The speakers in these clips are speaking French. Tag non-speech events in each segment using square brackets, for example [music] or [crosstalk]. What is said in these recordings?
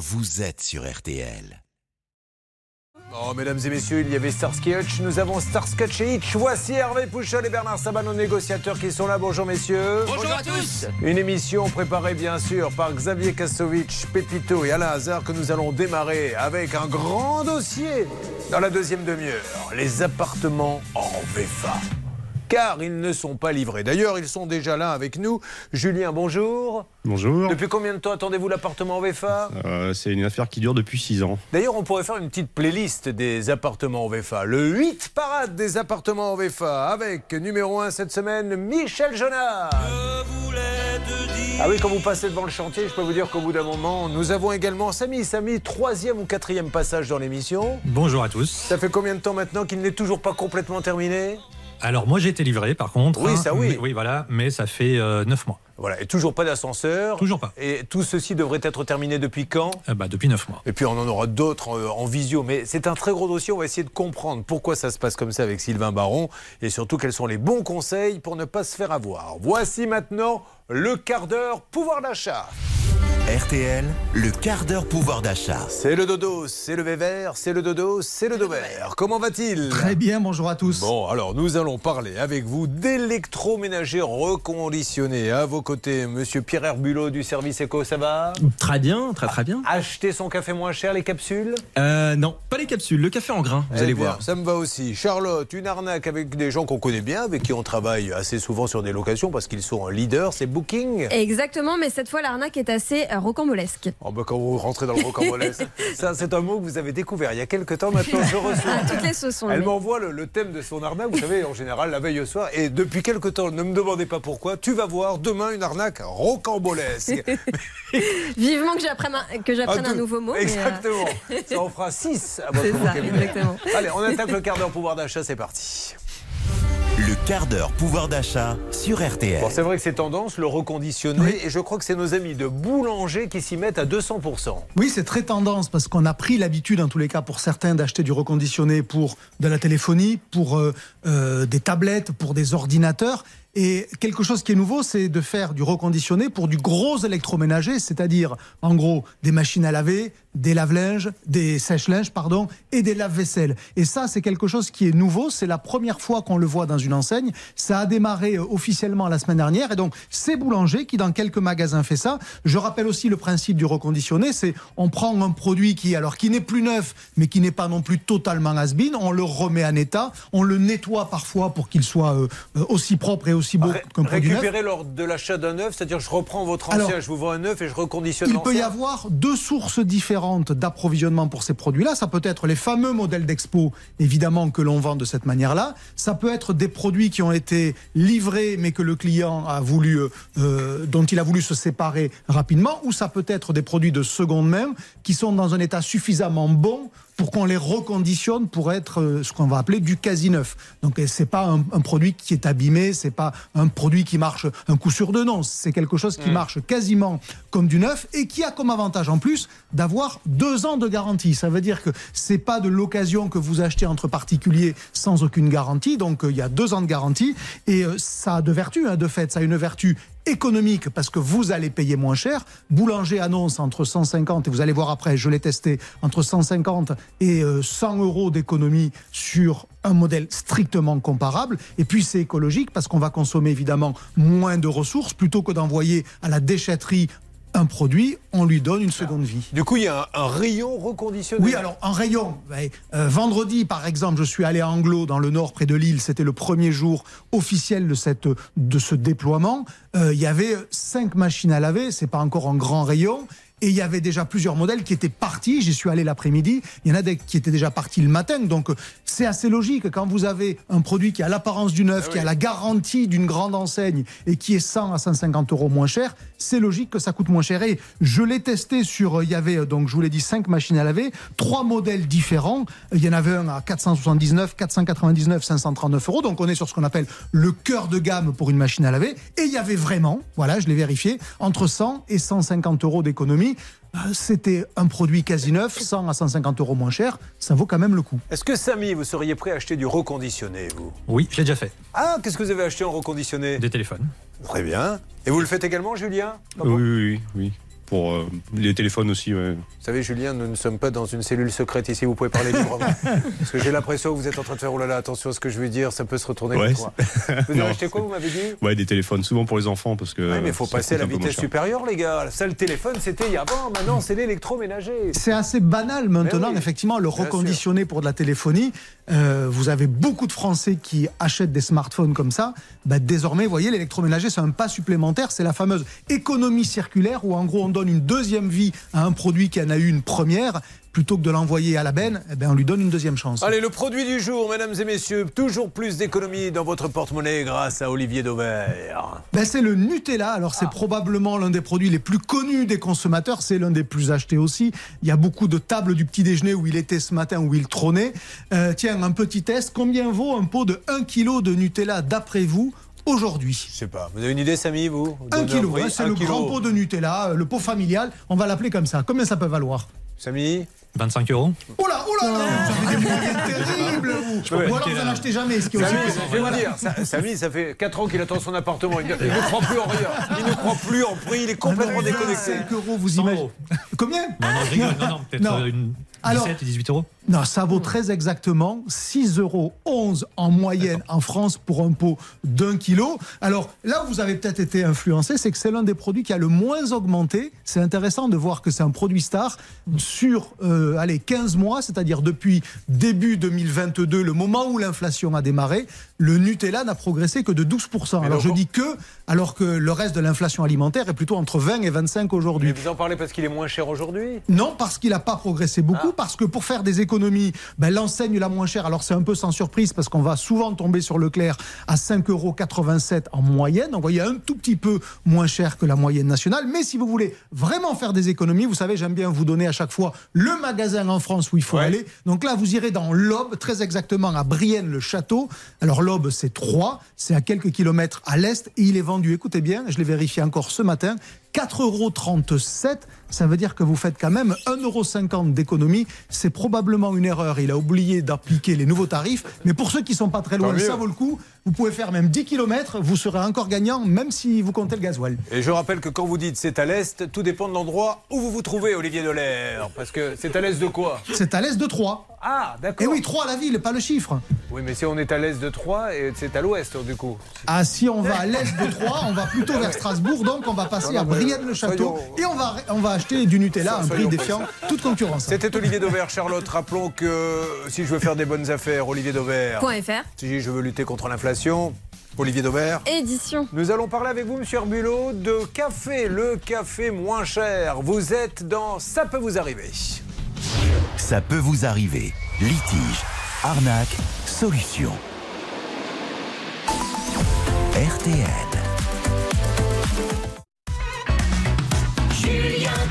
vous êtes sur RTL. Oh, mesdames et messieurs, il y avait Starsky Hutch, nous avons Starsky et Hitch. Voici Hervé Pouchol et Bernard Sabat, nos négociateurs qui sont là. Bonjour messieurs. Bonjour à tous. Une émission préparée bien sûr par Xavier Kasovic, Pépito et Alain Hazard que nous allons démarrer avec un grand dossier dans la deuxième demi-heure. Les appartements en VFA car ils ne sont pas livrés. D'ailleurs, ils sont déjà là avec nous. Julien, bonjour. Bonjour. Depuis combien de temps attendez-vous l'appartement en VFA Euh, c'est une affaire qui dure depuis 6 ans. D'ailleurs, on pourrait faire une petite playlist des appartements en VFA. Le 8 parade des appartements en VFA avec numéro 1 cette semaine, Michel Jonas. Ah oui, quand vous passez devant le chantier, je peux vous dire qu'au bout d'un moment, nous avons également Samy. Samy, troisième ou quatrième passage dans l'émission. Bonjour à tous. Ça fait combien de temps maintenant qu'il n'est toujours pas complètement terminé? Alors moi j'ai été livré par contre. Oui, hein, ça, oui. Mais- oui, voilà, mais ça fait euh, 9 mois. Voilà, et toujours pas d'ascenseur. Toujours pas. Et tout ceci devrait être terminé depuis quand? Euh, bah, depuis 9 mois. Et puis on en aura d'autres euh, en, visio. Mais c'est un très gros dossier. On va essayer de comprendre pourquoi ça se passe comme ça avec Sylvain Baron et surtout quels sont les bons conseils pour ne pas se faire avoir. Voici maintenant le quart d'heure pouvoir d'achat. RTL, le quart d'heure pouvoir d'achat. C'est le dodo, c'est le vert, c'est le dodo, c'est le dover. Comment va-t-il? Très bien, bonjour à tous. Bon, alors nous allons parler avec vous d'électroménager reconditionné. À vos côtés, monsieur Pierre Herbulot du service Eco, ça va Très bien, très très bien. Acheter son café moins cher, les capsules Euh, non, pas les capsules, le café en grain, vous Eh allez bien, voir. Ça me va aussi. Charlotte, une arnaque avec des gens qu'on connaît bien, avec qui on travaille assez souvent sur des locations parce qu'ils sont leaders, c'est Booking. Exactement, mais cette fois l'arnaque est assez euh, rocambolesque. Oh bah quand vous rentrez dans le rocambolesque, [laughs] ça c'est un mot que vous avez découvert il y a quelques temps maintenant, je reçois. Ah, toutes les sauces Elle m'envoie le, le thème de son arnaque, vous savez, en général, la veille au soir. Et depuis quelques temps, ne me demandez pas pourquoi, tu vas voir demain une arnaque rocambolesque. [laughs] Vivement que j'apprenne un, que j'apprenne Ah, un nouveau mot. mais, euh, Exactement. Ça en fera 6 à votre C'est ça, vocabulaire. exactement. Allez, on attaque le quart d'heure pouvoir d'achat, c'est parti. Le quart d'heure pouvoir d'achat sur RTL. Bon, c'est vrai que c'est tendance, le reconditionner, et je crois que c'est nos amis de boulanger qui s'y mettent à 200%. Oui, c'est très tendance parce qu'on a pris l'habitude, en tous les cas pour certains, d'acheter du reconditionné pour de la téléphonie, pour euh, euh, des tablettes, pour des ordinateurs. Et quelque chose qui est nouveau, c'est de faire du reconditionné pour du gros électroménager, c'est-à-dire en gros des machines à laver, des lave-linges, des sèche-linges, pardon, et des lave-vaisselle. Et ça, c'est quelque chose qui est nouveau. C'est la première fois qu'on le voit dans une enseigne. Ça a démarré euh, officiellement la semaine dernière. Et donc, c'est Boulanger qui, dans quelques magasins, fait ça. Je rappelle aussi le principe du reconditionné. C'est on prend un produit qui, alors, qui n'est plus neuf, mais qui n'est pas non plus totalement has-been. On le remet en état. On le nettoie parfois pour qu'il soit euh, euh, aussi propre et aussi beau qu'un produit neuf. récupérer lors de l'achat d'un neuf, c'est-à-dire je reprends votre ancien, Alors, je vous vends un neuf et je reconditionne Il peut y avoir deux sources différentes d'approvisionnement pour ces produits-là. Ça peut être les fameux modèles d'expo, évidemment, que l'on vend de cette manière-là. Ça peut être des produits qui ont été livrés, mais que le client a voulu, euh, euh, dont il a voulu se séparer rapidement. Ou ça peut être des produits de seconde main qui sont dans un état suffisamment bon pour qu'on les reconditionne pour être euh, ce qu'on va appeler du quasi neuf. Donc euh, c'est pas un, un produit qui est abîmé, c'est pas un produit qui marche un coup sur deux, non, c'est quelque chose qui marche quasiment comme du neuf et qui a comme avantage en plus d'avoir deux ans de garantie. Ça veut dire que c'est pas de l'occasion que vous achetez entre particuliers sans aucune garantie, donc euh, il y a deux ans de garantie et ça a deux vertus, hein, de fait, ça a une vertu économique parce que vous allez payer moins cher. Boulanger annonce entre 150 et vous allez voir après, je l'ai testé, entre 150 et euh, 100 euros d'économie sur un modèle strictement comparable. Et puis c'est écologique parce qu'on va consommer évidemment moins de ressources plutôt que d'envoyer à la déchetterie un produit, on lui donne une seconde vie. Du coup, il y a un, un rayon reconditionné. Oui, alors en rayon, euh, vendredi par exemple, je suis allé à Anglo dans le nord près de Lille. C'était le premier jour officiel de cette de ce déploiement. Euh, il y avait cinq machines à laver. C'est pas encore un grand rayon. Et il y avait déjà plusieurs modèles qui étaient partis. J'y suis allé l'après-midi. Il y en a des qui étaient déjà partis le matin. Donc, c'est assez logique. Quand vous avez un produit qui a l'apparence du neuf, Ah qui a la garantie d'une grande enseigne et qui est 100 à 150 euros moins cher, c'est logique que ça coûte moins cher. Et je l'ai testé sur, il y avait, euh, donc, je vous l'ai dit, cinq machines à laver, trois modèles différents. Il y en avait un à 479, 499, 539 euros. Donc, on est sur ce qu'on appelle le cœur de gamme pour une machine à laver. Et il y avait vraiment, voilà, je l'ai vérifié, entre 100 et 150 euros d'économie. Euh, C'était un produit quasi neuf, 100 à 150 euros moins cher. Ça vaut quand même le coup. Est-ce que Samy, vous seriez prêt à acheter du reconditionné, vous? Oui, je l'ai déjà fait. Ah, qu'est-ce que vous avez acheté en reconditionné? Des téléphones. Très bien. Et vous le faites également, Julien? Oui, oui, oui. oui. Pour euh, les téléphones aussi. ouais. Vous savez, Julien, nous ne sommes pas dans une cellule secrète ici, vous pouvez parler librement. [laughs] Parce que j'ai l'impression que vous êtes en train de faire, oh là là, attention à ce que je vais dire, ça peut se retourner Ouais, contre moi. Vous avez acheté quoi, vous m'avez dit? Ouais, des téléphones, souvent pour les enfants parce que. Ouais, mais il faut passer à la vitesse supérieure, les gars. Ça, le téléphone, c'était il y a avant. Maintenant, c'est l'électroménager. C'est assez banal maintenant, oui, effectivement, le reconditionner pour de la téléphonie. Euh, vous avez beaucoup de Français qui achètent des smartphones comme ça. Bah, désormais, vous voyez, l'électroménager, c'est un pas supplémentaire. C'est la fameuse économie circulaire où, en gros, on donne une deuxième vie à un produit qui en a eu une première. Plutôt que de l'envoyer à la benne, eh ben, on lui donne une deuxième chance. Allez, le produit du jour, mesdames et messieurs. Toujours plus d'économie dans votre porte-monnaie grâce à Olivier Dauvert. Ben, c'est le Nutella. Alors, c'est probablement l'un des produits les plus connus des consommateurs. C'est l'un des plus achetés aussi. Il y a beaucoup de tables du petit déjeuner où il était ce matin, où il trônait. Euh, tiens, un petit test. Combien vaut un pot de 1 kg de Nutella d'après vous aujourd'hui Je sais pas. Vous avez une idée, Samy, vous Un kilo, hein, c'est le kilo. grand pot de Nutella, euh, le pot familial. On va l'appeler comme ça. Combien ça peut valoir? Samy? 25 euros. Oh là, oh là, vous avez des moyens [laughs] terribles, vous. Ou alors vous n'en achetez jamais, ce qui est aussi Samy, possible. je vais vous dire, ça- Samy, ça fait 4 ans qu'il attend son appartement. Il ne il [laughs] ne croit plus en rien. Il ne croit plus en prix. Il est complètement Ah non, déconnecté. 25 euros, vous 100 imaginez. Combien? Non, non, je rigole. Non, non, peut-être une Alors- 17 et 18 euros. Non, ça vaut très exactement 6,11 euros en moyenne en France pour un pot d'un kilo. Alors là où vous avez peut-être été influencé, c'est que c'est l'un des produits qui a le moins augmenté. C'est intéressant de voir que c'est un produit star sur euh, allez, 15 mois, c'est-à-dire depuis début 2022, le moment où l'inflation a démarré. Le Nutella n'a progressé que de 12%. Mais Alors je dis que, alors que le reste de l'inflation alimentaire est plutôt entre 20 et 25 aujourd'hui. Mais vous en parlez parce qu'il est moins cher aujourd'hui? Non, parce qu'il n'a pas progressé beaucoup, parce que pour faire des économies, ben, l'enseigne la moins chère, alors c'est un peu sans surprise, parce qu'on va souvent tomber sur Leclerc à 5,87 euros en moyenne. Donc, vous voyez, un tout petit peu moins cher que la moyenne nationale. Mais si vous voulez vraiment faire des économies, vous savez, j'aime bien vous donner à chaque fois le magasin en France où il faut Ouais. aller. Donc là, vous irez dans l'Aube, très exactement à Brienne-le-Château. Alors l'Aube, c'est 3, c'est à quelques kilomètres à l'est, et il est vendu, écoutez bien, je l'ai vérifié encore ce matin, 4,37 euros. Ça veut dire que vous faites quand même 1,50 euros d'économie. C'est probablement une erreur. Il a oublié d'appliquer les nouveaux tarifs. Mais pour ceux qui sont pas très loin, ça vaut le coup. Vous pouvez faire même 10 km. Vous serez encore gagnant, même si vous comptez le gasoil. Et je rappelle que quand vous dites c'est à l'est, tout dépend de l'endroit où vous vous trouvez, Olivier Delair. Parce que c'est à l'est de quoi? C'est à l'est de Troyes. Ah, Et d'accord. oui, Troyes, la ville, pas le chiffre. Oui, mais si on est à l'est de Troyes, c'est à l'ouest, du coup. Ah, si on va à l'est de Troyes, on va plutôt [laughs] vers Strasbourg. Donc, on va passer Non, à non, Brienne-le-Château. Et on va, on va acheter du Nutella à un prix défiant toute concurrence. C'était Olivier Dauvert, Charlotte. Rappelons que si je veux faire des bonnes affaires, Olivier Dauvert. Point .fr. Si je veux lutter contre l'inflation, Olivier Dauvert. Édition. Nous allons parler avec vous, monsieur Herbulot, de café, le café moins cher. Vous êtes dans Ça peut vous arriver. Ça peut vous arriver. Litige, arnaque, solution.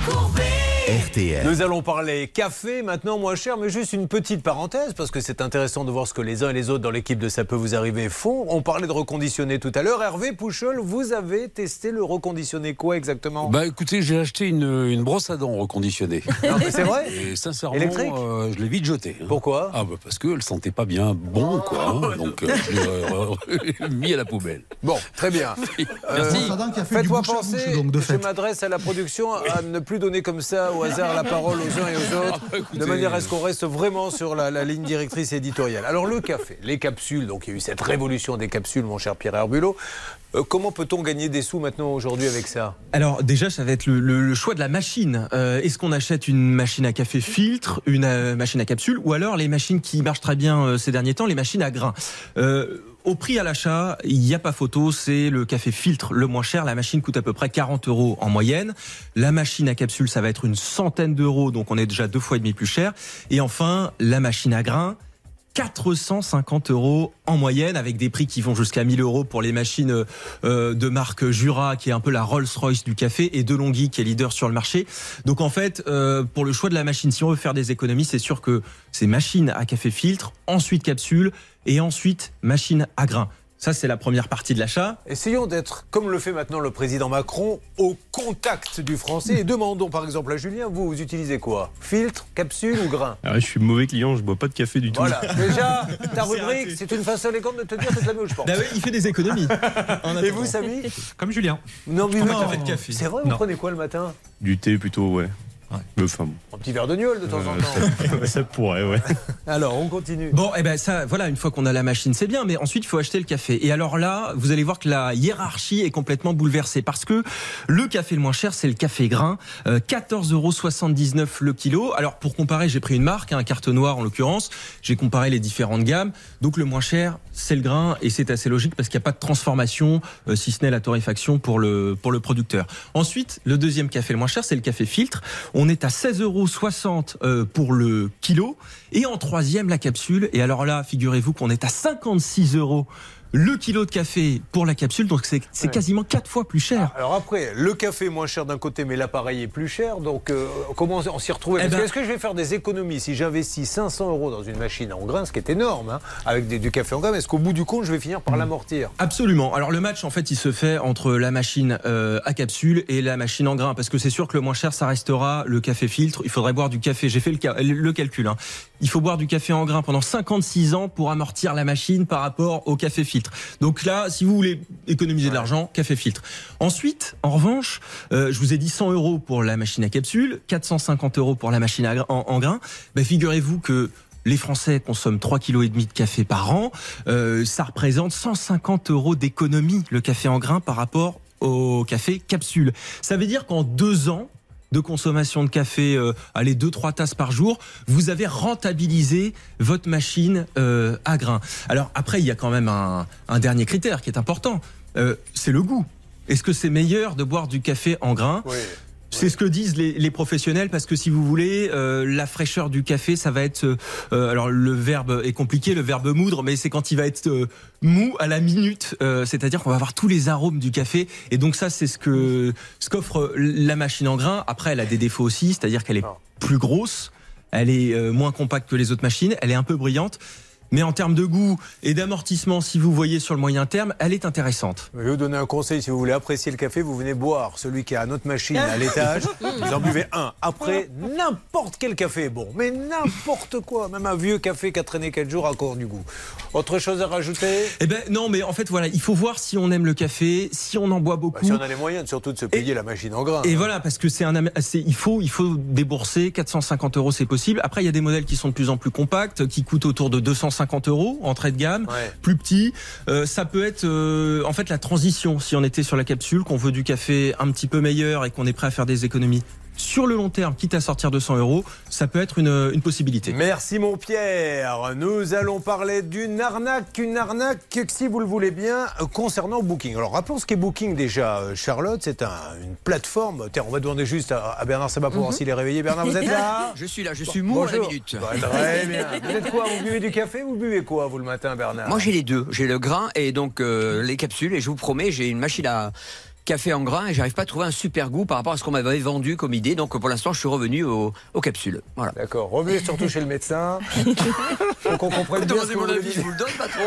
RTL. RTL. Nous allons parler café maintenant moins cher, mais juste une petite parenthèse parce que c'est intéressant de voir ce que les uns et les autres dans l'équipe de Ça peut vous arriver font. On parlait de reconditionner tout à l'heure. Hervé Pouchol, vous avez testé le reconditionné quoi exactement? Bah écoutez, j'ai acheté une, une brosse à dents reconditionnée. C'est vrai Et sincèrement, Électrique? euh, je l'ai vite jetée. hein. Pourquoi? Ah bah parce qu'elle sentait pas bien bon quoi. hein. Donc euh, je l'ai euh, [laughs] mis à la poubelle. Bon, très bien. [laughs] Merci. Sadin qui a fait du Faites-moi penser, bouche, donc, de je fait. m'adresse à la production, à ne plus donner comme ça au hasard la parole aux uns et aux autres, [laughs] Ah, écoutez, de manière à ce qu'on reste vraiment sur la, la ligne directrice éditoriale. Alors le café, les capsules, donc il y a eu cette révolution des capsules, mon cher Pierre Herbulot. Euh, comment peut-on gagner des sous maintenant aujourd'hui avec ça? Alors déjà, ça va être le, le- le choix de la machine. Euh, Est-ce qu'on achète une machine à café filtre, une euh, machine à capsule, ou alors les machines qui marchent très bien euh, ces derniers temps, les machines à grains? Euh, au prix à l'achat, il n'y a pas photo, c'est le café filtre le moins cher. La machine coûte à peu près 40 euros en moyenne. La machine à capsule, ça va être une centaine d'euros, donc on est déjà deux fois et demi plus cher. Et enfin, la machine à grains, 450 euros en moyenne, avec des prix qui vont jusqu'à 1000 euros pour les machines euh, de marque Jura, qui est un peu la Rolls-Royce du café, et Delonghi, qui est leader sur le marché. Donc en fait, euh, pour le choix de la machine, si on veut faire des économies, c'est sûr que c'est machine à café filtre, ensuite capsule, et ensuite machine à grains. Ça, c'est la première partie de l'achat. Essayons d'être, comme le fait maintenant le président Macron, au contact du français et demandons par exemple à Julien, vous, vous utilisez quoi? Filtre, capsule ou grain? Ah ouais, je suis mauvais client, je bois pas de café du tout. Voilà, [laughs] déjà, ta rubrique, c'est une façon élégante de te dire c'est la mieux, je pense. Bah oui, il fait des économies. [laughs] En Et vous, Samy? Comme Julien. Non, mais non. C'est vrai, vous Non. prenez quoi le matin? Du thé plutôt, ouais. Ouais. Mais Enfin, bon. Un petit verre de gnôle de temps en temps. [laughs] ça pourrait, ouais. [laughs] Alors, on continue. Bon, et ben ça, voilà, une fois qu'on a la machine, c'est bien, mais ensuite il faut acheter le café. Et alors là, vous allez voir que la hiérarchie est complètement bouleversée parce que le café le moins cher, c'est le café grain, euh, 14,79 euros le kilo. Alors pour comparer, j'ai pris une marque, hein, un carte noire en l'occurrence. J'ai comparé les différentes gammes. Donc le moins cher, c'est le grain, et c'est assez logique parce qu'il n'y a pas de transformation, euh, si ce n'est la torréfaction pour le pour le producteur. Ensuite, le deuxième café le moins cher, c'est le café filtre. On est à 16,60 euros euh, pour le kilo. Et en troisième, la capsule. Et alors là, figurez-vous qu'on est à 56 euros le kilo de café pour la capsule. Donc c'est Ouais. quasiment quatre fois plus cher. Alors après, le café est moins cher d'un côté, mais l'appareil est plus cher. Donc euh, comment on s'y retrouve Eh ben- Est-ce que je vais faire des économies? Si j'investis 500 euros dans une machine en grain, ce qui est énorme, hein, avec des- du café en grain Est-ce qu'au bout du compte, je vais finir par l'amortir? Absolument. Alors le match, en fait, il se fait entre la machine euh, à capsule et la machine en grain, parce que c'est sûr que le moins cher, ça restera le café filtre. Il faudrait boire du café. J'ai fait le, le calcul. hein. Il faut boire du café en grain pendant 56 ans pour amortir la machine par rapport au café filtre. Donc là, si vous voulez économiser de l'argent, café filtre. Ensuite, en revanche, euh, je vous ai dit 100 euros pour la machine à capsule, 450 euros pour la machine à en, en grain. Ben, figurez-vous que les Français consomment 3,5 kg de café par an. Euh, ça représente 150 euros d'économie, le café en grain, par rapport au café capsule. Ça veut dire qu'en deux ans, de consommation de café, euh, allez, 2-3 tasses par jour, vous avez rentabilisé votre machine euh, à grains. Alors après, il y a quand même un, un dernier critère qui est important, Euh, c'est le goût. Est-ce que c'est meilleur de boire du café en grains Oui. C'est ce que disent les, les professionnels parce que si vous voulez, euh, la fraîcheur du café, ça va être. euh, alors le verbe est compliqué, le verbe moudre, mais c'est quand il va être euh, mou à la minute. euh, C'est-à-dire qu'on va avoir tous les arômes du café. Et donc ça, c'est ce que ce qu'offre la machine en grain. Après, elle a des défauts aussi, c'est-à-dire qu'elle est Ah. plus grosse, elle est euh, moins compacte que les autres machines, elle est un peu brillante. Mais en termes de goût et d'amortissement, si vous voyez sur le moyen terme, elle est intéressante. Je vais vous donner un conseil, si vous voulez apprécier le café, vous venez boire celui qui a notre machine à l'étage, [laughs] vous en buvez un. Après, n'importe quel café est bon, mais n'importe quoi, même un vieux café qui a traîné 4 jours a encore du goût. Autre chose à rajouter? Eh ben non, mais en fait voilà, il faut voir si on aime le café, si on en boit Bah, beaucoup. Si on a les moyens, surtout de se payer la machine en grain. Et hein. voilà, parce que c'est un, il faut, il faut débourser 450 euros, c'est possible. Après, il y a des modèles qui sont de plus en plus compacts, qui coûtent autour de 250 euros, entrée de gamme, Ouais. plus petits. Euh, ça peut être, euh, en fait, la transition. Si on était sur la capsule, qu'on veut du café un petit peu meilleur et qu'on est prêt à faire des économies sur le long terme, quitte à sortir 200 euros, ça peut être une, une possibilité. Merci mon Pierre. Nous allons parler d'une arnaque, une arnaque, si vous le voulez bien, concernant Booking. Alors rappelons ce qu'est Booking déjà, euh, Charlotte. C'est un- une plateforme. Tiens, on va demander juste à, à Bernard Sabat pour voir s'il est réveillé. Bernard, vous êtes là [laughs] Je suis là, je suis mou à la Bonjour. minute. Bah, Très bien. [laughs] Vous êtes quoi? Vous buvez du café? Vous buvez quoi, vous, le matin, Bernard? Moi j'ai les deux, j'ai le grain et donc euh, les capsules et je vous promets j'ai une machine à café en grain et j'arrive pas à trouver un super goût par rapport à ce qu'on m'avait vendu comme idée donc pour l'instant je suis revenu aux, aux capsules. Voilà. D'accord. Revenez surtout chez le médecin. [laughs] Faut qu'on comprenne bien Demandez que vous mon voulez avis, je vous le donne patron.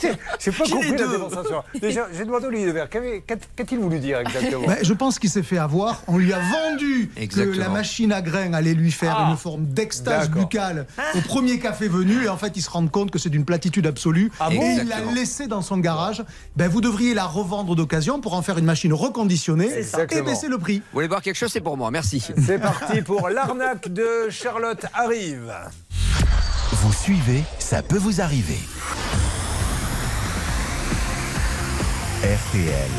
[laughs] J'ai pas J'ai compris la démonstration. Déjà, j'ai demandé Devers, qu'avait- qu'a- qu'a-t-il voulu dire exactement Ben, je pense qu'il s'est fait avoir. On lui a vendu que la machine à grains allait lui faire Ah. une forme d'extase buccale au premier café venu. Et en fait, il se rend compte que c'est d'une platitude absolue. Ah bon et il l'a Exactement. laissé dans son garage. Ben, vous devriez la revendre d'occasion pour en faire une machine reconditionnée et baisser le prix. Vous voulez boire quelque chose c'est pour moi, merci. C'est parti pour l'arnaque de Charlotte arrive. Vous suivez, ça peut vous arriver. RTL.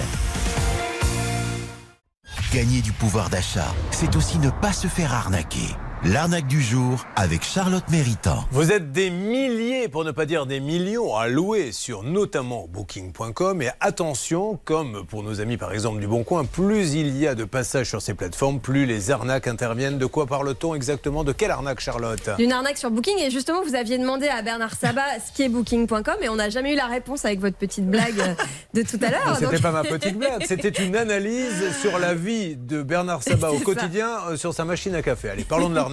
Gagner du pouvoir d'achat, c'est aussi ne pas se faire arnaquer. L'arnaque du jour avec Charlotte Méritant. Vous êtes des milliers, pour ne pas dire des millions, à louer sur notamment Booking.com. Et attention, comme pour nos amis par exemple du Bon Coin, plus il y a de passages sur ces plateformes, plus les arnaques interviennent. De quoi parle-t-on exactement? De quelle arnaque, Charlotte? D'une arnaque sur Booking. Et justement, vous aviez demandé à Bernard Sabat ce qui est Booking.com et on n'a jamais eu la réponse avec votre petite blague de tout à l'heure. C'était Donc- pas ma petite blague, c'était une analyse sur la vie de Bernard [laughs] Sabat au ça. quotidien euh, sur sa machine à café. Allez, parlons de l'arnaque. [laughs]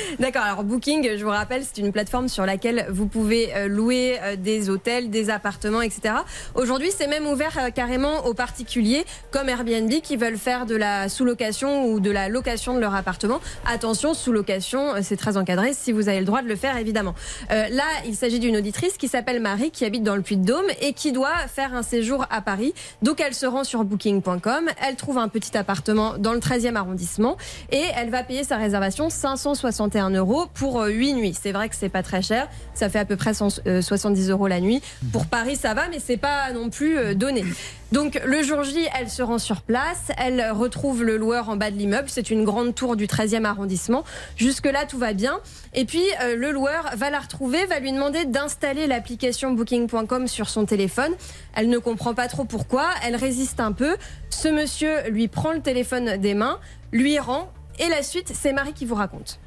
[laughs] D'accord, alors Booking, je vous rappelle, c'est une plateforme sur laquelle vous pouvez euh, louer euh, des hôtels, des appartements, etc. Aujourd'hui, c'est même ouvert euh, carrément aux particuliers comme Airbnb qui veulent faire de la sous-location ou de la location de leur appartement. Attention, sous-location, c'est très encadré si vous avez le droit de le faire, évidemment. là, il s'agit d'une auditrice qui s'appelle Marie, qui habite dans le Puy-de-Dôme et qui doit faire un séjour à Paris. Donc, elle se rend sur booking.com, elle trouve un petit appartement dans le 13e arrondissement et elle va payer sa réservation 561 euros pour 8 nuits. C'est vrai que c'est pas très cher, ça fait à peu près 170 euros la nuit. Pour Paris, ça va, mais c'est pas non plus euh, donné. Donc le jour J, elle se rend sur place, elle retrouve le loueur en bas de l'immeuble, c'est une grande tour du 13e arrondissement. Jusque-là, tout va bien. Et puis euh, le loueur va la retrouver, va lui demander d'installer l'application booking.com sur son téléphone. Elle ne comprend pas trop pourquoi, elle résiste un peu. Ce monsieur lui prend le téléphone des mains, lui rend, et la suite, c'est Marie qui vous raconte.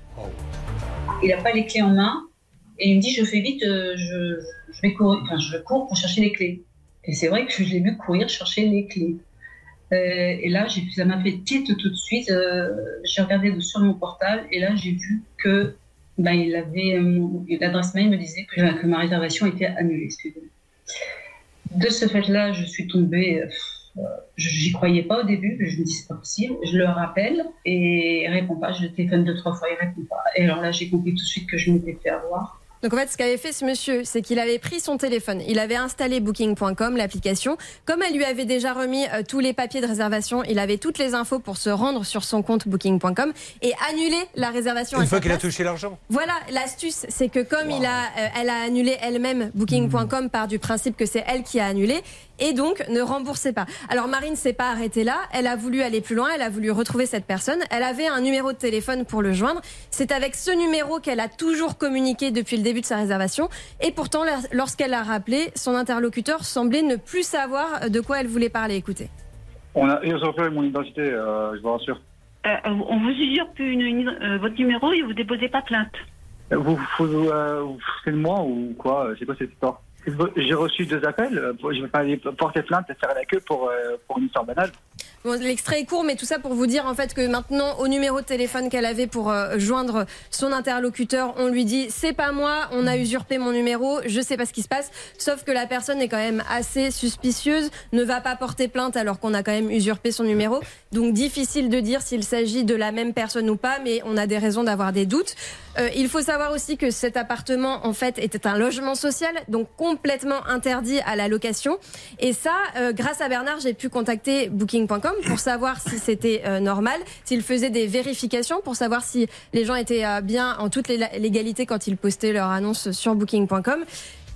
Il n'a pas les clés en main, et il me dit je fais vite, euh, je, vais courir, enfin, je cours pour chercher les clés. Et c'est vrai que je l'ai vu courir chercher les clés. Euh, et là, ça m'a fait titre tout de suite. Euh, j'ai regardé sur mon portable et là, j'ai vu que ben, il avait l'adresse mail me disait que, ma réservation était annulée. De ce fait-là, je suis tombée. J'y croyais pas au début. Je me dis c'est pas possible. Je le rappelle et il répond pas. Je le téléphone deux trois fois, il répond pas. Et alors là, j'ai compris tout de suite que je m'étais fait avoir. Donc en fait, ce qu'avait fait ce monsieur, c'est qu'il avait pris son téléphone, il avait installé Booking.com, l'application. Comme elle lui avait déjà remis euh, tous les papiers de réservation, il avait toutes les infos pour se rendre sur son compte Booking.com et annuler la réservation. Une fois qu'il a touché l'argent. Voilà, l'astuce, c'est que comme il a, euh, elle a annulé elle-même Booking.com par du principe que c'est elle qui a annulé, et donc ne remboursez pas. Alors Marine s'est pas arrêtée là, elle a voulu aller plus loin, elle a voulu retrouver cette personne, elle avait un numéro de téléphone pour le joindre, c'est avec ce numéro qu'elle a toujours communiqué depuis le début de sa réservation et pourtant lorsqu'elle a rappelé, son interlocuteur semblait ne plus savoir de quoi elle voulait parler. Écoutez. On a usurpé mon identité, euh, je vous rassure. Euh, on vous usurpe une, euh, votre numéro et vous déposez pas plainte. Vous vous, vous, de moi ou quoi? C'est quoi cette histoire j'ai reçu deux appels. Je vais pas porter plainte et faire la queue pour, euh, une histoire banale. L'extrait est court, mais tout ça pour vous dire en fait que maintenant, au numéro de téléphone qu'elle avait pour euh, joindre son interlocuteur, on lui dit c'est pas moi, on a usurpé mon numéro, je sais pas ce qui se passe. Sauf que la personne est quand même assez suspicieuse, ne va pas porter plainte alors qu'on a quand même usurpé son numéro. Donc difficile de dire s'il s'agit de la même personne ou pas, mais on a des raisons d'avoir des doutes. Euh, il faut savoir aussi que cet appartement en fait était un logement social, donc complètement interdit à la location. Et ça, euh, grâce à Bernard, j'ai pu contacter Booking.com pour savoir si c'était euh, normal, s'il faisait des vérifications pour savoir si les gens étaient euh, bien en toute légalité quand ils postaient leur annonce sur booking.com.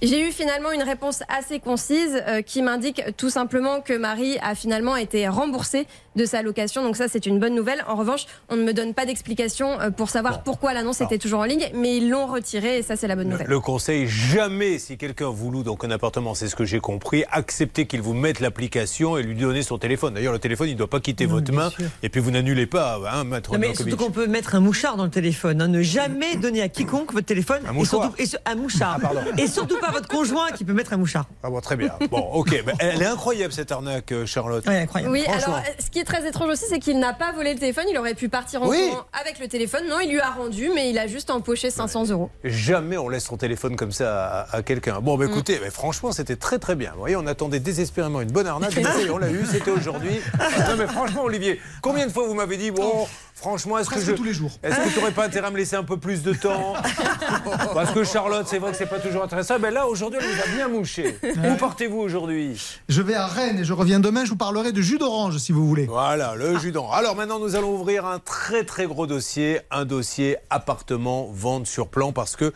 J'ai eu finalement une réponse assez concise euh, qui m'indique tout simplement que Marie a finalement été remboursée de sa location. Donc ça, c'est une bonne nouvelle. En revanche, on ne me donne pas d'explication euh, pour savoir pourquoi l'annonce était toujours en ligne, mais ils l'ont retirée et ça, c'est la bonne nouvelle. Le, conseil, jamais, si quelqu'un vous loue donc un appartement, c'est ce que j'ai compris, acceptez qu'il vous mette l'application et lui donner son téléphone. D'ailleurs, le téléphone, il ne doit pas quitter votre main et puis vous n'annulez pas, hein, maître non, mais surtout qu'on peut mettre un mouchard dans le téléphone. Hein. Ne jamais donner à quiconque votre téléphone. Un mouchard. Et surtout, un mouchard. Ah, et surtout pas votre conjoint qui peut mettre un mouchard. Ah bon, très bien. Bon, ok. elle est incroyable cette arnaque, euh, Charlotte. Oui, incroyable. Oui, alors ce qui est très étrange aussi, c'est qu'il n'a pas volé le téléphone. Il aurait pu partir en courant avec le téléphone. Non, il lui a rendu, mais il a juste empoché 500 euros. Jamais on laisse son téléphone comme ça à, quelqu'un. Bon, bah, mm. écoutez, franchement, c'était très très bien. Vous voyez, on attendait désespérément une bonne arnaque. [laughs] on l'a eu, c'était aujourd'hui. non, mais franchement, Olivier, combien de fois vous m'avez dit, bon, Franchement, est-ce que je... tous les jours. Est-ce que tu n'aurais pas intérêt à me laisser un peu plus de temps? [laughs] Parce que Charlotte, c'est vrai que c'est pas toujours intéressant. Ben là, aujourd'hui, elle nous a bien mouché. [laughs] Où partez-vous aujourd'hui Je vais à Rennes et je reviens demain. Je vous parlerai de jus d'orange, si vous voulez. Voilà, le jus d'orange. Alors maintenant, nous allons ouvrir un très très gros dossier, un dossier appartement vente sur plan, parce que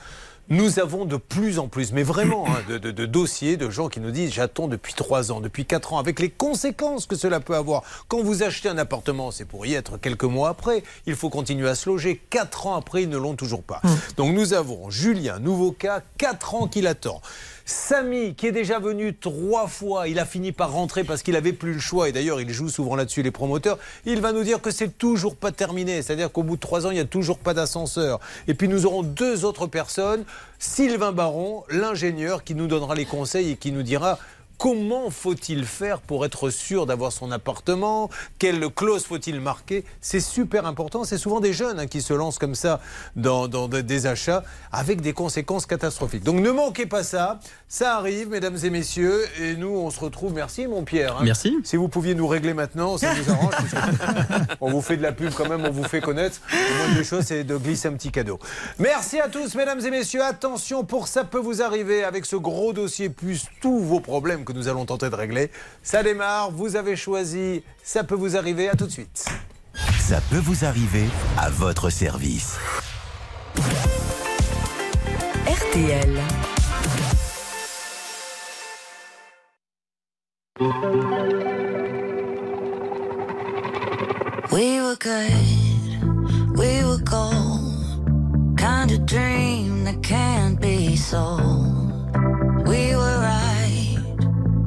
nous avons de plus en plus, mais vraiment, hein, de, dossiers de gens qui nous disent j'attends depuis 3 ans, depuis 4 ans, avec les conséquences que cela peut avoir. Quand vous achetez un appartement, c'est pour y être quelques mois après. Il faut continuer à se loger. 4 ans après, ils ne l'ont toujours pas. Hum. Donc nous avons Julien, nouveau cas, 4 ans qu'il attend. Samy, qui est déjà venu trois fois, il a fini par rentrer parce qu'il n'avait plus le choix. Et d'ailleurs, il joue souvent là-dessus, les promoteurs. Il va nous dire que c'est toujours pas terminé. C'est-à-dire qu'au bout de trois ans, il n'y a toujours pas d'ascenseur. Et puis nous aurons deux autres personnes. Sylvain Baron, l'ingénieur, qui nous donnera les conseils et qui nous dira Comment faut-il faire pour être sûr d'avoir son appartement? Quelle clause faut-il marquer? C'est super important. C'est souvent des jeunes hein, qui se lancent comme ça dans, dans des achats avec des conséquences catastrophiques. Donc ne manquez pas ça. Ça arrive, mesdames et messieurs. Et nous, on se retrouve. Merci, mon Pierre. hein. Merci. Si vous pouviez nous régler maintenant, ça nous arrange. [laughs] on vous fait de la pub quand même, on vous fait connaître. Le moindre des choses, c'est de glisser un petit cadeau. Merci à tous, mesdames et messieurs. Attention, pour ça peut vous arriver avec ce gros dossier, plus tous vos problèmes que nous allons tenter de régler. Ça démarre. Vous avez choisi. Ça peut vous arriver. À tout de suite. Ça peut vous arriver à votre service. RTL. We were good, we were gold. Kind of dream that can't be sold. We were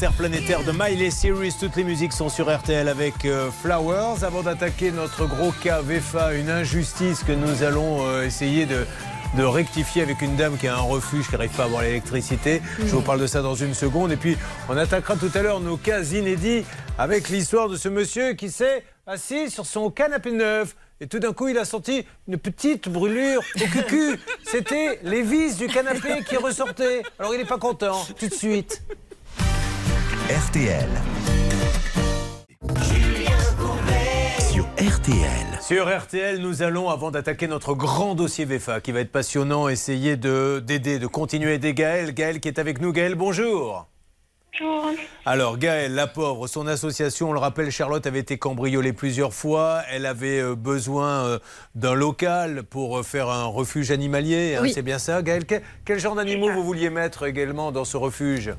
interplanétaire de Miley Cyrus, toutes les musiques sont sur RTL avec euh, Flowers. Avant d'attaquer notre gros cas VEFA, une injustice que nous allons euh, essayer de, de rectifier avec une dame qui a un refuge, qui n'arrive pas à avoir l'électricité. Je vous parle de ça dans une seconde. Et puis, on attaquera tout à l'heure nos cas inédits avec l'histoire de ce monsieur qui s'est assis sur son canapé neuf. Et tout d'un coup, il a senti une petite brûlure au cucu. C'était les vis du canapé qui ressortaient. Alors, il n'est pas content, tout de suite. RTL. Sur RTL. Sur RTL, nous allons, avant d'attaquer notre grand dossier VEFA, qui va être passionnant, essayer de- d'aider, de, continuer à aider Gaël. Gaël qui est avec nous. Gaël, bonjour. Bonjour. Alors Gaël, la pauvre, son association, on le rappelle, Charlotte avait été cambriolée plusieurs fois. Elle avait euh, besoin euh, d'un local pour euh, faire un refuge animalier. hein. C'est bien ça, Gaël? Quel, quel genre d'animaux vous vouliez mettre également dans ce refuge?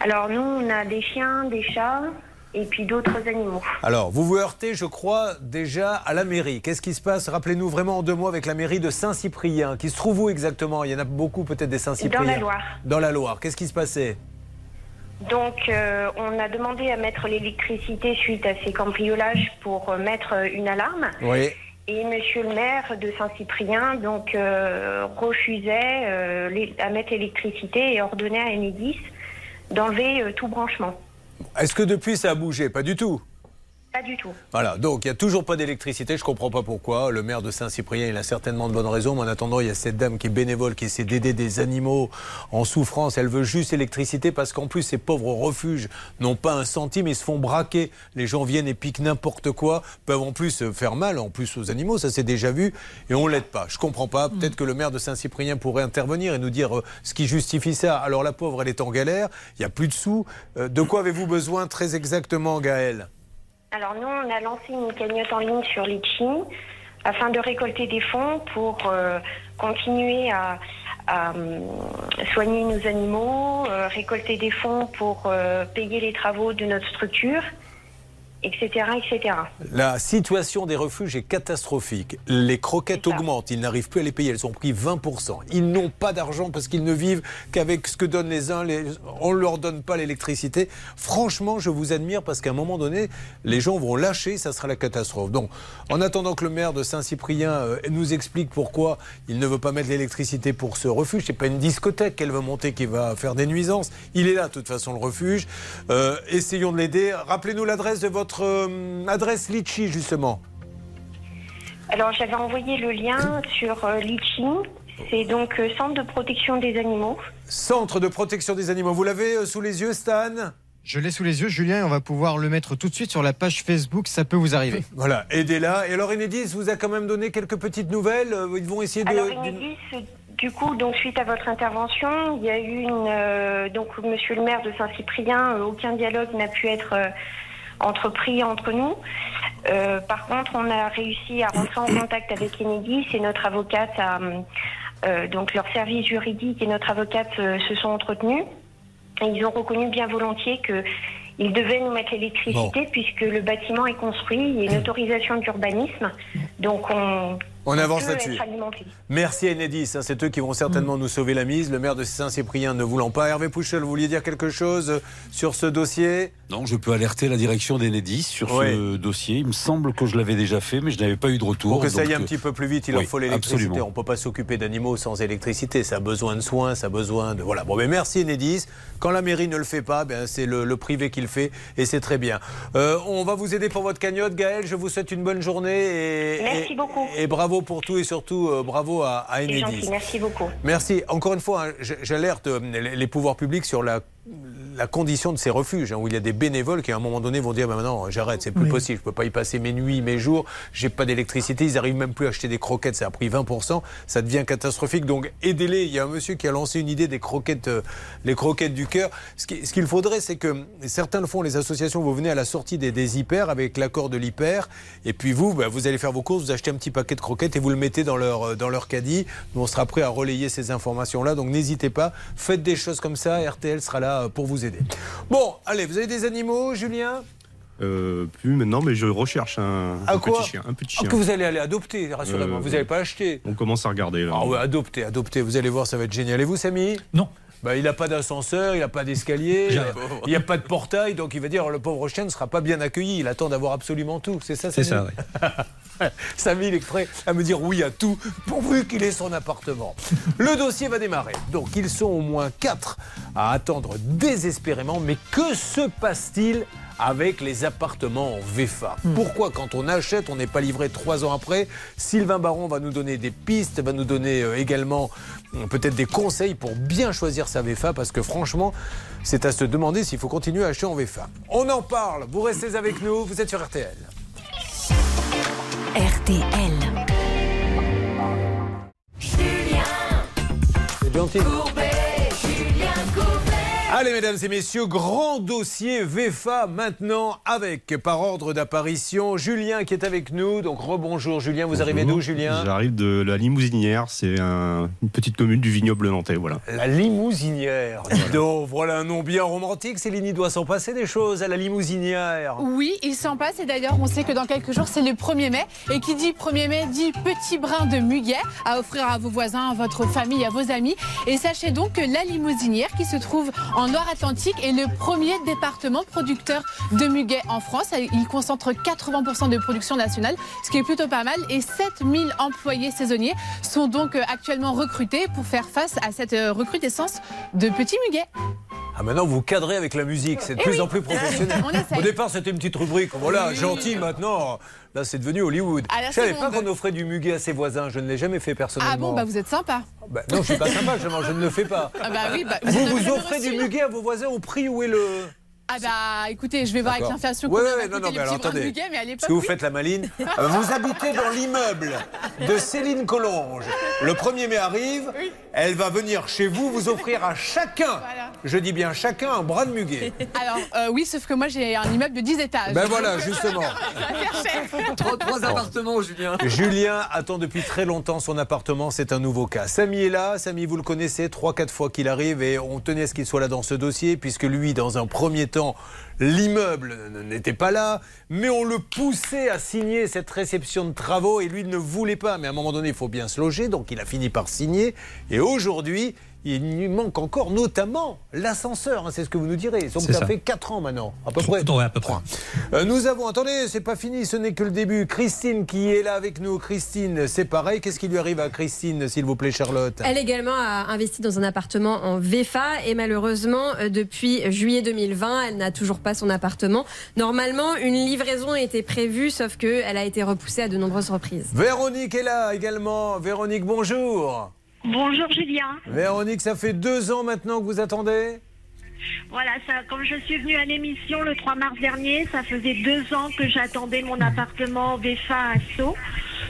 Alors, nous, on a des chiens, des chats et puis d'autres animaux. Alors, vous vous heurtez, je crois, déjà à la mairie. Qu'est-ce qui se passe? Rappelez-nous vraiment en deux mots avec la mairie de Saint-Cyprien, qui se trouve où exactement? Il y en a beaucoup peut-être des Saint-Cyprien. Dans la Loire. Dans la Loire. Qu'est-ce qui se passait? Donc, euh, on a demandé à mettre l'électricité suite à ces cambriolages pour euh, mettre euh, une alarme. Oui. Et Monsieur le maire de Saint-Cyprien donc euh, refusait euh, les- à mettre l'électricité et ordonnait à Enedis d'enlever euh, tout branchement. Est-ce que depuis ça a bougé? Pas du tout. Pas du tout. Voilà, donc il n'y a toujours pas d'électricité, je comprends pas pourquoi. Le maire de Saint-Cyprien, il a certainement de bonnes raisons, mais en attendant, il y a cette dame qui est bénévole, qui essaie d'aider des animaux en souffrance. Elle veut juste électricité parce qu'en plus, ces pauvres refuges n'ont pas un centime, ils se font braquer. Les gens viennent et piquent n'importe quoi, peuvent en plus faire mal, en plus aux animaux, ça s'est déjà vu, et on l'aide pas. Je comprends pas. Peut-être que le maire de Saint-Cyprien pourrait intervenir et nous dire euh, ce qui justifie ça. Alors la pauvre, elle est en galère, il n'y a plus de sous. Euh, de quoi avez-vous besoin très exactement, Gaël Alors nous, on a lancé une cagnotte en ligne sur Litchi afin de récolter des fonds pour euh, continuer à, euh, soigner nos animaux, euh, récolter des fonds pour payer les travaux de notre structure, etc., etc. La situation des refuges est catastrophique. Les croquettes augmentent, ils n'arrivent plus à les payer, elles ont pris 20%. Ils n'ont pas d'argent parce qu'ils ne vivent qu'avec ce que donnent les uns, les... on ne leur donne pas l'électricité. Franchement, je vous admire parce qu'à un moment donné, les gens vont lâcher, ça sera la catastrophe. Donc, en attendant que le maire de Saint-Cyprien euh, nous explique pourquoi il ne veut pas mettre l'électricité pour ce refuge, c'est pas une discothèque qu'elle veut monter qui va faire des nuisances. Il est là, de toute façon, le refuge. Euh, essayons de l'aider. Rappelez-nous l'adresse de votre euh, adresse Litchi, justement. Alors j'avais envoyé le lien sur euh, Litchi, c'est donc euh, Centre de protection des animaux. Centre de protection des animaux. Vous l'avez euh, sous les yeux, Stan Je l'ai sous les yeux, Julien, et on va pouvoir le mettre tout de suite sur la page Facebook, ça peut vous arriver. [laughs] Voilà, aidez-la. Et alors, Enedis vous a quand même donné quelques petites nouvelles. Ils vont essayer de. Alors Enedis, du coup, donc suite à votre intervention, il y a eu une euh, donc Monsieur le maire de Saint-Cyprien, aucun dialogue n'a pu être euh, entrepris entre nous. Euh, par contre, on a réussi à rentrer en contact avec Enedis et notre avocate a, euh, donc leur service juridique et notre avocate euh, se sont entretenus. Et ils ont reconnu bien volontiers que ils devaient nous mettre l'électricité puisque le bâtiment est construit, il y a une autorisation d'urbanisme, donc on, On avance là-dessus. Merci Enedis, hein, c'est eux qui vont certainement nous sauver la mise. Le maire de Saint-Cyprien ne voulant pas. Hervé Pouchel, vous vouliez dire quelque chose euh, sur ce dossier? Non, je peux alerter la direction d'Enedis sur ce dossier. Il me semble que je l'avais déjà fait, mais je n'avais pas eu de retour. Pour que ça aille un petit peu plus vite, il oui, leur faut l'électricité. absolument. On ne peut pas s'occuper d'animaux sans électricité. Ça a besoin de soins, ça a besoin de. Voilà. Bon, mais merci Enedis. Quand la mairie ne le fait pas, ben, c'est le, le privé qui le fait et c'est très bien. Euh, on va vous aider pour votre cagnotte, Gaël. Je vous souhaite une bonne journée. Et, Merci et- beaucoup. Et bravo pour tout et surtout euh, bravo à, à C'est Enedis. gentil, merci beaucoup. Merci. Encore une fois, hein, j'alerte euh, les pouvoirs publics sur la, la condition de ces refuges, hein, où il y a des bénévoles qui à un moment donné vont dire bah, maintenant j'arrête, c'est plus Oui. possible, je peux pas y passer mes nuits, mes jours, j'ai pas d'électricité, ils arrivent même plus à acheter des croquettes, ça a pris 20%, ça devient catastrophique. Donc aidez-les. Il y a un monsieur qui a lancé une idée des croquettes, euh, les croquettes du cœur. Ce qui- ce qu'il faudrait, c'est que certains le font, les associations, vous venez à la sortie des, des hyper avec l'accord de l'hyper, et puis vous, bah, vous allez faire vos courses, vous achetez un petit paquet de croquettes et vous le mettez dans leur, euh, dans leur caddie. Nous, on sera prêt à relayer ces informations-là. Donc n'hésitez pas, faites des choses comme ça. RTL sera là euh, pour vous aider. Bon, allez, vous avez des animaux, Julien? Euh, plus maintenant, mais je recherche un, quoi petit chien. Un petit Ah, chien. que vous allez aller adopter, rassurez-moi. Euh, vous n'allez pas acheter. On commence à regarder là. Ah ouais, adopter, adopter. Vous allez voir, ça va être génial. Et vous, Samy? Non. Bah, il n'a pas d'ascenseur, il n'a pas d'escalier, [laughs] il n'y a pas de portail, donc il va dire le pauvre chien ne sera pas bien accueilli. Il attend d'avoir absolument tout. C'est ça, C'est ça, oui. [laughs] Samy, il est prêt à me dire oui à tout, pourvu qu'il ait son appartement. Le dossier va démarrer. Donc, ils sont au moins quatre à attendre désespérément. Mais que se passe-t-il avec les appartements en VFA Pourquoi, quand on achète, on n'est pas livré trois ans après? Sylvain Baron va nous donner des pistes, va nous donner euh, également peut-être des conseils pour bien choisir sa VFA, parce que franchement, c'est à se demander s'il faut continuer à acheter en VFA. On en parle, vous restez avec nous, vous êtes sur RTL. RTL. C'est gentil. Allez, mesdames et messieurs, grand dossier VFA maintenant avec, par ordre d'apparition, Julien qui est avec nous. Donc, rebonjour Julien, vous arrivez d'où Julien J'arrive de la Limousinière, c'est un- une petite commune du vignoble nantais, voilà. La limousinière. Dis donc, voilà un nom bien romantique. Céline, il doit s'en passer des choses à la limousinière. Oui, il s'en passe et d'ailleurs on sait que dans quelques jours c'est le 1er mai et qui dit 1er mai dit petit brin de muguet à offrir à vos voisins, à votre famille, à vos amis et sachez donc que la limousinière qui se trouve en en Loire-Atlantique est le premier département producteur de muguet en France. Il concentre 80% de production nationale, ce qui est plutôt pas mal. Et 7000 employés saisonniers sont donc euh, actuellement recrutés pour faire face à cette euh, recrudescence de petits muguets. Ah, maintenant, vous cadrez avec la musique, c'est de Eh plus oui. en plus professionnel. Au départ, c'était une petite rubrique, voilà, Oui. gentil, maintenant, là, c'est devenu Hollywood. Je savais pas qu'on offrait du muguet à ses voisins, je ne l'ai jamais fait personnellement. Ah bon, bah vous êtes sympa. Bah, non, je suis pas sympa, je, ne le fais pas. Ah bah oui, bah, vous vous offrez du muguet à vos voisins au prix où est le. Ah bah écoutez, je vais voir avec l'inflation ouais, va non, non, mais alors attendez. mais à Parce que vous oui. faites la maline. [laughs] Vous habitez dans l'immeuble de Céline Collonge. Le 1er mai arrive. Elle va venir chez vous vous offrir à chacun, je dis bien chacun, un bras de muguet. [laughs] Alors euh, oui, sauf que moi j'ai un immeuble de 10 étages. Ben voilà, justement. [laughs] Trois, trois appartements, Julien. Julien attend depuis très longtemps son appartement, c'est un nouveau cas. Samy est là, Samy vous le connaissez, 3-4 fois qu'il arrive et on tenait à ce qu'il soit là dans ce dossier puisque lui, dans un premier temps, l'immeuble n'était pas là, mais on le poussait à signer cette réception de travaux et lui ne voulait pas. Mais à un moment donné, il faut bien se loger, donc il a fini par signer et aujourd'hui, il lui manque encore notamment l'ascenseur, hein, c'est ce que vous nous direz. Donc ça, ça. fait 4 ans maintenant, à peu près. Ouais, à peu près. Euh, nous avons, attendez, c'est pas fini, ce n'est que le début. Christine qui est là avec nous. Christine, c'est pareil. Qu'est-ce qui lui arrive à Christine, s'il vous plaît, Charlotte Elle également a investi dans un appartement en VFA et malheureusement, euh, depuis juillet 2020, elle n'a toujours pas son appartement. Normalement, une livraison était prévue, sauf qu'elle a été repoussée à de nombreuses reprises. Véronique est là également. Véronique, bonjour. Bonjour Julien. Véronique, ça fait deux ans maintenant que vous attendez? Voilà, ça, comme je suis venue à l'émission le 3 mars dernier, ça faisait deux ans que j'attendais mon appartement VFA à Sceaux.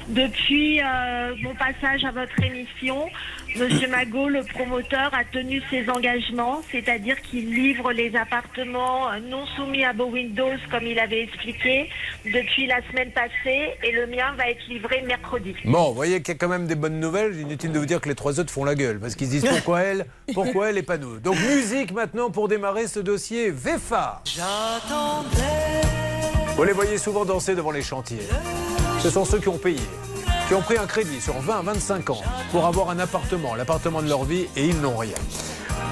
Depuis euh, mon passage à votre émission, Monsieur Magot, le promoteur, a tenu ses engagements, c'est-à-dire qu'il livre les appartements non soumis à Beau Windows, comme il avait expliqué, depuis la semaine passée, et le mien va être livré mercredi. Bon, vous voyez qu'il y a quand même des bonnes nouvelles. Inutile de vous dire que les trois autres font la gueule parce qu'ils se disent [laughs] pourquoi elle, pourquoi elle et pas nous. Donc musique maintenant pour démarrer ce dossier VEFA. Vous les voyez souvent danser devant les chantiers. Ce sont ceux qui ont payé, qui ont pris un crédit sur 20 25 ans pour avoir un appartement, l'appartement de leur vie, et ils n'ont rien.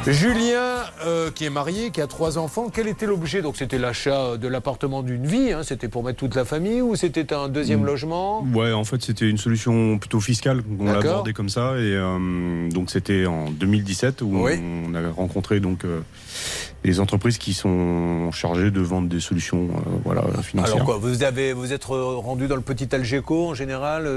Julien, euh, qui est marié, qui a trois enfants, quel était l'objet? Donc c'était l'achat de l'appartement d'une vie, hein, c'était pour mettre toute la famille ou c'était un deuxième logement? Ouais, en fait, c'était une solution plutôt fiscale. On l'a abordé comme ça. Et euh, donc, c'était en 2017 où Oui. on a rencontré donc euh, les entreprises qui sont chargées de vendre des solutions euh, voilà, financières. Alors quoi, vous avez, vous êtes rendu dans le petit Algeco en général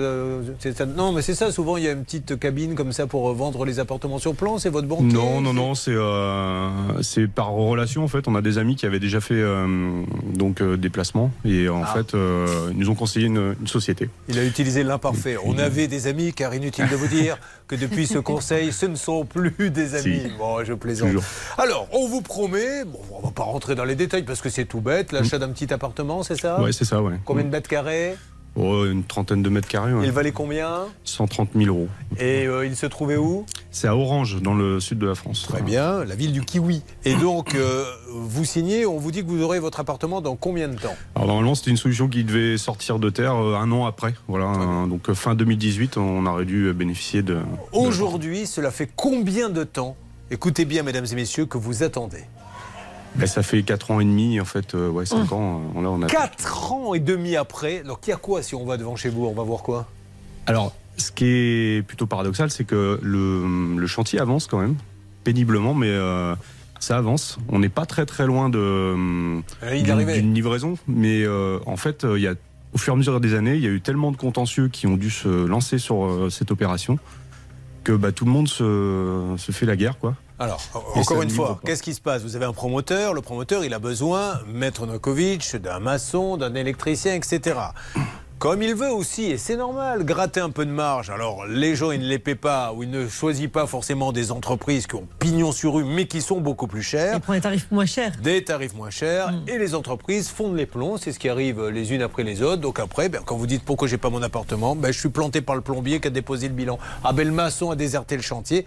ça? Non, mais c'est ça. Souvent, il y a une petite cabine comme ça pour vendre les appartements sur plan. C'est votre banquier Non, non, non, c'est euh, c'est par relation en fait. On a des amis qui avaient déjà fait euh, donc euh, des placements et en Ah. fait ils nous ont conseillé une, une société. Il a utilisé l'imparfait. On avait des amis, car inutile de vous dire que depuis ce conseil, ce ne sont plus des amis. Si. Bon, je plaisante. Toujours. Alors, on vous promet, bon, on va pas rentrer dans les détails parce que c'est tout bête, l'achat d'un petit appartement, c'est ça? Ouais, c'est ça, ouais. Combien de mètres carrés? Oh, une trentaine de mètres carrés. ouais. Il valait combien 130 000 euros. Et euh, il se trouvait où C'est à Orange, dans le sud de la France. Très bien, la ville du Kiwi. Et donc, euh, vous signez, on vous dit que vous aurez votre appartement dans combien de temps Alors normalement, c'était une solution qui devait sortir de terre euh, un an après. Voilà, donc fin 2018, on aurait dû bénéficier de. Aujourd'hui, cela fait combien de temps Écoutez bien, mesdames et messieurs, que vous attendez. Ben, ça fait 4 ans et demi, en fait, euh, ouais, 5 Hum. ans. euh, là, on a... 4 ans et demi après, donc il y a quoi si on va devant chez vous On va voir quoi? Alors, ce qui est plutôt paradoxal, c'est que le, le chantier avance quand même, péniblement, mais euh, ça avance. On n'est pas très très loin est d'une- livraison, mais en fait, il y a, au fur et à mesure des années, il y a eu tellement de contentieux qui ont dû se lancer sur cette opération que bah, tout le monde se, se fait la guerre, quoi. Alors, Et encore une fois, qu'est-ce qui se passe? Vous avez un promoteur, le promoteur, il a besoin, Maître Nokovic, d'un maçon, d'un électricien, etc. Comme il veut aussi, et c'est normal, gratter un peu de marge. Alors, les gens, ils ne les paient pas, ou ils ne choisissent pas forcément des entreprises qui ont pignon sur rue, mais qui sont beaucoup plus chères. Il prend des tarifs moins chers. Des tarifs moins chers et les entreprises fondent les plombs, c'est ce qui arrive les unes après les autres. Donc après, ben, quand vous dites pourquoi j'ai pas mon appartement, ben, je suis planté par le plombier qui a déposé le bilan. Ah ben le maçon a déserté le chantier.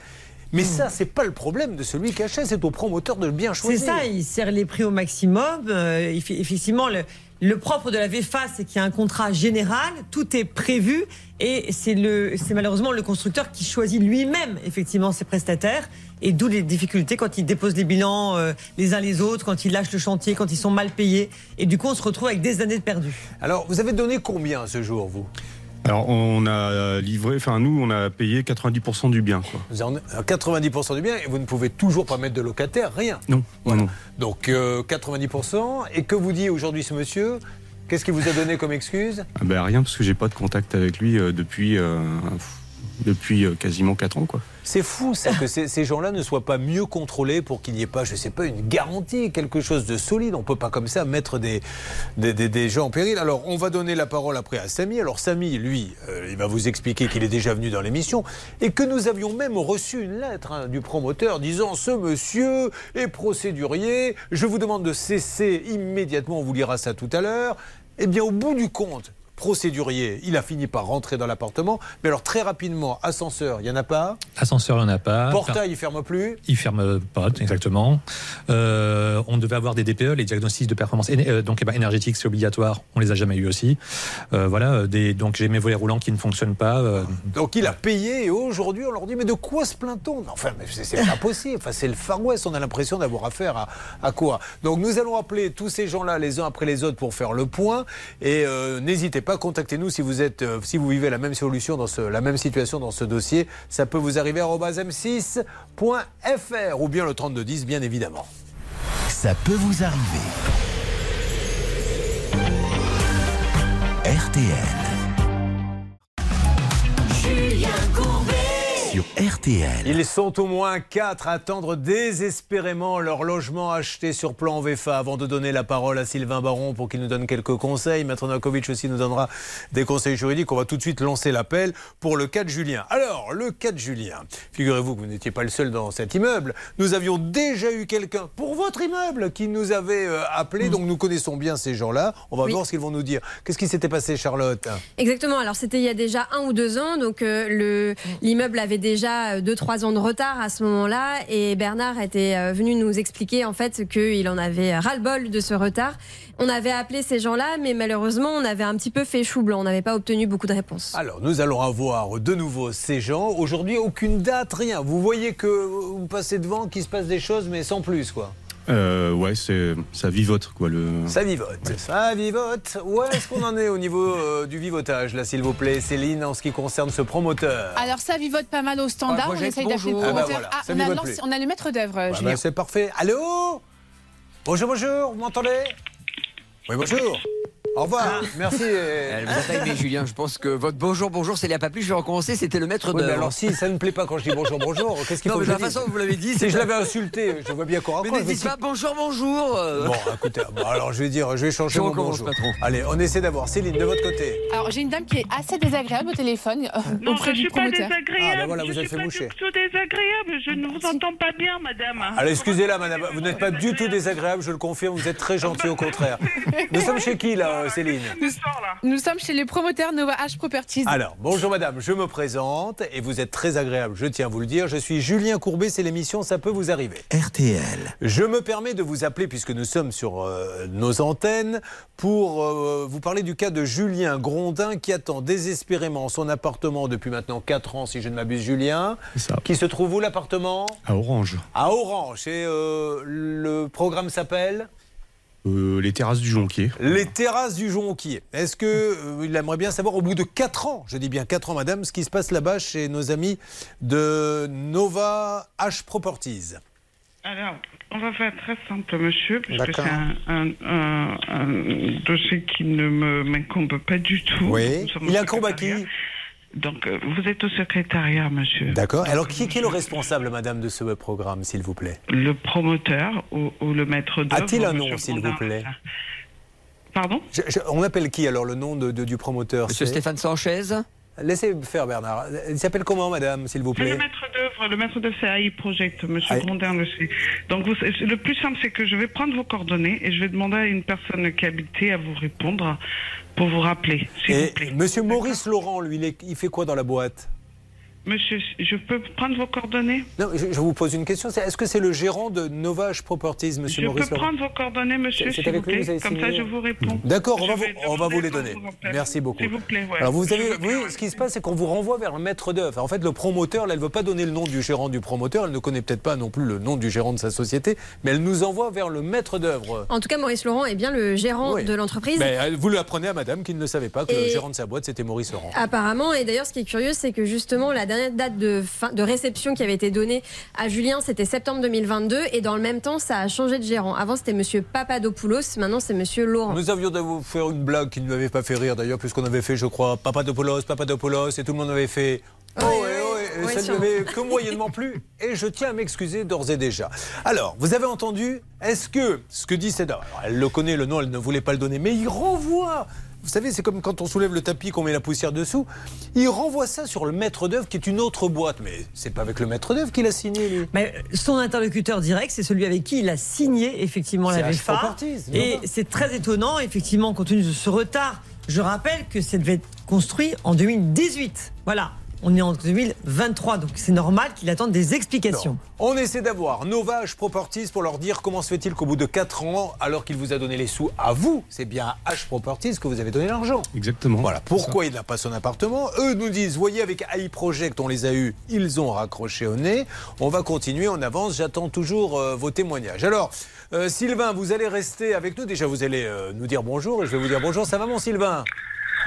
Mais ça, c'est pas le problème de celui qui achète, c'est au promoteur de bien C'est choisir. ça, il serre les prix au maximum. Euh, effectivement, le, le propre de la VFA, c'est qu'il y a un contrat général, tout est prévu, et c'est c'est malheureusement le constructeur qui choisit lui-même effectivement ses prestataires, et d'où les difficultés quand il dépose les bilans euh, les uns les autres, quand il lâche le chantier, quand ils sont mal payés, et du coup on se retrouve avec des années de perdu. Alors, vous avez donné combien ce jour, vous? Alors, on a livré, enfin, nous, on a payé 90% du bien, quoi. Vous en avez 90% du bien et vous ne pouvez toujours pas mettre de locataire, rien. Non, non, non. Donc euh, 90%. Et que vous dit aujourd'hui ce monsieur Qu'est-ce qu'il vous a donné comme excuse? Ah ben, rien, parce que j'ai pas de contact avec lui euh, depuis, euh, depuis euh, quasiment 4 ans, quoi. C'est fou ça que ces, gens-là ne soient pas mieux contrôlés pour qu'il n'y ait pas, je sais pas, une garantie, quelque chose de solide. On peut pas comme ça mettre des, des, des- des gens en péril. Alors on va donner la parole après à Samy. Alors Samy, lui, euh, il va vous expliquer qu'il est déjà venu dans l'émission et que nous avions même reçu une lettre hein, du promoteur disant ce monsieur est procédurier, je vous demande de cesser immédiatement, on vous lira ça tout à l'heure. Eh bien au bout du compte, procédurier, il a fini par rentrer dans l'appartement. Mais alors très rapidement, ascenseur, il n'y en a pas? Ascenseur, il n'y en a pas. Portail, il ferme plus? Il ferme pas, exactement. Euh, on devait avoir des DPE, les diagnostics de performance euh, donc, eh ben, énergétique, c'est obligatoire. On les a jamais eu aussi. Euh, voilà, des, donc j'ai mes volets roulants qui ne fonctionnent pas. Donc il a payé et aujourd'hui on leur dit mais de quoi se plaint-on? Enfin c'est pas [laughs] possible. Enfin c'est le Far West. On a l'impression d'avoir affaire à, à quoi? Donc nous allons appeler tous ces gens-là les uns après les autres pour faire le point et n'hésitez pas contactez-nous si vous êtes euh, si vous vivez la même solution dans ce, la même situation dans ce dossier. Ça peut vous arriver à m6.fr ou bien le 3210 bien évidemment. Ça peut vous arriver. RTL. Julien Courbet. Sur RTL. Ils sont au moins quatre à attendre désespérément leur logement acheté sur plan VFA avant de donner la parole à Sylvain Baron pour qu'il nous donne quelques conseils. Maître Nakovic aussi nous donnera des conseils juridiques. On va tout de suite lancer l'appel pour le cas de Julien. Alors, le cas de Julien. Figurez-vous que vous n'étiez pas le seul dans cet immeuble. Nous avions déjà eu quelqu'un pour votre immeuble qui nous avait euh, appelé. Donc nous connaissons bien ces gens-là. On va Oui. voir ce qu'ils vont nous dire. Qu'est-ce qui s'était passé, Charlotte? Exactement. Alors c'était il y a déjà un ou deux ans, donc euh, le l'immeuble avait déjà euh, deux trois ans de retard à ce moment-là, et Bernard était euh, venu nous expliquer en fait qu'il en avait ras-le-bol de ce retard. On avait appelé ces gens-là, mais malheureusement on avait un petit peu fait chou blanc. On n'avait pas obtenu beaucoup de réponses. Alors, nous allons avoir de nouveau ces gens. Aujourd'hui, aucune date, rien. Vous voyez que vous passez devant, qu'il se passe des choses, mais sans plus, quoi. Euh, ouais, c'est, ça vivote, quoi. Le... Ça vivote, ça vivote. Où est-ce qu'on en est au niveau euh, du vivotage, là, s'il vous plaît, Céline, en ce qui concerne ce promoteur? Alors ça vivote pas mal au standard. Ah, on essaye d'appeler le bonjour. Ah bah promoteur. voilà, Ah, on, a plus. on a le maître d'œuvre, Ah Julien. bah, C'est parfait. Allô? Bonjour, bonjour, vous m'entendez? Oui, bonjour. Au revoir, merci. Elle vous a pas aimé, Julien. Je pense que votre bonjour, bonjour, c'est pas plus. Je vais recommencer. C'était le maître Oui, de. mais alors si ça ne plaît pas quand je dis bonjour, bonjour, qu'est-ce qu'il Non, faut mais que de je la façon dont vous l'avez dit, Si c'est- je l'avais insulté, je vois bien qu'on Mais raccroche. n'hésite si- pas, bonjour, bonjour. Bon, écoutez, bon, alors je vais dire, je vais changer Je mon bonjour. patron. Allez, on essaie d'avoir Céline de votre côté. Alors j'ai une dame qui est assez désagréable au téléphone euh, Non, auprès je du suis pas promoteur. désagréable. Ah, ben voilà, vous je avez suis fait pas moucher. du tout désagréable. Je ne vous entends pas bien, madame. Alors excusez-la, madame, vous n'êtes pas du tout désagréable, je le confirme, vous êtes très gentil au contraire. [laughs] Nous sommes chez qui là, Céline [laughs] Nous, nous sommes chez les promoteurs Nova H Properties. Alors, bonjour madame, je me présente et vous êtes très agréable, je tiens à vous le dire. Je suis Julien Courbet, c'est l'émission Ça peut vous arriver. RTL. Je me permets de vous appeler, puisque nous sommes sur euh, nos antennes, pour euh, vous parler du cas de Julien Grondin qui attend désespérément son appartement depuis maintenant 4 ans, si je ne m'abuse, Julien. Qui se trouve où l'appartement? À Orange. À Orange. Et euh, le programme s'appelle? Euh, les terrasses du Jonquier. Les terrasses du Jonquier. Est-ce que euh, il aimerait bien savoir au bout de 4 ans, je dis bien 4 ans madame, ce qui se passe là-bas chez nos amis de Nova H Properties? Alors, on va faire très simple, monsieur, puisque c'est un, un- un- un dossier qui ne me- m'incombe pas du tout. Oui. Il incombe à qui? Donc, euh, vous êtes au secrétariat, monsieur. D'accord. Alors qui, qui est le responsable madame de ce programme, s'il vous plaît? Le promoteur ou, ou le maître d'œuvre. A-t-il un nom, s'il vous plaît? Pardon? Je- je- On appelle qui alors le nom de- de- du promoteur? Monsieur Stéphane Sanchez Laissez faire Bernard. Il s'appelle comment madame, s'il vous C'est le plaît maître d'œuvre, le maître d'œuvre, c'est AI Project, monsieur AI. Grondin le sait. Donc, vous- le plus simple, c'est que je vais prendre vos coordonnées et je vais demander à une personne qui habitait à vous répondre pour vous rappeler, s'il vous plaît. monsieur Maurice Laurent, lui, il, est- il fait quoi dans la boîte? Monsieur, je peux prendre vos coordonnées? Non, je, je vous pose une question. Est-ce que c'est le gérant de Novage Properties, monsieur Je Maurice peux Laurent? prendre vos coordonnées, monsieur, s'il avec vous lui, plaît. vous avez Comme signé ça, je vous réponds. D'accord, on Je va, vous, on va vous les donner. vous. Merci beaucoup. S'il vous plaît, ouais. Alors vous S'il avez, vous plaît, oui, ce qui se passe, c'est qu'on vous renvoie vers le maître d'œuvre. En fait, le promoteur, là, elle ne veut pas donner le nom du gérant du promoteur. Elle ne connaît peut-être pas non plus le nom du gérant de sa société, mais elle nous envoie vers le maître d'œuvre. En tout cas, Maurice Laurent est bien le gérant Oui. de l'entreprise. Mais, euh, vous l'apprenez à madame qui ne le savait pas que le gérant de sa boîte, c'était Maurice Laurent. Apparemment, et d'ailleurs, ce qui est curieux, c'est que justement, la dernière date de, fin- de réception qui avait été donnée à Julien, c'était septembre 2022, et dans le même temps, ça a changé de gérant. Avant, c'était Monsieur Papadopoulos, maintenant, c'est Monsieur Laurent. Nous avions de vous faire une blague qui ne m'avait pas fait rire d'ailleurs, puisqu'on avait fait, je crois, Papadopoulos, Papadopoulos, et tout le monde avait fait. Oh, ouais, ouais, et ça ne m'avait que moyennement plu, [laughs] et je tiens à m'excuser d'ores et déjà. Alors, vous avez entendu, est-ce que ce que dit alors, elle le connaît, le nom, elle ne voulait pas le donner, mais il renvoie. Vous savez, c'est comme quand on soulève le tapis, qu'on met la poussière dessous. Il renvoie ça sur le maître d'œuvre qui est une autre boîte. Mais c'est pas avec le maître d'œuvre qu'il a signé, lui. Mais son interlocuteur direct, c'est celui avec qui il a signé effectivement la VFA. Et c'est très étonnant, effectivement, compte tenu de ce retard. Je rappelle que ça devait être construit en 2018. Voilà. On est en 2023, donc c'est normal qu'il attende des explications. On essaie d'avoir Novage Properties pour leur dire comment se fait-il qu'au bout de 4 ans, alors qu'il vous a donné les sous à vous, c'est bien à H Properties que vous avez donné l'argent. Exactement. Voilà pourquoi il n'a pas son appartement. Eux nous disent, voyez, avec AI Project, on les a eus, ils ont raccroché au nez. On va continuer, on avance. J'attends toujours euh, vos témoignages. Alors, euh, Sylvain, vous allez rester avec nous. Déjà, vous allez euh, nous dire bonjour et je vais vous dire bonjour. Ça va, mon Sylvain?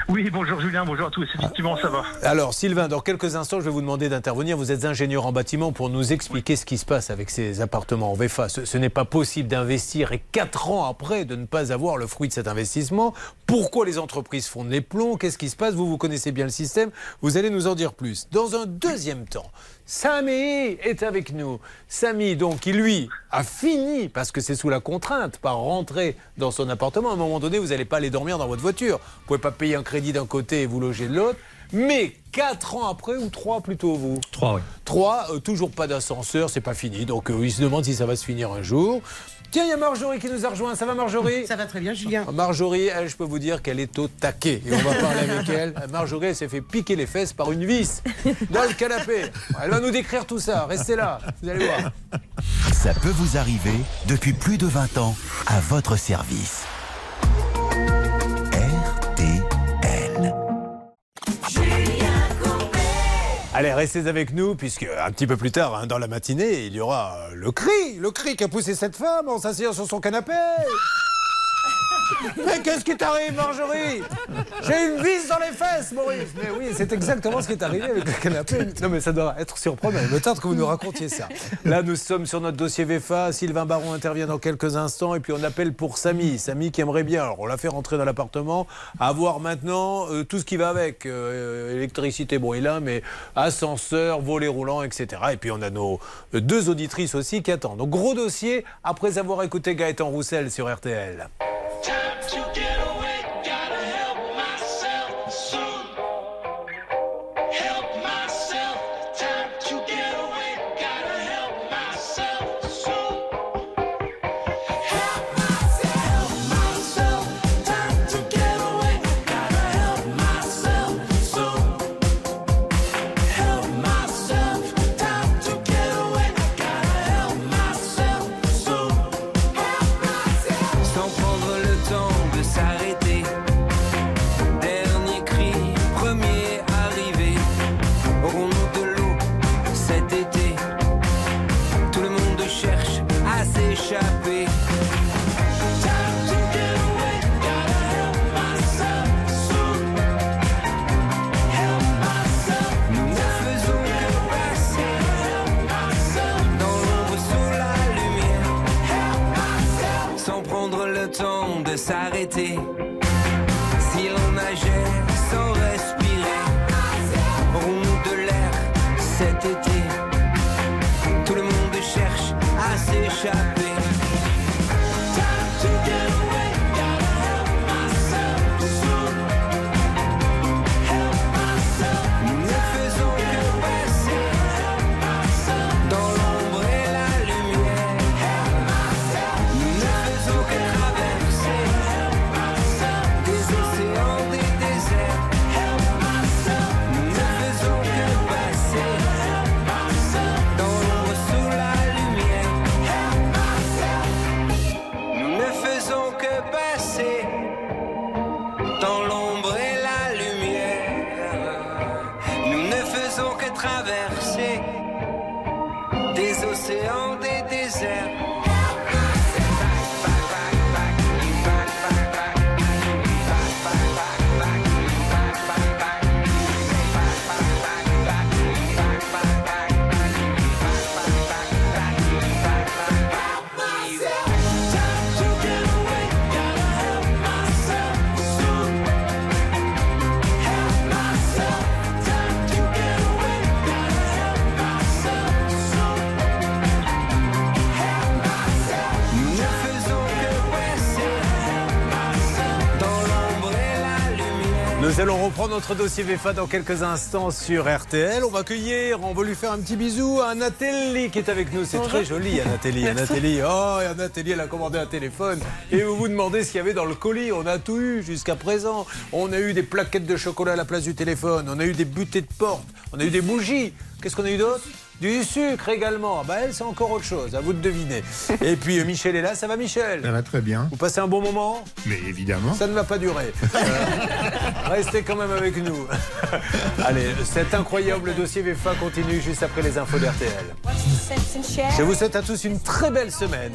Oui, bonjour Julien, bonjour à tous. Effectivement, ça va. Alors, Sylvain, dans quelques instants, je vais vous demander d'intervenir. Vous êtes ingénieur en bâtiment pour nous expliquer ce qui se passe avec ces appartements en VFA. Ce, n'est pas possible d'investir et quatre ans après de ne pas avoir le fruit de cet investissement. Pourquoi les entreprises font les plombs? Qu'est-ce qui se passe? Vous, vous connaissez bien le système. Vous allez nous en dire plus. Dans un deuxième temps, Samy est avec nous. Samy, donc, qui lui a fini, parce que c'est sous la contrainte, par rentrer dans son appartement. À un moment donné, vous n'allez pas aller dormir dans votre voiture. Vous pouvez pas payer un crédit d'un côté et vous loger de l'autre. Mais quatre ans après, ou trois plutôt, vous? Trois, oui. Trois, euh, toujours pas d'ascenseur, c'est pas fini. Donc, euh, il se demande si ça va se finir un jour. Tiens, il y a Marjorie qui nous a rejoint. Ça va, Marjorie? Ça va très bien, Julien. Marjorie, elle, je peux vous dire qu'elle est au taquet. Et on va parler avec [laughs] elle. Marjorie, elle s'est fait piquer les fesses par une vis dans le canapé. Elle va nous décrire tout ça. Restez là, vous allez voir. Ça peut vous arriver depuis plus de 20 ans à votre service. Allez, restez avec nous, puisque un petit peu plus tard, hein, dans la matinée, il y aura euh, le cri, le cri qu'a poussé cette femme en s'asseyant sur son canapé. Mais qu'est-ce qui t'arrive, Marjorie? J'ai une vis dans les fesses, Maurice. Mais oui, c'est exactement ce qui est arrivé avec le canapé. Non, mais ça doit être surprenant. Il me tarde que vous nous racontiez ça. Là, nous sommes sur notre dossier VFA. Sylvain Baron intervient dans quelques instants. Et puis, on appelle pour Samy. Samy qui aimerait bien. Alors, on l'a fait rentrer dans l'appartement. Avoir maintenant euh, tout ce qui va avec. Euh, électricité, bon, il a, mais ascenseur, volet roulant, etc. Et puis, on a nos deux auditrices aussi qui attendent. Donc, gros dossier après avoir écouté Gaëtan Roussel sur RTL. Sans allons reprendre notre dossier VFA dans quelques instants sur RTL. On va accueillir, on va lui faire un petit bisou à Anatelli qui est avec nous. C'est très joli, Anatelli. Merci. Anatelli, oh, et Anatelli, elle a commandé un téléphone. Et vous vous demandez ce qu'il y avait dans le colis. On a tout eu jusqu'à présent. On a eu des plaquettes de chocolat à la place du téléphone. On a eu des butées de porte. On a eu des bougies. Qu'est-ce qu'on a eu d'autre? Du sucre également. Bah elle, c'est encore autre chose. À vous de deviner. [laughs] Et puis euh, Michel est là. Ça va, Michel? Ça va très bien. Vous passez un bon moment? Mais évidemment. Ça ne va pas durer. Euh, [laughs] restez quand même avec nous. [laughs] Allez, cet incroyable dossier VFA continue juste après les infos d'RTL. Je vous souhaite à tous une très belle semaine.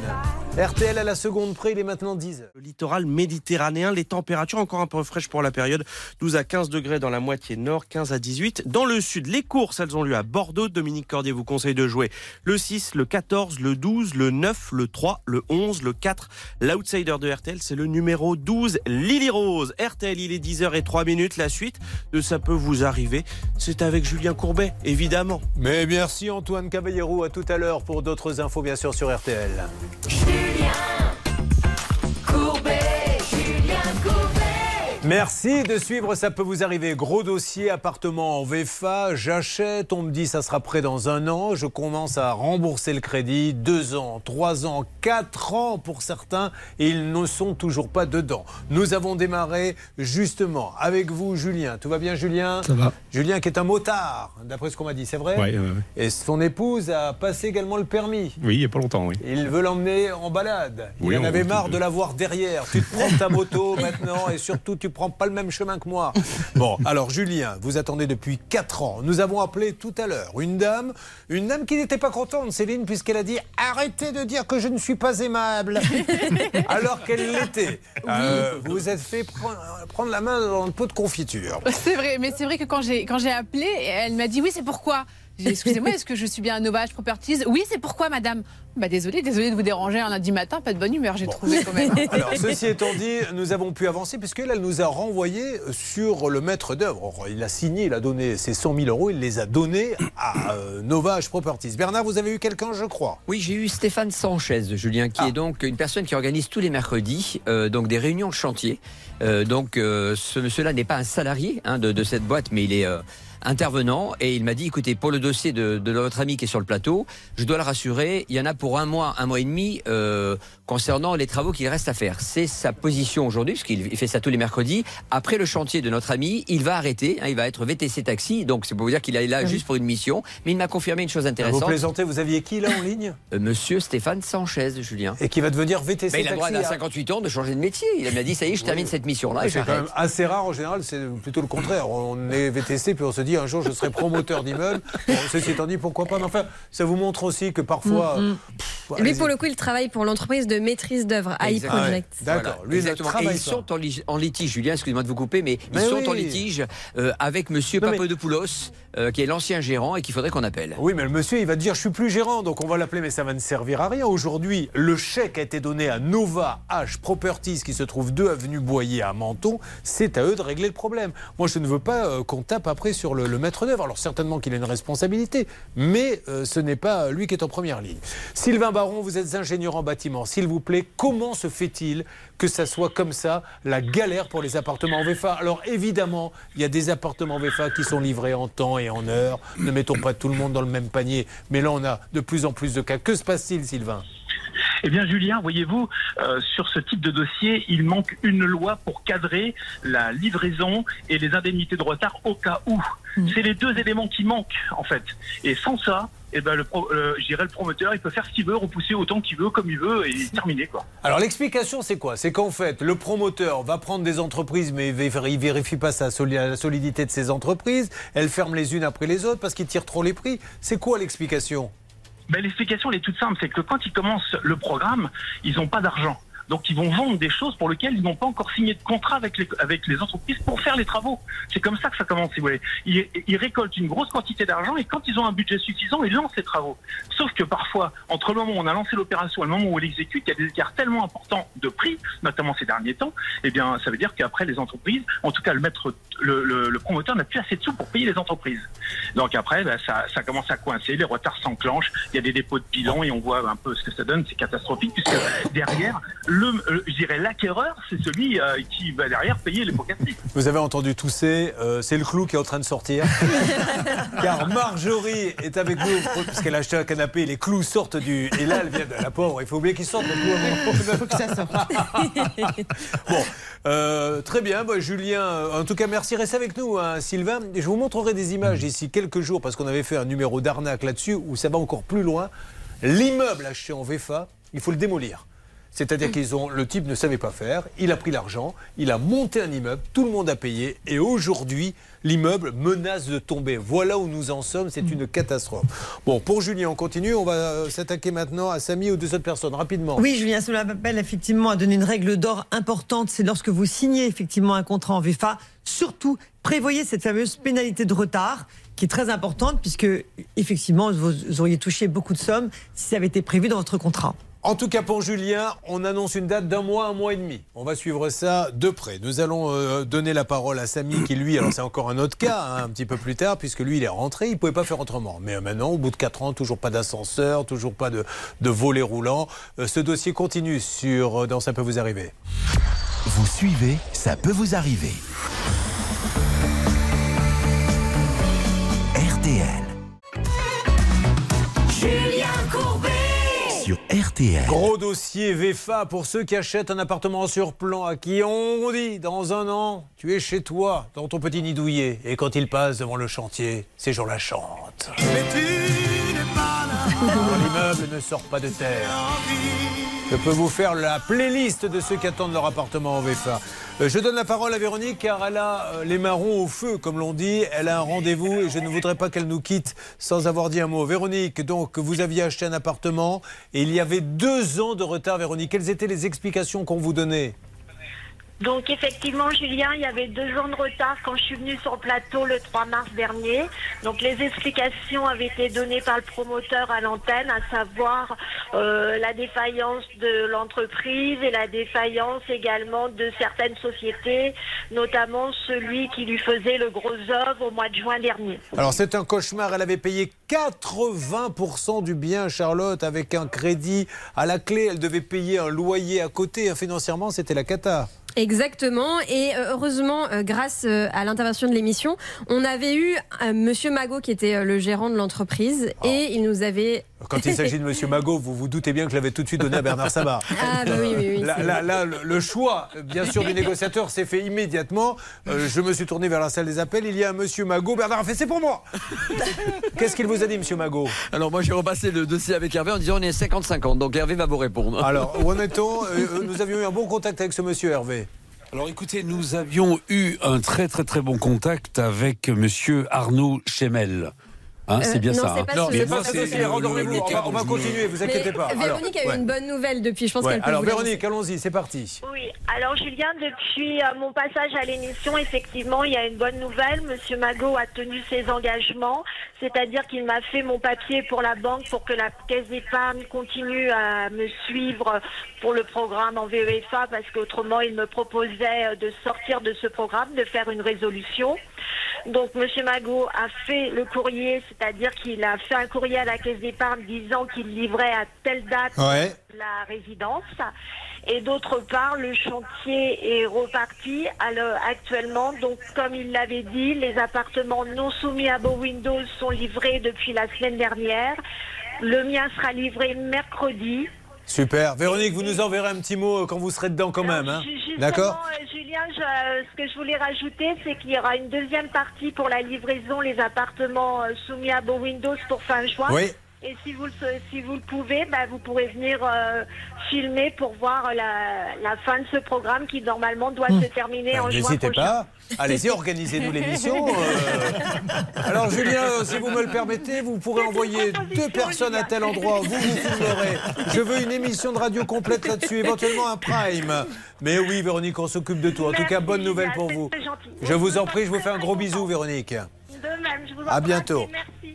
RTL à la seconde près, il est maintenant 10 heures. Le littoral méditerranéen, les températures encore un peu fraîches pour la période. 12 à 15 degrés dans la moitié nord, 15 à 18 dans le sud. Les courses, elles ont lieu à Bordeaux. Dominique Cordier vous conseille de jouer le 6, le 14, le 12, le 9, le 3, le 11, le 4. L'outsider de RTL, c'est le numéro 12, Lily Rose. RTL, il est 10h03 minutes. La suite de Ça peut vous arriver, c'est avec Julien Courbet, évidemment. Mais merci Antoine Caballero. À tout à l'heure pour d'autres infos, bien sûr, sur RTL. Julien Courbet. Merci de suivre, ça peut vous arriver. Gros dossier, appartement en VFA, j'achète, on me dit ça sera prêt dans un an, je commence à rembourser le crédit, deux ans, trois ans, quatre ans pour certains, et ils ne sont toujours pas dedans. Nous avons démarré justement avec vous, Julien. Tout va bien, Julien? Ça va. Julien qui est un motard, d'après ce qu'on m'a dit, c'est vrai? Ouais, ouais. Et son épouse a passé également le permis. Oui, il n'y a pas longtemps, oui. Il veut l'emmener en balade. Oui, il en on avait marre de l'avoir derrière. Tu te prends ta moto [laughs] maintenant et surtout tu prends pas le même chemin que moi. [laughs] Bon, alors Julien, vous attendez depuis 4 ans. Nous avons appelé tout à l'heure une dame, une dame qui n'était pas contente, Céline, puisqu'elle a dit arrêtez de dire que je ne suis pas aimable, [laughs] alors qu'elle l'était. Euh, vous vous êtes fait prendre, prendre la main dans le pot de confiture. C'est vrai, mais c'est vrai que quand j'ai appelé, elle m'a dit oui, c'est pourquoi? Excusez-moi, est-ce que je suis bien à Novage Properties Oui, c'est pourquoi, madame? Bah désolé, désolé de vous déranger un lundi matin, pas de bonne humeur, j'ai trouvé quand même. [laughs] Alors, ceci étant dit, nous avons pu avancer puisqu'elle elle nous a renvoyé sur le maître d'œuvre. Il a signé, il a donné ses 100 000 euros, il les a donnés à euh, Novage Properties. Bernard, vous avez eu quelqu'un, je crois? Oui, j'ai eu Stéphane Sanchez, Julien, qui est donc une personne qui organise tous les mercredis euh, donc des réunions de chantier. Euh, donc euh, ce monsieur-là n'est pas un salarié hein, de, de cette boîte, mais il est euh, intervenant et il m'a dit écoutez pour le dossier de, de notre ami qui est sur le plateau je dois le rassurer il y en a pour un mois un mois et demi euh, concernant les travaux qu'il reste à faire c'est sa position aujourd'hui puisqu'il il fait ça tous les mercredis après le chantier de notre ami il va arrêter hein, il va être VTC taxi donc c'est pour vous dire qu'il est là juste pour une mission mais il m'a confirmé une chose Vous intéressante plaisantez, vous aviez qui là en ligne? Euh, Monsieur Stéphane Sanchez, Julien. Et qui va devenir VTC Mais il a le droit taxi, à hein. 58 ans de changer de métier. Il m'a dit, ça y est, je termine cette mission-là C'est quand même assez rare en général, c'est plutôt le contraire. On est VTC puis on se dit un jour je serai promoteur d'immeuble. [laughs] Bon, ceci étant dit, pourquoi pas. Mais enfin, ça vous montre aussi que parfois. Mm, mm. pff, Lui, pour le coup, il travaille pour l'entreprise de maîtrise d'œuvre, AI. Project. D'accord. Voilà, Lui, il exactement. travaille Et ils sont en, li- en litige, Julien, excusez-moi de vous couper, mais, Mais ils sont en litige euh, avec monsieur Non, mais- euh, qui est l'ancien gérant et qu'il faudrait qu'on appelle. Oui, mais le monsieur, il va dire je suis plus gérant, donc on va l'appeler, mais ça va ne servir à rien. Aujourd'hui, le chèque a été donné à Nova H Properties, qui se trouve 2 avenue Boyer à Menton. C'est à eux de régler le problème. Moi, je ne veux pas euh, qu'on tape après sur le, le maître d'œuvre. Alors certainement qu'il a une responsabilité, mais euh, ce n'est pas lui qui est en première ligne. Sylvain Baron, vous êtes ingénieur en bâtiment. S'il vous plaît, comment se fait-il que ça soit comme ça, la galère pour les appartements en VFA Alors évidemment, il y a des appartements en VFA qui sont livrés en temps et en heure. Ne mettons pas tout le monde dans le même panier. Mais là, on a de plus en plus de cas. Que se passe-t-il, Sylvain? Eh bien, Julien, voyez-vous, euh, sur ce type de dossier, il manque une loi pour cadrer la livraison et les indemnités de retard au cas où. C'est les deux éléments qui manquent, en fait. Et sans ça, eh ben, le, pro- euh, je dirais le promoteur, il peut faire ce qu'il veut, repousser autant qu'il veut, comme il veut, et terminer, quoi. Alors l'explication, c'est quoi? C'est qu'en fait, le promoteur va prendre des entreprises, mais il vé- il vérifie pas sa soli- la solidité de ces entreprises. Elles ferment les unes après les autres parce qu'il tire trop les prix. C'est quoi l'explication? Ben, L'explication, elle est toute simple. C'est que quand ils commencent le programme, ils n'ont pas d'argent. Donc ils vont vendre des choses pour lesquelles ils n'ont pas encore signé de contrat avec les, avec les entreprises pour faire les travaux. C'est comme ça que ça commence, si vous voulez. Ils, ils récoltent une grosse quantité d'argent et quand ils ont un budget suffisant, ils lancent les travaux. Sauf que parfois, entre le moment où on a lancé l'opération et le moment où on l'exécute, il y a des écarts tellement importants de prix, notamment ces derniers temps, eh bien ça veut dire qu'après les entreprises, en tout cas le maître, le, le- le promoteur n'a plus assez de sous pour payer les entreprises. Donc après, ben, ça, ça commence à coincer, les retards s'enclenchent, il y a des dépôts de bilan et on voit un peu ce que ça donne, c'est catastrophique puisque derrière, le, euh, je dirais l'acquéreur, c'est celui euh, qui va derrière payer les pots cassés. Vous avez entendu tousser, euh, c'est le clou qui est en train de sortir. [laughs] Car Marjorie est avec nous, puisqu'elle a acheté un canapé, les clous sortent du. Et là, elle vient de la pauvre, il faut oublier qu'ils sortent le clou avant. Il faut que ça sorte. [laughs] Bon, euh, très bien, bah, Julien. euh, En tout cas, merci. Restez avec nous, hein, Sylvain. Je vous montrerai des images d'ici quelques jours parce qu'on avait fait un numéro d'arnaque là-dessus où ça va encore plus loin. L'immeuble acheté en VFA, il faut le démolir. C'est-à-dire qu'ils ont, le type ne savait pas faire, il a pris l'argent, il a monté un immeuble, tout le monde a payé, et aujourd'hui, l'immeuble menace de tomber. Voilà où nous en sommes, c'est une catastrophe. Bon, pour Julien, on continue, on va euh, s'attaquer maintenant à Samy ou deux autres personnes, rapidement. Oui, Julien cela m'appelle effectivement à donner une règle d'or importante. C'est lorsque vous signez effectivement un contrat en VFA, surtout prévoyez cette fameuse pénalité de retard qui est très importante puisque effectivement vous auriez touché beaucoup de sommes si ça avait été prévu dans votre contrat. En tout cas, pour Julien, on annonce une date d'un mois, un mois et demi. On va suivre ça de près. Nous allons euh, donner la parole à Samy, qui lui, alors c'est encore un autre cas, hein, un petit peu plus tard, puisque lui, il est rentré, il ne pouvait pas faire autrement. Mais euh, maintenant, au bout de 4 ans, toujours pas d'ascenseur, toujours pas de, de volet roulant. Euh, ce dossier continue sur Dans Ça peut vous arriver. Vous suivez, ça peut vous arriver. RTL. Sur RTL. Gros dossier VFA pour ceux qui achètent un appartement sur plan, à qui on dit dans un an, tu es chez toi, dans ton petit nid douillet. Et quand il passe devant le chantier, ces gens-là chantent. L'immeuble ne sort pas de terre. Je peux vous faire la playlist de ceux qui attendent leur appartement en VFA. Euh, Je donne la parole à Véronique car elle a euh, les marrons au feu, comme l'on dit. Elle a un rendez-vous et je ne voudrais pas qu'elle nous quitte sans avoir dit un mot. Véronique, donc vous aviez acheté un appartement et il y avait deux ans de retard, Véronique. Quelles étaient les explications qu'on vous donnait? Donc effectivement, Julien, il y avait deux ans de retard quand je suis venue sur le plateau le 3 mars dernier. Donc les explications avaient été données par le promoteur à l'antenne, à savoir euh, la défaillance de l'entreprise et la défaillance également de certaines sociétés, notamment celui qui lui faisait le gros œuvre au mois de juin dernier. Alors c'est un cauchemar, elle avait payé 80% du bien Charlotte avec un crédit à la clé, elle devait payer un loyer à côté, financièrement c'était la cata. Exactement. Et euh, heureusement, euh, grâce euh, à l'intervention de l'émission, on avait eu Monsieur Magot qui était le gérant de l'entreprise et il nous avait. Quand il s'agit de Monsieur [laughs] Magot, vous vous doutez bien que je l'avais tout de suite donné à Bernard Sabat. Ah bah oui, oui, oui. Là, c'est- là- là, le, le choix, bien sûr, du négociateur s'est fait immédiatement. Euh, je me suis tourné vers la salle des appels. Il y a un Monsieur Magot. Bernard a fait c'est pour moi. [laughs] Qu'est-ce qu'il vous a dit, Monsieur Magot? Alors moi j'ai repassé le dossier avec Hervé en disant on est 50-50, donc Hervé va vous répondre. Alors, où en est-on? Euh, euh, Nous avions eu un bon contact avec ce monsieur Hervé. Alors écoutez, nous avions eu un très très très bon contact avec monsieur Arnaud Chemel. Hein, c'est Euh, bien non, ça. hein. Non, c'est rendormez-vous, on va- on va continuer, vous inquiétez pas. Véronique Alors, a eu ouais. une bonne nouvelle depuis. Je pense Ouais, qu'elle peut Alors vous Véronique, allons-y, c'est parti. Oui, alors Julien, depuis euh, mon passage à l'émission, effectivement, il y a une bonne nouvelle. Monsieur Magot a tenu ses engagements, c'est-à-dire qu'il m'a fait mon papier pour la banque pour que la caisse d'épargne continue à me suivre pour le programme en VEFA, parce qu'autrement, il me proposait euh, de sortir de ce programme, de faire une résolution. Donc, Monsieur Magot a fait le courrier, c'est-à-dire qu'il a fait un courrier à la caisse d'épargne disant qu'il livrait à telle date Ouais. la résidence. Et d'autre part, le chantier est reparti alors, actuellement. Donc, comme il l'avait dit, les appartements non soumis à Beau Windows sont livrés depuis la semaine dernière. Le mien sera livré mercredi. Super. Véronique, vous nous enverrez un petit mot euh, quand vous serez dedans quand même. hein. Justement, D'accord euh, Julien, je- euh, ce que je voulais rajouter, c'est qu'il y aura une deuxième partie pour la livraison, les appartements euh, soumis à Beau Windows pour fin juin. Oui. Et si vous, le, si vous le pouvez, bah, vous pourrez venir euh, filmer pour voir la, la fin de ce programme qui normalement doit se terminer en juin Bah, N'hésitez prochain. pas. Allez-y, organisez-nous l'émission. euh. Alors, Julien, si vous me le permettez, vous pourrez envoyer deux personnes à tel endroit. Vous, vous filmerez. Je veux une émission de radio complète là-dessus, éventuellement un prime. Mais oui, Véronique, on s'occupe de tout. En tout cas, bonne nouvelle pour vous. Je vous en prie, je vous fais un gros bisou, Véronique. De même, je vous À bientôt.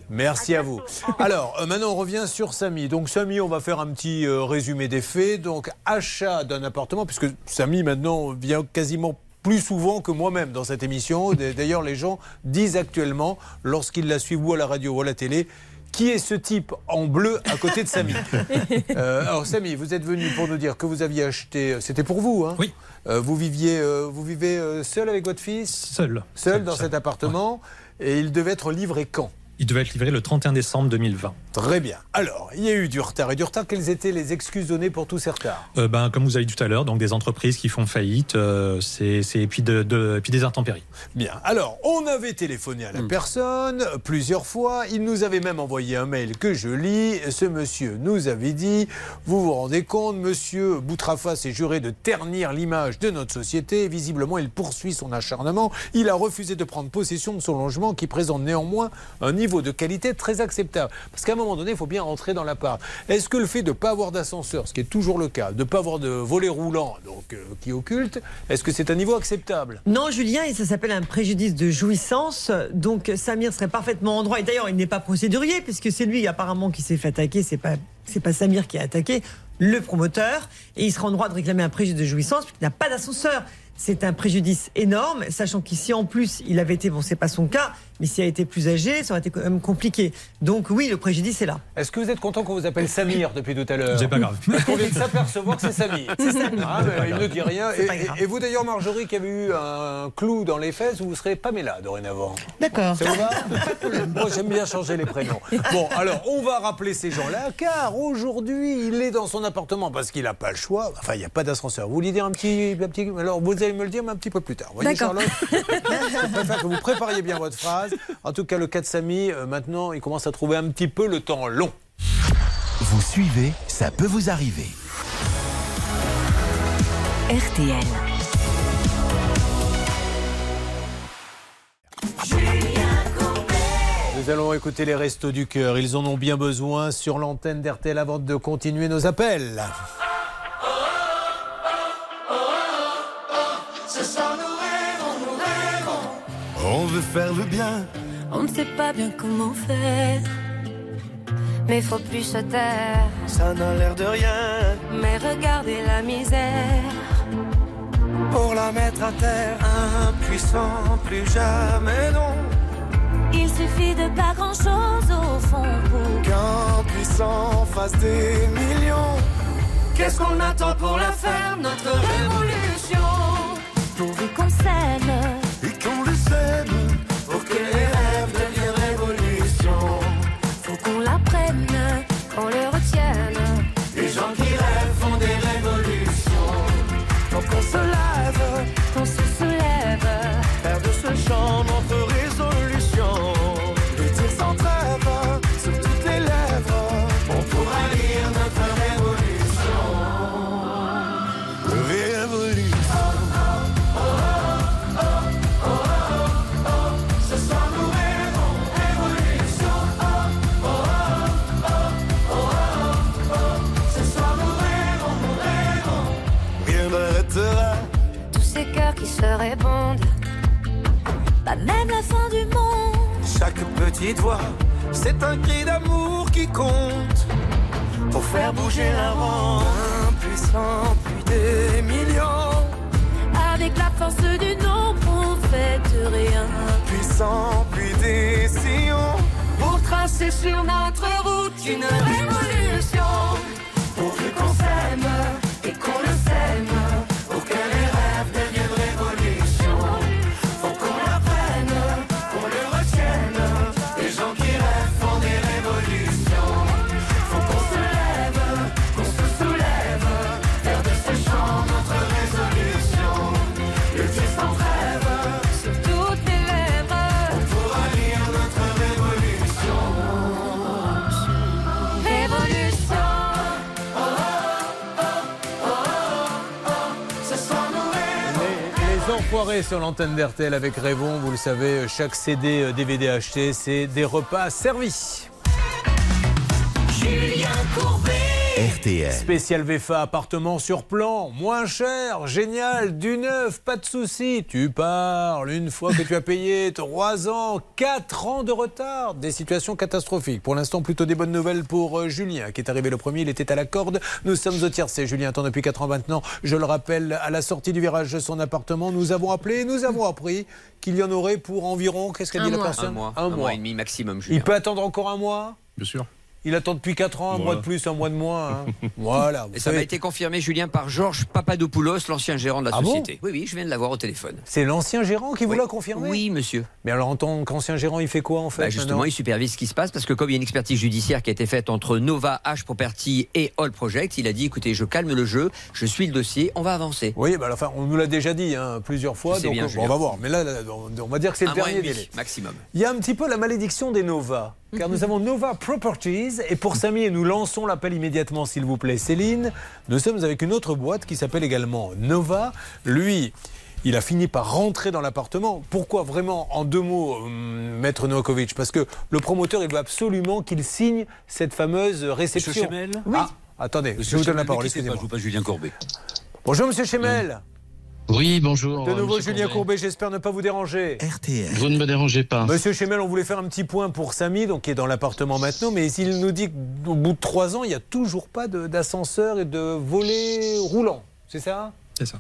Merci à vous. Alors, euh, maintenant, on revient sur Samy. Donc, Samy, on va faire un petit euh, résumé des faits. Donc, achat d'un appartement, puisque Samy, maintenant, vient quasiment plus souvent que moi-même dans cette émission. [laughs] D'ailleurs, les gens disent actuellement, lorsqu'ils la suivent ou à la radio ou à la télé, qui est ce type en bleu à côté de Samy? [laughs] Euh, Alors, Samy, vous êtes venu pour nous dire que vous aviez acheté. C'était pour vous, hein Oui. vous viviez, euh, vous vivez euh, seul avec votre fils? Seul. Seul dans cet appartement. Et il devait être livré quand? Il devait être livré le 31 décembre 2020. Très bien. Alors, il y a eu du retard. Et du retard, quelles étaient les excuses données pour tous ces retards? Euh, ben, comme vous avez dit tout à l'heure, donc des entreprises qui font faillite, euh, c'est, et, puis de, de- et puis des intempéries. Bien. Alors, on avait téléphoné à la personne plusieurs fois. Il nous avait même envoyé un mail que je lis. Ce monsieur nous avait dit Vous vous rendez compte, monsieur Boutrafa s'est juré de ternir l'image de notre société. Visiblement, il poursuit son acharnement. Il a refusé de prendre possession de son logement qui présente néanmoins un niveau de qualité très acceptable. Parce qu'à un moment donné, il faut bien rentrer dans l'appart. Est-ce que le fait de ne pas avoir d'ascenseur, ce qui est toujours le cas, de ne pas avoir de volet roulant donc, euh, qui occulte, est-ce que c'est un niveau acceptable? Non, Julien, et ça s'appelle un préjudice de jouissance. Donc Samir serait parfaitement en droit. Et d'ailleurs, il n'est pas procédurier, puisque c'est lui apparemment qui s'est fait attaquer. C'est pas, c'est pas Samir qui a attaqué, le promoteur. Et il sera en droit de réclamer un préjudice de jouissance, puisqu'il n'a pas d'ascenseur. C'est un préjudice énorme, sachant qu'ici en plus il avait été, bon c'est pas son cas, mais s'il a été plus âgé, ça aurait été quand même compliqué. Donc oui, le préjudice est là. Est-ce que vous êtes content qu'on vous appelle Samir depuis tout à l'heure C'est pas grave. Parce qu'on vient de s'apercevoir que c'est Samir. C'est Samir. Ah, mais il ne dit rien. Et, vous d'ailleurs, Marjorie, qui avez eu un clou dans les fesses, vous serez Pamela dorénavant. D'accord. Ça vous va Moi, j'aime bien changer les prénoms. Bon, alors, on va rappeler ces gens-là, car aujourd'hui, il est dans son appartement parce qu'il n'a pas le choix. Enfin, il n'y a pas d'ascenseur. Vous voulez dire un petit, un petit. Alors, vous allez me le dire, mais un petit peu plus tard. Vous voyez, D'accord. Charlotte Je préfère que vous prépariez bien votre phrase. En tout cas, le cas de Samy, euh, maintenant, il commence à trouver un petit peu le temps long. Vous suivez, ça peut vous arriver. RTL. Nous allons écouter les restos du cœur. Ils en ont bien besoin sur l'antenne d'RTL avant de continuer nos appels. Veut faire le bien. On ne sait pas bien comment faire. Mais faut plus se taire. Ça n'a l'air de rien. Mais regardez la misère. Pour la mettre à terre, impuissant, plus jamais non. Il suffit de pas grand chose au fond pour Qu'un puissant fasse des millions. Qu'est-ce qu'on attend pour la faire, notre révolution? pourvu qu'on s'aime. Répondent. Pas même la fin du monde. Chaque petite voix, c'est un cri d'amour qui compte. Pour faire bouger la ronde. Impuissant, plus des millions. Avec la force du nombre, on fait de rien. Puissant, puis des sillons. Pour tracer sur notre route une révolution Pourvu qu'on s'aime Et qu'on le sème Sur l'antenne d'RTL avec Révon. Vous le savez, chaque CD, euh, DVD acheté, c'est des repas servis. RTL. Spécial VFA, appartement sur plan, moins cher, génial, du neuf, pas de souci. Tu parles une fois que tu as payé 3 ans, 4 ans de retard. Des situations catastrophiques. Pour l'instant, plutôt des bonnes nouvelles pour euh, Julien, qui est arrivé le premier. Il était à la corde. Nous sommes au tiercé. Julien attend depuis 4 ans maintenant. Je le rappelle, à la sortie du virage de son appartement, nous avons appelé, nous avons appris qu'il y en aurait pour environ, qu'est-ce qu'a Un dit la mois. personne Un mois. Un mois et demi maximum, Julien. Il peut attendre encore un mois? Bien sûr. Il attend depuis 4 ans, un Voilà. mois de plus, un mois de moins. hein. [laughs] voilà. Et ça savez. m'a été confirmé, Julien, par Georges Papadopoulos, l'ancien gérant de la Ah bon société. oui, oui, je viens de l'avoir au téléphone. C'est l'ancien gérant qui vous Oui. l'a confirmé Oui, monsieur. Mais alors, en tant qu'ancien gérant, il fait quoi en fait Bah, justement, il supervise ce qui se passe parce que comme il y a une expertise judiciaire qui a été faite entre Nova, H Property et All Project, il a dit écoutez, je calme le jeu, je suis le dossier, on va avancer. Oui, bah, enfin, on nous l'a déjà dit hein, plusieurs fois, C'est donc bien, on- Julien. on va voir. Mais là, là, on on va dire que c'est le dernier délai. maximum. Il y a un petit peu la malédiction des Nova. Car [laughs] nous avons Nova Properties et pour Samy, et nous lançons l'appel immédiatement, s'il vous plaît, Céline. Nous sommes avec une autre boîte qui s'appelle également Nova. Lui, il a fini par rentrer dans l'appartement. Pourquoi vraiment, en deux mots, hum, Maître Novakovic? Parce que le promoteur, il veut absolument qu'il signe cette fameuse réception. Monsieur Chemel? Ah, attendez, je vous donne la parole, excusez-moi. Je vous passe Julien. Bonjour Monsieur Chemel. Oui, bonjour. De nouveau, monsieur Julien Courbet. Courbet, j'espère ne pas vous déranger. RTL. Vous ne me dérangez pas. Monsieur Chemel, on voulait faire un petit point pour Samy, donc qui est dans l'appartement maintenant, mais il nous dit qu'au bout de trois ans, il n'y a toujours pas d'ascenseur et de volets roulants. C'est ça? C'est ça.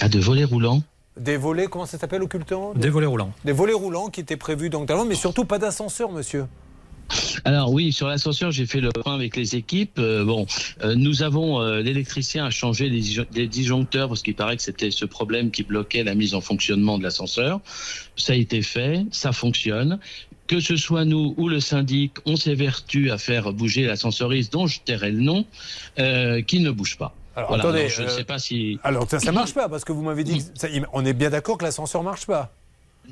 Ah, de volets roulants? Des volets, comment ça s'appelle occultant? Des volets roulants. Des volets roulants qui étaient prévus donc avant, mais surtout pas d'ascenseur, monsieur. Alors oui, sur l'ascenseur, j'ai fait le point avec les équipes. Euh, bon, euh, nous avons euh, l'électricien a changé les, disjo- les disjoncteurs parce qu'il paraît que c'était ce problème qui bloquait la mise en fonctionnement de l'ascenseur. Ça a été fait, ça fonctionne. Que ce soit nous ou le syndic, on s'évertue à faire bouger l'ascensoriste dont je tairai le nom, euh, qui ne bouge pas. Alors, Voilà, attendez, alors je ne euh, sais pas si. Alors ça, ça marche pas parce que vous m'avez dit. que ça- on est bien d'accord que l'ascenseur marche pas.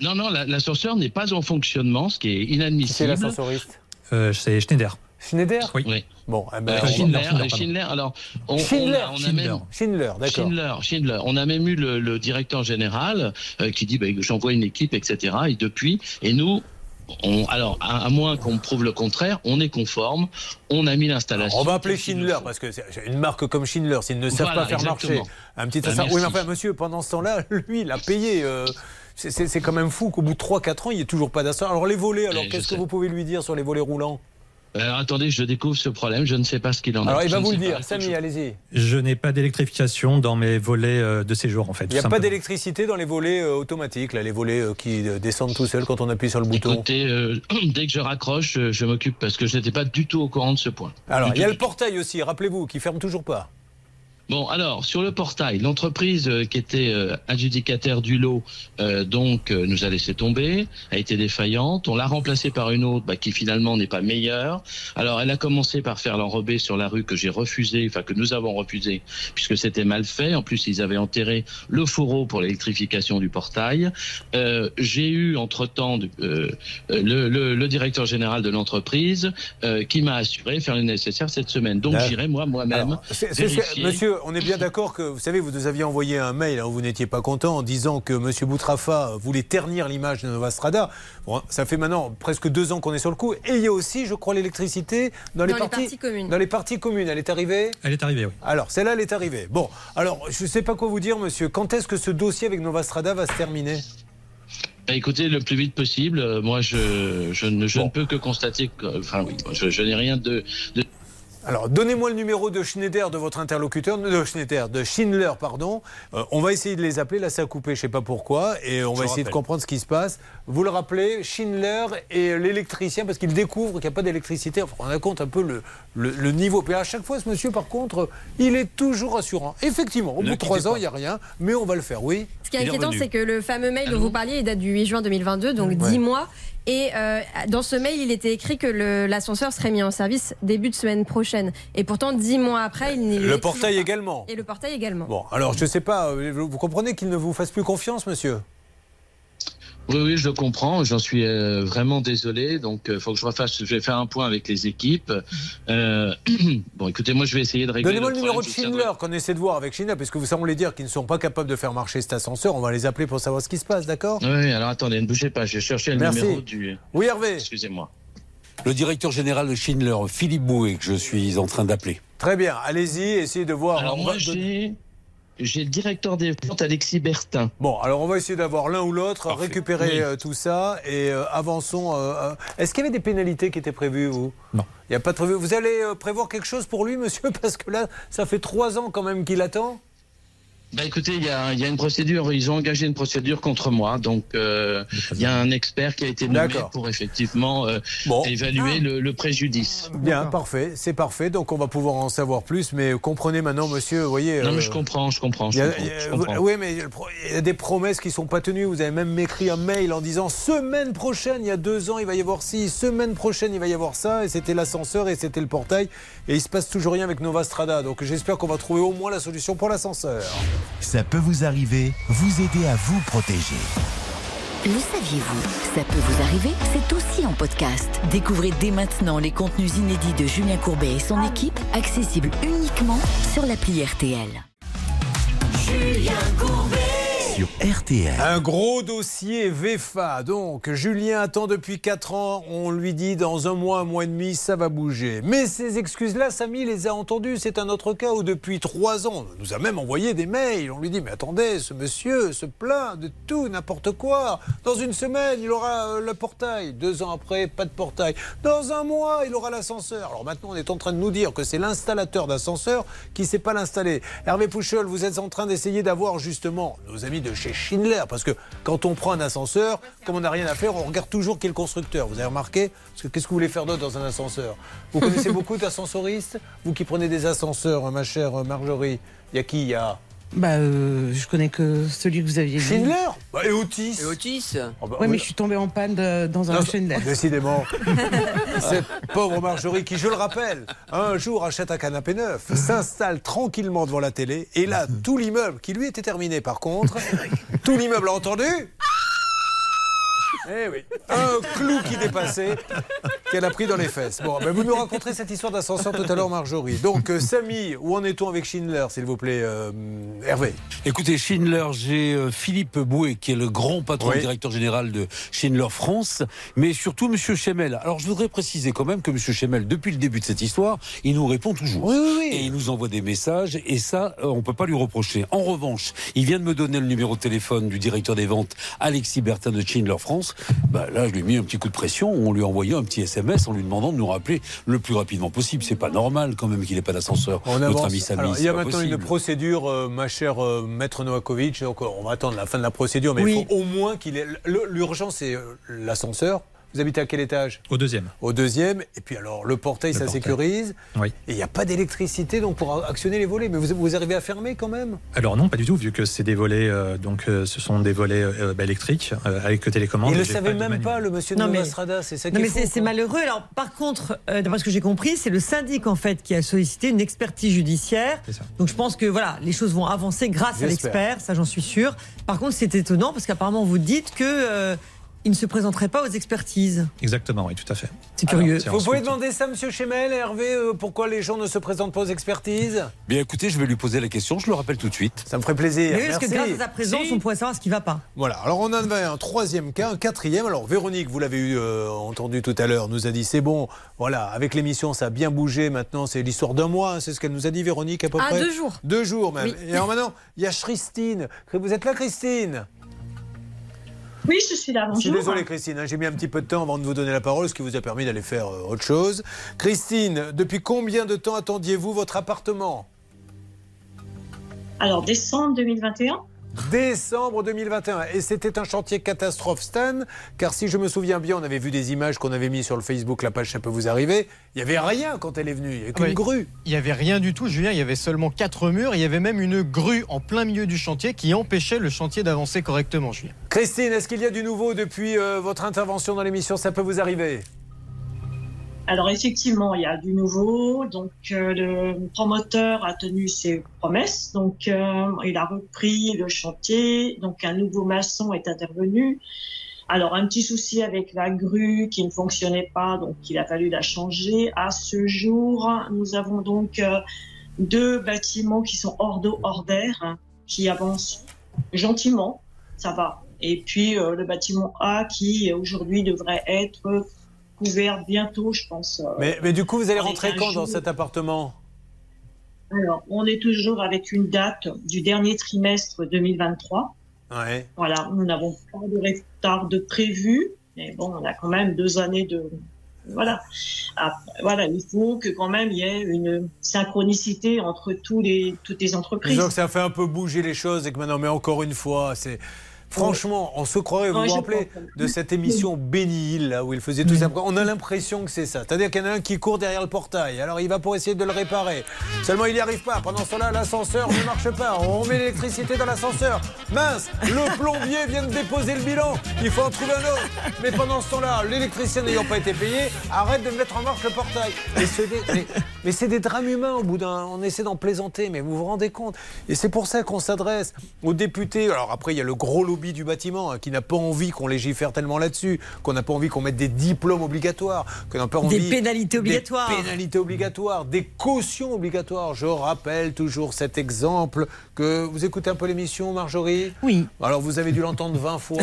Non, non, la- l'ascenseur n'est pas en fonctionnement, ce qui est C'est inadmissible. l'ascensoriste. Euh, c'est Schneider. Schneider Oui. Bon, eh ben, Euh, on- Schindler, Schindler, pardon. Schindler, alors on, Schindler, on a, on a Schindler. même Schindler, d'accord. Schindler, Schindler. On a même eu le, le directeur général euh, qui dit bah, j'envoie une équipe, etc. Et depuis, et nous, on, alors à, à moins qu'on prouve le contraire, on est conforme. On a mis l'installation. On va appeler Schindler parce que c'est une marque comme Schindler, s'ils ne savent Voilà, pas faire exactement. marcher un petit Bah. Oui, mais enfin, monsieur, pendant ce temps-là, [laughs] lui, il a payé. euh, c'est- quand même fou qu'au bout de 3-4 ans, il n'y ait toujours pas d'ascenseur. Alors, les volets, alors Eh, je qu'est-ce que vous pouvez lui dire sur les volets roulants? Alors attendez, je découvre ce problème. Je ne sais pas ce qu'il en est. Alors, il Je va ne vous le dire. Samy, allez-y. Je n'ai pas d'électrification dans mes volets euh, de séjour, en fait. Il n'y a pas d'électricité dans les volets euh, automatiques, là, les volets euh, qui euh, descendent tout seuls quand on appuie sur le bouton. Écoutez, euh, [clears throat] dès que je raccroche, euh, je m'occupe parce que je n'étais pas du tout au courant de ce point. Alors, il y a le portail aussi, rappelez-vous, qui ferme toujours pas. Bon, alors, sur le portail, l'entreprise euh, qui était euh, adjudicataire du lot, euh, donc, euh, nous a laissé tomber, a été défaillante. On l'a remplacée par une autre bah, qui finalement n'est pas meilleure. Alors, elle a commencé par faire l'enrobé sur la rue que j'ai refusé, enfin que nous avons refusé, puisque c'était mal fait. En plus, ils avaient enterré le fourreau pour l'électrification du portail. Euh, j'ai eu, entre-temps, euh, le, le- le directeur général de l'entreprise euh, qui m'a assuré faire le nécessaire cette semaine. Donc, j'irai moi, moi-même, monsieur, on est bien d'accord que, vous savez, vous nous aviez envoyé un mail hein, où vous n'étiez pas content en disant que monsieur Boutrafa voulait ternir l'image de Nova Strada. Bon, ça fait maintenant presque deux ans qu'on est sur le coup. Et il y a aussi, je crois, l'électricité dans, les Dans les parties parties communes. Dans les parties communes. Elle est arrivée Elle est arrivée, oui. Alors, celle-là, elle est arrivée. Bon, alors, je ne sais pas quoi vous dire, monsieur. Quand est-ce que ce dossier avec Nova Strada va se terminer? Bah, écoutez, le plus vite possible. Euh, moi, je, je, ne, je ne peux que constater que, enfin oui, je, je n'ai rien de, de Alors, donnez-moi le numéro de Schneider de votre interlocuteur, de Schneider, de Schindler, pardon. Euh, on va essayer de les appeler. Là, ça a coupé, je sais pas pourquoi, et on Je va essayer de comprendre ce qui se passe. Vous le rappelez, Schindler et l'électricien, parce qu'il découvre qu'il n'y a pas d'électricité. Enfin, on a compte un peu le, le- le niveau. Puis à chaque fois, ce monsieur, par contre, il est toujours rassurant. Effectivement, au Ne bout de trois ans, il n'y a rien, mais on va le faire, oui. Ce qui est inquiétant, c'est que le fameux mail dont vous parliez, il date du 8 juin 2022, donc 10 Ouais. mois. Et euh, dans ce mail, il était écrit que l'ascenseur serait mis en service début de semaine prochaine. Et pourtant, 10 mois après, il n'est Le portail également. Et le portail également. Bon, alors je ne sais pas, euh, vous comprenez qu'il ne vous fasse plus confiance, monsieur? Oui, oui, je le comprends. J'en suis euh, vraiment désolé. Donc, il faut que je refasse. Je vais faire un point avec les équipes. Euh, [clears throat] bon, écoutez, moi, je vais essayer de régler. Donnez-moi le numéro de Schindler qu'on essaie de voir avec Schindler, puisque vous semblez dire qu'ils ne sont pas capables de faire marcher cet ascenseur. On va les appeler pour savoir ce qui se passe, d'accord? Oui, alors attendez, ne bougez pas. Je vais chercher le Merci. numéro du. Oui, Hervé. Excusez-moi. Le directeur général de Schindler, Philippe Bouet, que je suis en train d'appeler. Très bien, allez-y, essayez de voir. Alors, On moi, j'ai. J'ai le directeur des ventes, Alexis Bertin. Bon, alors on va essayer d'avoir l'un ou l'autre, récupérer Oui. euh, tout ça et euh, avançons. euh. Est-ce qu'il y avait des pénalités qui étaient prévues, vous? Non. Il n'y a pas de prévu. Vous allez euh, prévoir quelque chose pour lui, monsieur? [laughs] Parce que là, ça fait trois ans quand même qu'il attend? Bah écoutez, il y a, il y a une procédure, ils ont engagé une procédure contre moi, donc euh, il y a un expert qui a été nommé pour effectivement euh, évaluer le, le préjudice. Bien, parfait, c'est parfait. Donc on va pouvoir en savoir plus. Mais comprenez maintenant, monsieur, vous voyez. Non euh, mais je comprends, je comprends, je a- comprends, je comprends. Oui, mais il y a des promesses qui sont pas tenues. Vous avez même écrit un mail en disant semaine prochaine, il y a deux ans, il va y avoir ci, semaine prochaine, il va y avoir ça, et c'était l'ascenseur et c'était le portail, et il se passe toujours rien avec Nova Strada. Donc j'espère qu'on va trouver au moins la solution pour l'ascenseur. Ça peut vous arriver, vous aider à vous protéger. Le saviez-vous Ça peut vous arriver, c'est aussi en podcast. Découvrez dès maintenant les contenus inédits de Julien Courbet et son équipe, accessibles uniquement sur l'appli RTL. Julien Courbet. Sur RTL. Un gros dossier VEFA. Donc, Julien attend depuis 4 ans. On lui dit dans un mois, un mois et demi, ça va bouger. Mais ces excuses-là, Samy les a entendues. C'est un autre cas où depuis 3 ans, on nous a même envoyé des mails. On lui dit, mais attendez, ce monsieur se plaint de tout, n'importe quoi. Dans une semaine, il aura euh, le portail. Deux ans après, pas de portail. Dans un mois, il aura l'ascenseur. Alors maintenant, on est en train de nous dire que c'est l'installateur d'ascenseur qui ne sait pas l'installer. Hervé Pouchol, vous êtes en train d'essayer d'avoir justement nos amis de chez Schindler. Parce que quand on prend un ascenseur, comme on n'a rien à faire, on regarde toujours qui est le constructeur. Vous avez remarqué Parce que qu'est-ce que vous voulez faire d'autre dans un ascenseur Vous connaissez [laughs] beaucoup d'ascensoristes Vous qui prenez des ascenseurs, hein, ma chère Marjorie. Il y a qui? Il y a Bah, euh, je connais que celui que vous aviez vu. Schindler Bah, Et Otis Et Otis Oh, bah, Ouais, mais oui. je suis tombée en panne de- dans un Non, Schindler. [laughs] Décidément. [laughs] Cette pauvre Marjorie, qui, je le rappelle, un jour achète un canapé neuf, [laughs] s'installe tranquillement devant la télé, et là, tout l'immeuble, qui lui était terminé par contre, tout l'immeuble a entendu. Eh oui, un clou qui dépassait, qu'elle a pris dans les fesses. Bon, ben vous nous raconterez cette histoire d'ascenseur tout à l'heure, Marjorie. Donc, euh, Samy, où en est-on avec Schindler, s'il vous plaît, euh, Hervé? Écoutez, Schindler, j'ai euh, Philippe Bouet, qui est le grand patron, Oui. directeur général de Schindler France, mais surtout Monsieur Chemel. Alors, je voudrais préciser quand même que Monsieur Chemel, depuis le début de cette histoire, il nous répond toujours. Et il nous envoie des messages, et ça, on peut pas lui reprocher. En revanche, il vient de me donner le numéro de téléphone du directeur des ventes, Alexis Bertin de Schindler France. Bah, là, je lui ai mis un petit coup de pression, on lui a envoyé un petit SMS en lui demandant de nous rappeler le plus rapidement possible. C'est pas normal quand même qu'il n'ait pas d'ascenseur. Notre ami Samy, Alors, il y a maintenant une procédure, euh, ma chère euh, maître Novakovic. Donc, on va attendre la fin de la procédure, mais Oui. il faut au moins qu'il ait. L'urgence, c'est euh, l'ascenseur. Vous habitez à quel étage? Au deuxième. Au deuxième. Et puis alors, le portail, Le ça portail. sécurise. Oui. Et il n'y a pas d'électricité donc pour actionner les volets. Mais vous, vous arrivez à fermer quand même? Alors non, pas du tout, vu que c'est des volets, euh, donc euh, ce sont des volets euh, bah, électriques euh, avec télécommande. Il ne le savait même pas, le monsieur de Non, mais-. C'est ça qui Non, est mais c'est malheureux. Alors, par contre, euh, d'après ce que j'ai compris, c'est le syndic en fait qui a sollicité une expertise judiciaire. Donc, je pense que voilà, les choses vont avancer grâce à l'expert, ça j'en suis sûr. Par contre, c'est étonnant parce qu'apparemment vous dites que euh, il ne se présenterait pas aux expertises. Exactement, oui, tout à fait. C'est curieux. Alors, Vous pouvez demander ça, monsieur Chemel, Hervé, euh, pourquoi les gens ne se présentent pas aux expertises? Bien écoutez, je vais lui poser la question, je le rappelle tout de suite. Ça me ferait plaisir. Mais oui, parce que grâce à sa présence, on pourrait savoir ce qui ne va pas. Voilà, alors on en avait un troisième cas, un quatrième. Alors Véronique, vous l'avez eu, euh, entendu tout à l'heure, nous a dit c'est bon, voilà, avec l'émission ça a bien bougé, maintenant c'est l'histoire d'un mois, hein, c'est ce qu'elle nous a dit Véronique à peu Ah, près deux jours. Deux jours même. Oui. Et alors maintenant, il y a Christine. Vous êtes là Christine? Oui, je suis là. Je suis désolé Christine, hein, j'ai mis un petit peu de temps avant de vous donner la parole, ce qui vous a permis d'aller faire euh, autre chose. Christine, depuis combien de temps attendiez-vous votre appartement? Alors, décembre 2021 Décembre 2021. Et c'était un chantier catastrophe, Stan, car si je me souviens bien, on avait vu des images qu'on avait mis sur le Facebook, la page Ça peut vous arriver. Il n'y avait rien quand elle est venue, il n'y avait qu'une grue. Il n'y avait rien du tout, Julien. Il y avait seulement quatre murs. Il y avait même une grue en plein milieu du chantier qui empêchait le chantier d'avancer correctement, Julien. Christine, est-ce qu'il y a du nouveau depuis euh, votre intervention dans l'émission? Ça peut vous arriver? Alors, effectivement, il y a du nouveau. Donc, euh, le promoteur a tenu ses promesses. Donc, euh, il a repris le chantier. Donc, un nouveau maçon est intervenu. Alors, un petit souci avec la grue qui ne fonctionnait pas, donc il a fallu la changer. À ce jour, nous avons donc euh, deux bâtiments qui sont hors d'eau, hors d'air, hein, qui avancent gentiment, ça va. Et puis le bâtiment A qui aujourd'hui devrait être bientôt, je pense. euh, Mais, mais du coup, vous allez rentrer 15 quand dans cet appartement? Alors, on est toujours avec une date du dernier trimestre 2023. Ouais. Voilà, nous n'avons pas de retard de prévu, mais bon, on a quand même deux années de. Voilà. Après, voilà, il faut que quand même il y ait une synchronicité entre tous les, toutes les entreprises. Disons que ça fait un peu bouger les choses et que maintenant, mais encore une fois, c'est. Franchement, on se croirait, vous vous rappelez de cette émission Benny Hill, là, où il faisait tout ça. On a l'impression que c'est ça. C'est-à-dire qu'il y en a un qui court derrière le portail. Alors il va pour essayer de le réparer. Seulement, il n'y arrive pas. Pendant ce temps-là, l'ascenseur ne marche pas. On remet l'électricité dans l'ascenseur. Mince, le plombier vient de déposer le bilan. Il faut en trouver un autre. Mais pendant ce temps-là, l'électricien n'ayant pas été payé, arrête de mettre en marche le portail. Mais c'est des, mais- mais c'est des drames humains au bout d'un. On essaie d'en plaisanter, mais vous vous rendez compte Et c'est pour ça qu'on s'adresse aux députés. Alors après, il y a le gros lobby du bâtiment hein, qui n'a pas envie qu'on légifère tellement là-dessus, qu'on n'a pas envie qu'on mette des diplômes obligatoires, qu'on n'a pas Des envie. pénalités obligatoires. Des pénalités obligatoires, des cautions obligatoires. Je rappelle toujours cet exemple que vous écoutez un peu l'émission, Marjorie? Oui. Alors vous avez dû l'entendre 20 [laughs] fois.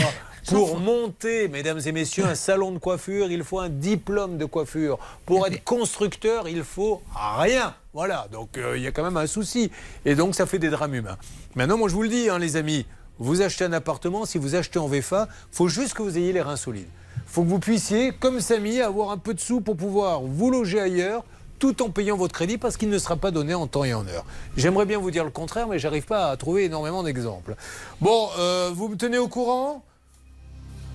Pour monter, mesdames et messieurs, un salon de coiffure, il faut un diplôme de coiffure. Pour être constructeur, il faut rien. Voilà, donc euh, il y a quand même un souci. Et donc ça fait des drames humains. Maintenant, moi je vous le dis, hein, les amis, vous achetez un appartement, si vous achetez en VFA, faut juste que vous ayez les reins solides. faut que vous puissiez, comme Samy, avoir un peu de sous pour pouvoir vous loger ailleurs tout en payant votre crédit parce qu'il ne sera pas donné en temps et en heure. J'aimerais bien vous dire le contraire, mais j'arrive pas à trouver énormément d'exemples. Bon, euh, vous me tenez au courant?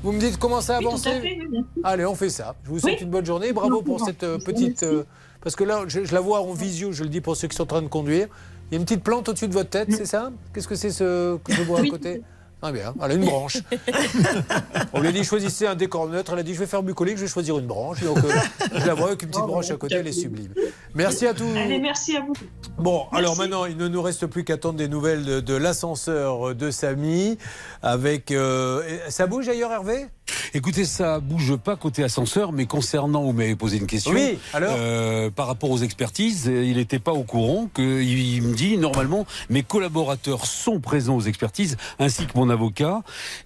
Vous me dites comment ça a Oui, tout à avancé? fait, oui, bien sûr. Allez, on fait ça. Je vous souhaite Oui. une bonne journée. Bravo Non, pour non, cette euh, petite. euh, parce que là, je, je la vois en visio, je le dis pour ceux qui sont en train de conduire. Il y a une petite plante au-dessus de votre tête, c'est ça? Qu'est-ce que c'est ce que je vois à côté? Ah bien, elle a une branche. [laughs] On lui a dit choisissez un décor neutre. Elle a dit je vais faire bucolique, je vais choisir une branche. Donc euh, je la vois avec une petite Oh, branche à côté, elle est sublime. Merci à tous. Allez, merci à vous. Bon, alors maintenant, il ne nous reste plus qu'attendre des nouvelles de, de l'ascenseur de Samy. Avec, euh, ça bouge ailleurs, Hervé? Écoutez, ça bouge pas côté ascenseur, mais concernant, vous m'avez posé une question. Oui, alors Euh, Par rapport aux expertises, euh, il n'était pas au courant qu'il il me dit, normalement, mes collaborateurs sont présents aux expertises, ainsi que mon avocat.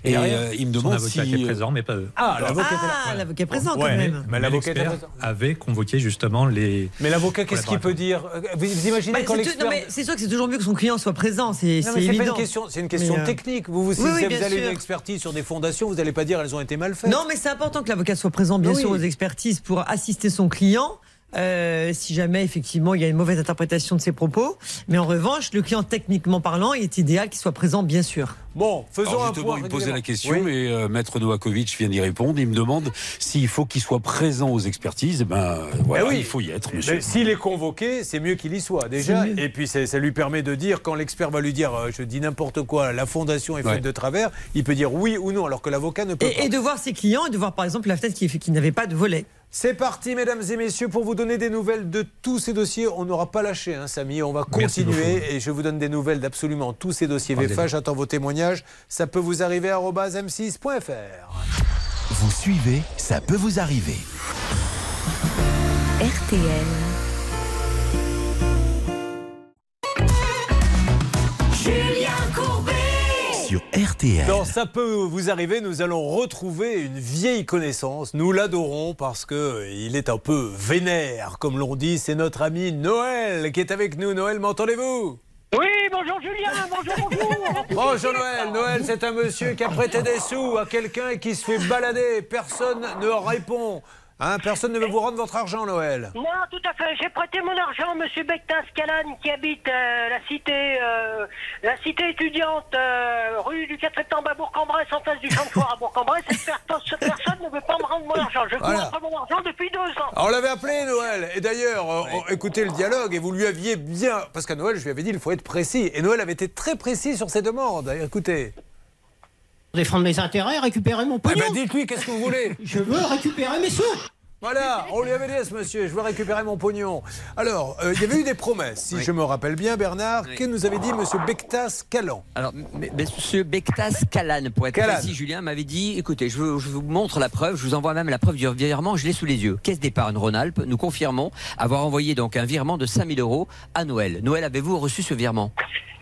Et, euh, il me Son demande avocat si... qui est présent, mais pas eux. Ah, l'avocat. Ah, l'avocat est présent quand Ouais, même. mais l'avocat avait convoqué justement les. Mais l'avocat, qu'est-ce qu'il peut dire Vous vous imaginez Bah, quand l'expert. non, mais c'est sûr que c'est toujours mieux que son client soit présent, c'est une question, c'est une question Mais, euh, technique. Vous, vous, si oui, oui, vous avez sûr. une expertise sur des fondations, vous n'allez pas dire elles ont été mal faites. Non, mais c'est important que l'avocat soit présent, bien Oui. sûr, aux expertises pour assister son client. euh, si jamais effectivement il y a une mauvaise interprétation de ses propos, mais en revanche, le client techniquement parlant, il est idéal qu'il soit présent, bien sûr. Bon, faisons Alors un justement, point. il me posait la question Oui. et euh, Maître Novakovic vient d'y répondre. Il me demande s'il faut qu'il soit présent aux expertises. Eh ben euh, voilà, Eh oui. il faut y être, monsieur. Mais S'il est convoqué, c'est mieux qu'il y soit déjà. Et puis ça lui permet de dire, quand l'expert va lui dire, euh, je dis n'importe quoi, la fondation est faite Ouais. de travers, il peut dire oui ou non, alors que l'avocat ne peut pas. Et, de voir ses clients et de voir par exemple la fenêtre qui, qui n'avait pas de volet. C'est parti, mesdames et messieurs, pour vous donner des nouvelles de tous ces dossiers. On n'aura pas lâché, hein, Samy. On va continuer et je vous donne des nouvelles d'absolument tous ces dossiers. VFA. J'attends vos témoignages. Ça peut vous arriver à m6.fr. Vous suivez, ça peut vous arriver. RTL. Julien Courbet Sur RTL. Dans Ça peut vous arriver, nous allons retrouver une vieille connaissance. Nous l'adorons parce que euh, il est un peu vénère, comme l'on dit. C'est notre ami Noël qui est avec nous. Noël, m'entendez-vous? Oui, bonjour Julien, bonjour, bonjour. [laughs] Bonjour Noël. Noël, c'est un monsieur qui a prêté des sous à quelqu'un et qui se fait balader. Personne ne répond. Hein, personne ne veut vous rendre votre argent, Noël. Non, tout à fait. J'ai prêté mon argent à Monsieur Bectas Calan qui habite euh, la cité, euh, la cité étudiante, euh, rue du 4 septembre à Bourg-en-Bresse, en face du champ de foire à Bourg-en-Bresse. Cette per- cette personne ne veut pas me rendre mon argent. Je Voilà. cours après mon argent depuis deux ans. Alors, on l'avait appelé Noël. Et d'ailleurs, on- écoutez le dialogue et vous lui aviez bien. Parce qu'à Noël, je lui avais dit il faut être précis. Et Noël avait été très précis sur ses demandes. Écoutez. Défendre mes intérêts, récupérer mon pognon. ben, dites-lui, qu'est-ce que vous voulez [laughs] Je veux récupérer mes sous. Voilà, on lui avait dit à ce monsieur, je veux récupérer mon pognon. Alors, euh, il y avait eu des promesses, si Oui. je me rappelle bien, Bernard, Oui. que nous avait dit monsieur Bectas Calan. Alors, m- monsieur Bectas Calan, pour être précis, Julien m'avait dit écoutez, je, vous- je vous montre la preuve, je vous envoie même la preuve du virement, je l'ai sous les yeux. Caisse d'épargne Rhône-Alpes, nous confirmons avoir envoyé donc un virement de 5000 euros à Noël. Noël, avez-vous reçu ce virement?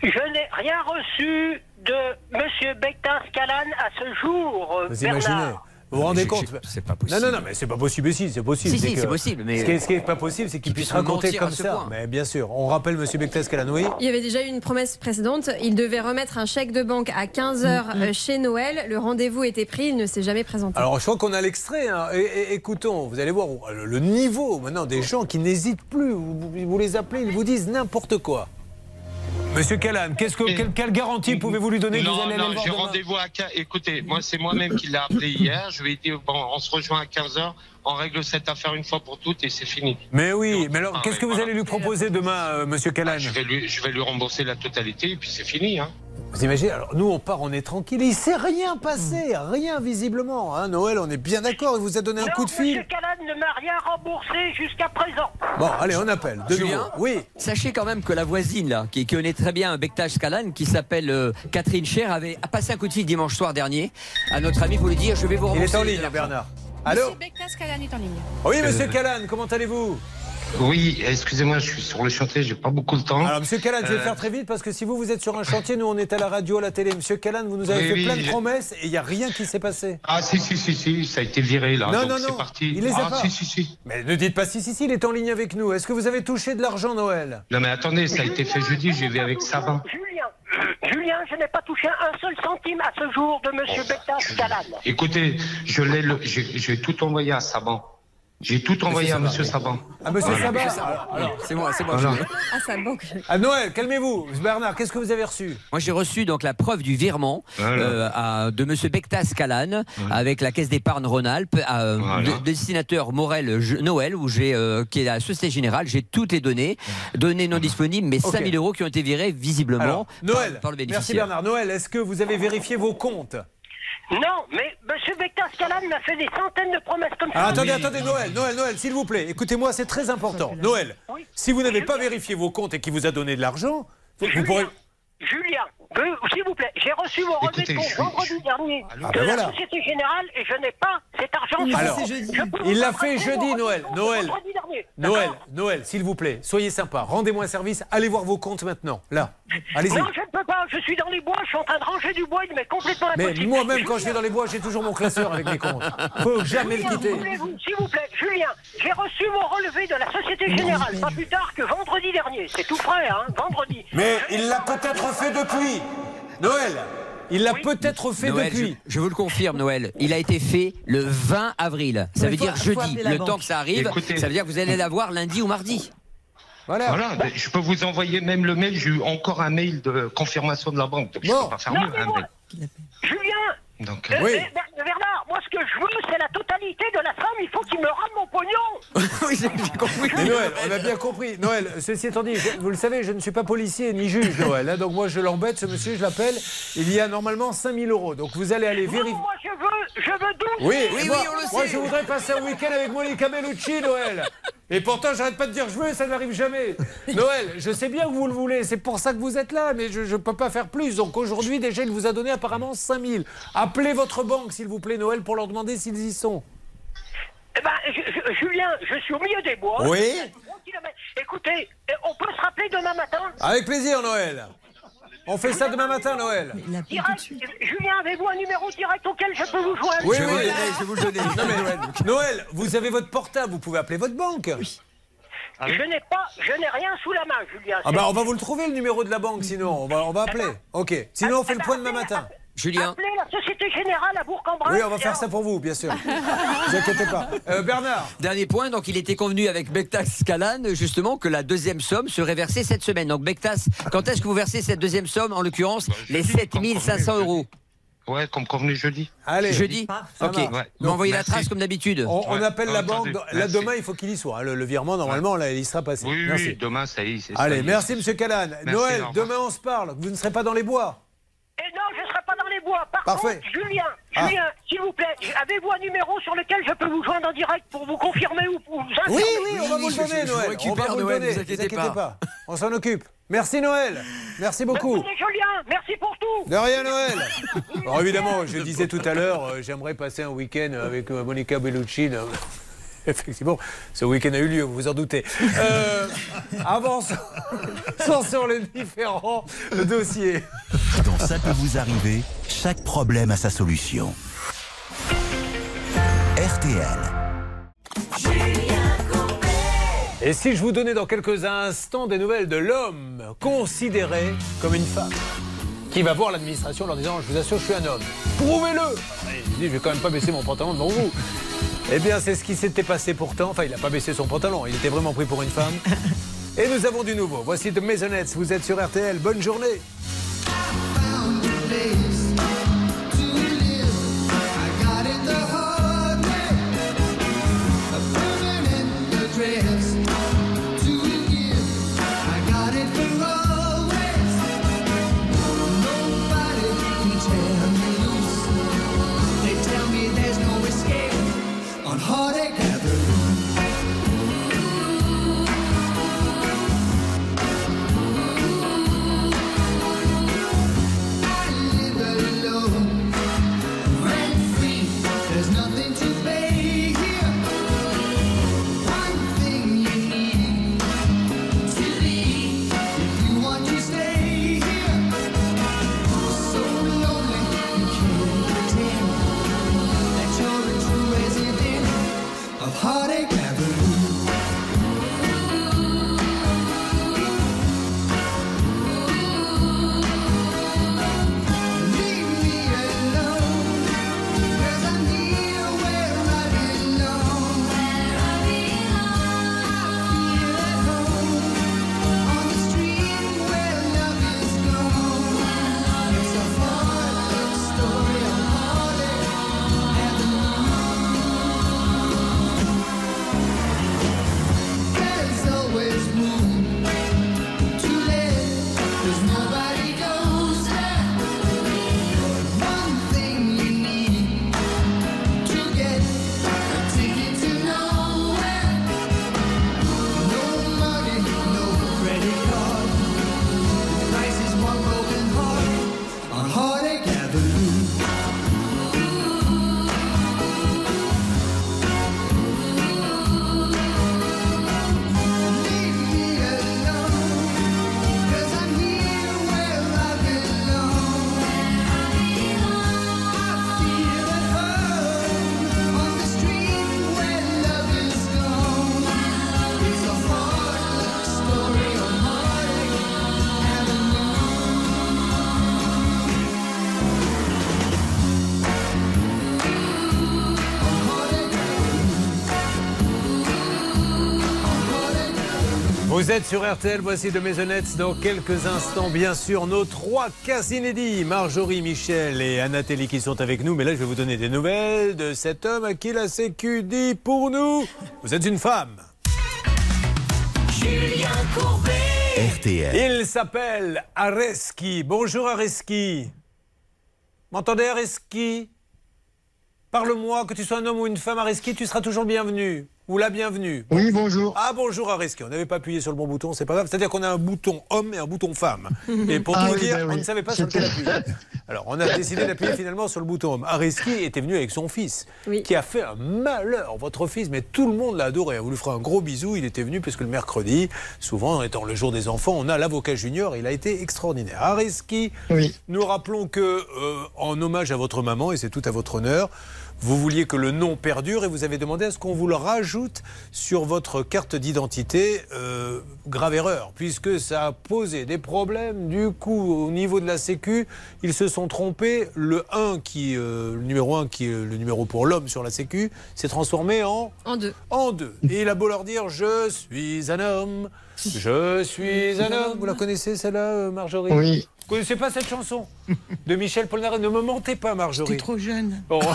Je n'ai rien reçu de Monsieur Bectas Calan à ce jour, euh, Vous imaginez Bernard. vous vous rendez compte c'est pas possible. Non, non, non, mais c'est pas possible. Mais si, c'est possible. Si, si, c'est possible, mais- Ce qui est, ce qui est pas possible, c'est qu'il puisse raconter comme ça. point. Mais bien sûr, on rappelle Monsieur Bectas Calan, oui. Il y avait déjà eu une promesse précédente. Il devait remettre un chèque de banque à 15h chez Noël. Le rendez-vous était pris. Il ne s'est jamais présenté. Alors, je crois qu'on a l'extrait. hein. Et- et- écoutons, vous allez voir le, le niveau maintenant des gens qui n'hésitent plus. Vous les appelez, ils vous disent n'importe quoi. Monsieur Callan, qu'est-ce que, quelle, quelle garantie pouvez-vous lui donner que vous Non, non, j'ai rendez-vous à 15 Écoutez, moi, c'est moi-même qui l'ai appelé hier. Je lui ai dit, bon, on se rejoint à 15h, on règle cette affaire une fois pour toutes et c'est fini. Mais oui, mais alors Ah, qu'est-ce que vous voilà. allez lui proposer demain, euh, Monsieur Callan Je vais, lui, je vais lui rembourser la totalité et puis c'est fini. Hein. Vous imaginez, alors nous on part, on est tranquille, il s'est rien passé, rien visiblement. Hein, Noël, on est bien d'accord, il vous a donné un non, coup de fil. Monsieur Calan ne m'a rien remboursé jusqu'à présent. Bon, allez, on appelle, de nouveau. Julien Oui. Sachez quand même que la voisine, là, qui connaît très bien un Bectage Calan, qui s'appelle euh, Catherine Cher, avait a passé un coup de fil dimanche soir dernier à notre ami pour lui dire je vais vous Il rembourser. est en ligne. Bernard. Allô Monsieur Bectas Calan est en ligne. Oui, Monsieur Euh, Callan, comment allez-vous? Oui, excusez-moi, je suis sur le chantier, j'ai pas beaucoup de temps. Alors, Monsieur Callan, je vais Euh, faire très vite parce que si vous, vous êtes sur un chantier, nous, on est à la radio, à la télé. Monsieur Callan, vous nous avez Oui, fait oui, plein de promesses et il n'y a rien qui s'est passé. Ah, si, si, si, si, ça a été viré là. non, donc non, c'est non, parti. il les a ah, pas. si, si, si. Mais ne dites pas si, si, si, il est en ligne avec nous. Est-ce que vous avez touché de l'argent, Noël? Non, mais attendez, ça a été fait jeudi, j'ai vu avec Savin. Julien, Julien, je n'ai pas touché un seul centime à ce jour de Monsieur Bectas Calan. Écoutez, je l'ai, le- j'ai j'ai tout envoyé à Saban. J'ai tout envoyé à Monsieur Saban. Ah, Monsieur alors, C'est moi, c'est moi. Ah, banque. À Noël, calmez-vous. Bernard, qu'est-ce que vous avez reçu? Moi, j'ai reçu donc la preuve du virement euh, à- de Monsieur Bectas Calan avec la Caisse d'épargne Rhône-Alpes, à, Voilà. de- destinateur Morel Je- Noël, où j'ai euh, qui est la Société Générale. J'ai toutes les données, données non disponibles, mais Ok. 5000 euros qui ont été virés visiblement Alors, par- Noël, par, le merci bénéficiaire. Bernard. Noël, est-ce que vous avez vérifié vos comptes? Non, mais Monsieur Bectas Calan m'a fait des centaines de promesses comme ça. Alors, attendez, attendez, Noël, Noël, Noël, s'il vous plaît, écoutez-moi, c'est très important. Noël, si vous n'avez pas vérifié vos comptes et qu'il vous a donné de l'argent, vous, vous pourrez. Julien, s'il vous plaît, j'ai reçu mon relevé Écoutez, de compte je suis- vendredi dernier Ah, de ben la voilà. Société Générale et je n'ai pas cet argent. Alors, Je peux il vous l'a fait jeudi, mon Noël. relevé de Noël. vendredi dernier. Noël, D'accord Noël, s'il vous plaît, soyez sympa, rendez-moi un service, allez voir vos comptes maintenant, là. Allez-y. Non, je ne peux pas, je suis dans les bois, je suis en train de ranger du bois, il m'est complètement Mais impossible. moi-même, quand je vais dans les bois, j'ai toujours mon classeur avec mes comptes. Faut jamais le Julien, quitter. voulez-vous, S'il vous plaît, Julien, j'ai reçu mon relevé de la Société Générale, pas plus tard que vendredi dernier. C'est tout frais, hein, vendredi. Mais il l'a peut-être fait depuis. Noël, il l'a peut-être fait Noël, depuis. je vous le confirme, Noël. Il a été fait le 20 avril. Ça veut faut- dire jeudi. Le banque. temps que ça arrive, Écoutez. ça veut dire que vous allez l'avoir lundi ou mardi. Voilà. Voilà, ben, je peux vous envoyer même le mail. J'ai eu encore un mail de confirmation de la banque. Donc je Bon. peux pas faire Non, mieux. mais hein, mais- Julien, Donc, euh, euh, Oui. Ber- Bernard, moi ce que je veux, c'est la totalité de la somme. Il faut qu'il me rende mon pognon. [laughs] oui, j'ai compris. Mais Noël, on a bien compris. Noël, ceci étant dit, je- vous le savez, je ne suis pas policier ni juge, Noël. hein, donc moi, je l'embête, ce monsieur, je l'appelle. Il y a normalement 5000 euros. Donc vous allez aller vérifier. moi je veux, je veux 12 Oui, Oui, moi, oui, on le moi, sait. je voudrais passer un week-end avec Monica Bellucci, Noël. Et pourtant, j'arrête pas de dire je veux, ça n'arrive jamais. Noël, je sais bien que vous le voulez, c'est pour ça que vous êtes là, mais je ne peux pas faire plus. Donc aujourd'hui, déjà, il vous a donné apparemment 5000. Appelez votre banque, s'il vous plaît, Noël, pour leur demander s'ils y sont. Eh ben, je- je- Julien, je suis au milieu des bois. Oui. Écoutez, euh, on peut se rappeler demain matin? Avec plaisir, Noël. On fait ça demain matin, Noël. Direct. Julien, avez-vous un numéro direct auquel je peux vous joindre? Oui, Je oui. le donner, je vais vous le donner. Non, mais, Noël, vous avez votre portable, vous pouvez appeler votre banque. Je n'ai pas, je n'ai rien sous la main, Julien. Ah bah on va vous le trouver le numéro de la banque sinon, on va, on va appeler. Ok, sinon on fait le point demain matin. Julien. Appelez la Société Générale à Bourg-en-Bresse. Oui, on va faire ça pour vous, bien sûr. [laughs] Ne vous inquiétez pas. Euh, Bernard, Dernier point, donc il était convenu avec Bectas Calan justement que la deuxième somme serait versée cette semaine. Donc Bectas, quand est-ce que vous versez cette deuxième somme, en l'occurrence les jeudi, 7500 euros ouais, comme convenu jeudi. allez. Jeudi Ça Ok. Ouais. Vous m'envoyez la trace comme d'habitude. On, on Ouais. appelle la Ah, banque. Là, demain, il faut qu'il y soit. hein. Le, le virement, normalement, là, il sera passé. Oui, merci. oui, demain, ça y est. c'est- ça Allez, y est. merci, monsieur Callan. Noël, demain, on se parle. Vous ne serez pas dans les bois. Et non, je serai Par Parfait. contre, Julien, Ah. Julien, s'il vous plaît, avez-vous un numéro sur lequel je peux vous joindre en direct pour vous confirmer ou pour vous Oui, informer oui, on va vous le donner, Noël. On va vous le donner. vous inquiétez pas. On s'en occupe. Merci, Noël. Merci beaucoup. Bonne journée, Julien, merci pour tout. De rien, Noël. [laughs] Alors évidemment, je disais tout à l'heure, euh, j'aimerais passer un week-end avec euh, Monica Bellucci. là. [laughs] Effectivement, ce week-end a eu lieu, vous vous en doutez. Euh, [laughs] avançons sur les différents dossiers. Dans Ça peut vous arriver, chaque problème a sa solution. RTL. Et si je vous donnais dans quelques instants des nouvelles de l'homme considéré comme une femme qui va voir l'administration en leur disant Je vous assure, je suis un homme. Prouvez-le Dit Je vais quand même pas baisser mon pantalon devant vous. Eh bien, c'est ce qui s'était passé pourtant. Enfin, il n'a pas baissé son pantalon, il était vraiment pris pour une femme. [laughs] Et nous avons du nouveau. Voici de Maisonnettes, vous êtes sur RTL. Bonne journée. Heartache Heartache Vous êtes sur RTL, voici de Maisonnettes. Dans quelques instants, bien sûr, nos trois cas inédits. Marjorie, Michel et Anathélie qui sont avec nous. Mais là, je vais vous donner des nouvelles de cet homme à qui la Sécu dit pour nous Vous êtes une femme. Julien Courbet. RTL. Il s'appelle Areski. Bonjour Areski. M'entendez Areski? Parle-moi, que tu sois un homme ou une femme Areski, tu seras toujours bienvenu. Ou la bienvenue. Oui, bonjour. Ah bonjour Areski, on n'avait pas appuyé sur le bon bouton, c'est pas grave. C'est-à-dire qu'on a un bouton homme et un bouton femme. [laughs] Et pour Ah tout oui, vous dire, oui. on ne savait pas sur lequel appuyer. [laughs] Alors on a décidé d'appuyer finalement sur le bouton homme. Areski était venu avec son fils, qui a fait un malheur. Votre fils, mais tout le monde l'a adoré. On lui fera un gros bisou. Il était venu puisque le mercredi, souvent étant le jour des enfants, on a l'avocat junior. Il a été extraordinaire. Areski, nous rappelons que, euh, en hommage à votre maman, et c'est tout à votre honneur, vous vouliez que le nom perdure et vous avez demandé à ce qu'on vous le rajoute sur votre carte d'identité. Euh, grave erreur, puisque ça a posé des problèmes. Du coup, au niveau de la Sécu, ils se sont trompés. Le 1, qui, euh, le numéro 1, qui est le numéro pour l'homme sur la Sécu, s'est transformé en En deux. en deux. Et il a beau leur dire Je suis un homme, je suis un [laughs] homme. Vous la connaissez celle-là, euh, Marjorie? Oui. Vous connaissez pas cette chanson? De Michel Polnareff Ne me mentez pas, Marjorie. T'es trop jeune. Bon. [laughs]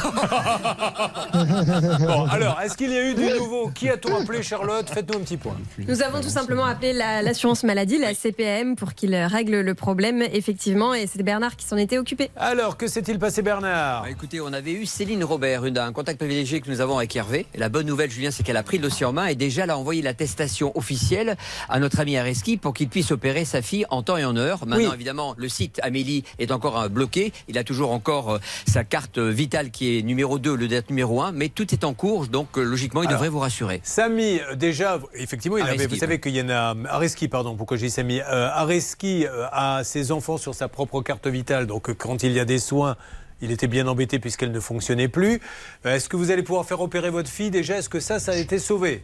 Bon, alors, est-ce qu'il y a eu du nouveau Qui a-t-on appelé, Charlotte? Faites-nous un petit point. Nous avons tout simplement appelé la- l'assurance maladie, la CPM, pour qu'il règle le problème, effectivement, et c'est Bernard qui s'en était occupé. Alors, que s'est-il passé, Bernard? Bah, Écoutez, on avait eu Céline Robert, une, un contact privilégié que nous avons avec Hervé. Et la bonne nouvelle, Julien, c'est qu'elle a pris le dossier en main et déjà elle a envoyé l'attestation officielle à notre ami Areski pour qu'il puisse opérer sa fille en temps et en heure. Maintenant, Oui. évidemment, le site Amélie est encore euh, bloqué. Il a toujours encore euh, sa carte euh, vitale qui est numéro 2, le date numéro 1, mais tout est en cours, donc logiquement, il Alors, devrait vous rassurer. Samy, euh, déjà, effectivement, il avait, vous savez qu'il y en a. Areski, pardon, pourquoi j'ai dit Samy euh, Areski a ses enfants sur sa propre carte vitale, donc quand il y a des soins. Il était bien embêté puisqu'elle ne fonctionnait plus. Est-ce que vous allez pouvoir faire opérer votre fille déjà? Est-ce que ça, ça a été sauvé?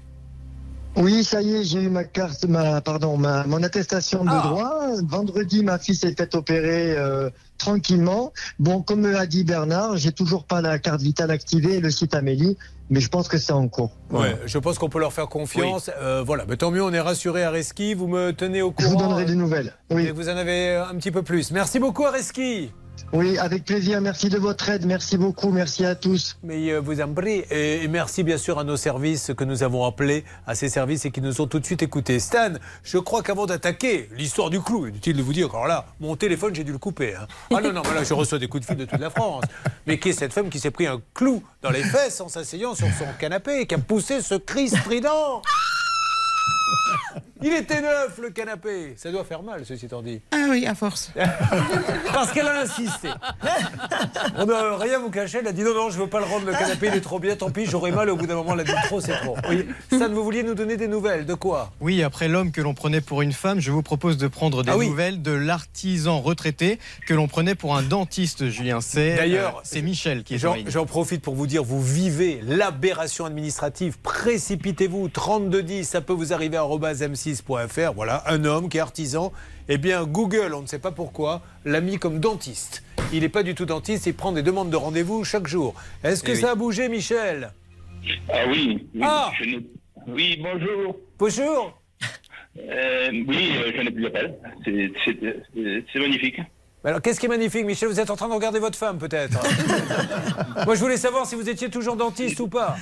Oui, ça y est, j'ai eu ma carte, ma, pardon, ma, mon attestation de Ah. droit. Vendredi, ma fille s'est fait opérer euh, tranquillement. Bon, comme a dit Bernard, j'ai toujours pas la carte vitale activée et le site Amélie, mais je pense que c'est en cours. Ouais, je pense qu'on peut leur faire confiance. Euh, voilà, mais tant mieux, on est rassuré Areski. Vous me tenez au Je courant. vous donnerai des nouvelles. Que vous en avez euh, un petit peu plus. Merci beaucoup, Areski. Oui, avec plaisir. Merci de votre aide. Merci beaucoup. Merci à tous. Mais euh, vous en prie. Et, merci bien sûr à nos services que nous avons appelés, à ces services et qui nous ont tout de suite écoutés. Stan, je crois qu'avant d'attaquer l'histoire du clou, inutile de vous dire, alors là, mon téléphone, j'ai dû le couper. hein. Ah non, non, mais là, je reçois des coups de fil de toute la France. Mais qui est cette femme qui s'est pris un clou dans les fesses en s'asseyant sur son canapé et qui a poussé ce cri strident Il était neuf, le canapé. Ça doit faire mal, ceci étant dit. Ah oui, à force. [laughs] Parce qu'elle a insisté. On n'a rien vous cacher. Elle a dit non, non, je veux pas le rendre le canapé, il est trop bien, tant pis, j'aurai mal. Au bout d'un moment, elle a dit trop, c'est trop. Oui. Stan, vous vouliez nous donner des nouvelles. De quoi? Oui, après l'homme que l'on prenait pour une femme, je vous propose de prendre des Ah oui. nouvelles de l'artisan retraité que l'on prenait pour un dentiste, Julien. C'est D'ailleurs, euh, c'est Michel qui est en J'en j'en profite pour vous dire, vous vivez l'aberration administrative. Précipitez-vous, 3210, ça peut vous arriver à m6.fr. Voilà, un homme qui est artisan. Eh bien, Google, on ne sait pas pourquoi, l'a mis comme dentiste. Il n'est pas du tout dentiste, il prend des demandes de rendez-vous chaque jour. Est-ce que Eh oui. ça a bougé, Michel? Ah oui, oui, Ah je oui bonjour. Bonjour. Euh, oui, euh, je n'ai plus d'appel. C'est- c'est magnifique. Alors, qu'est-ce qui est magnifique, Michel? Vous êtes en train de regarder votre femme, peut-être [laughs] Moi, je voulais savoir si vous étiez toujours dentiste ou pas.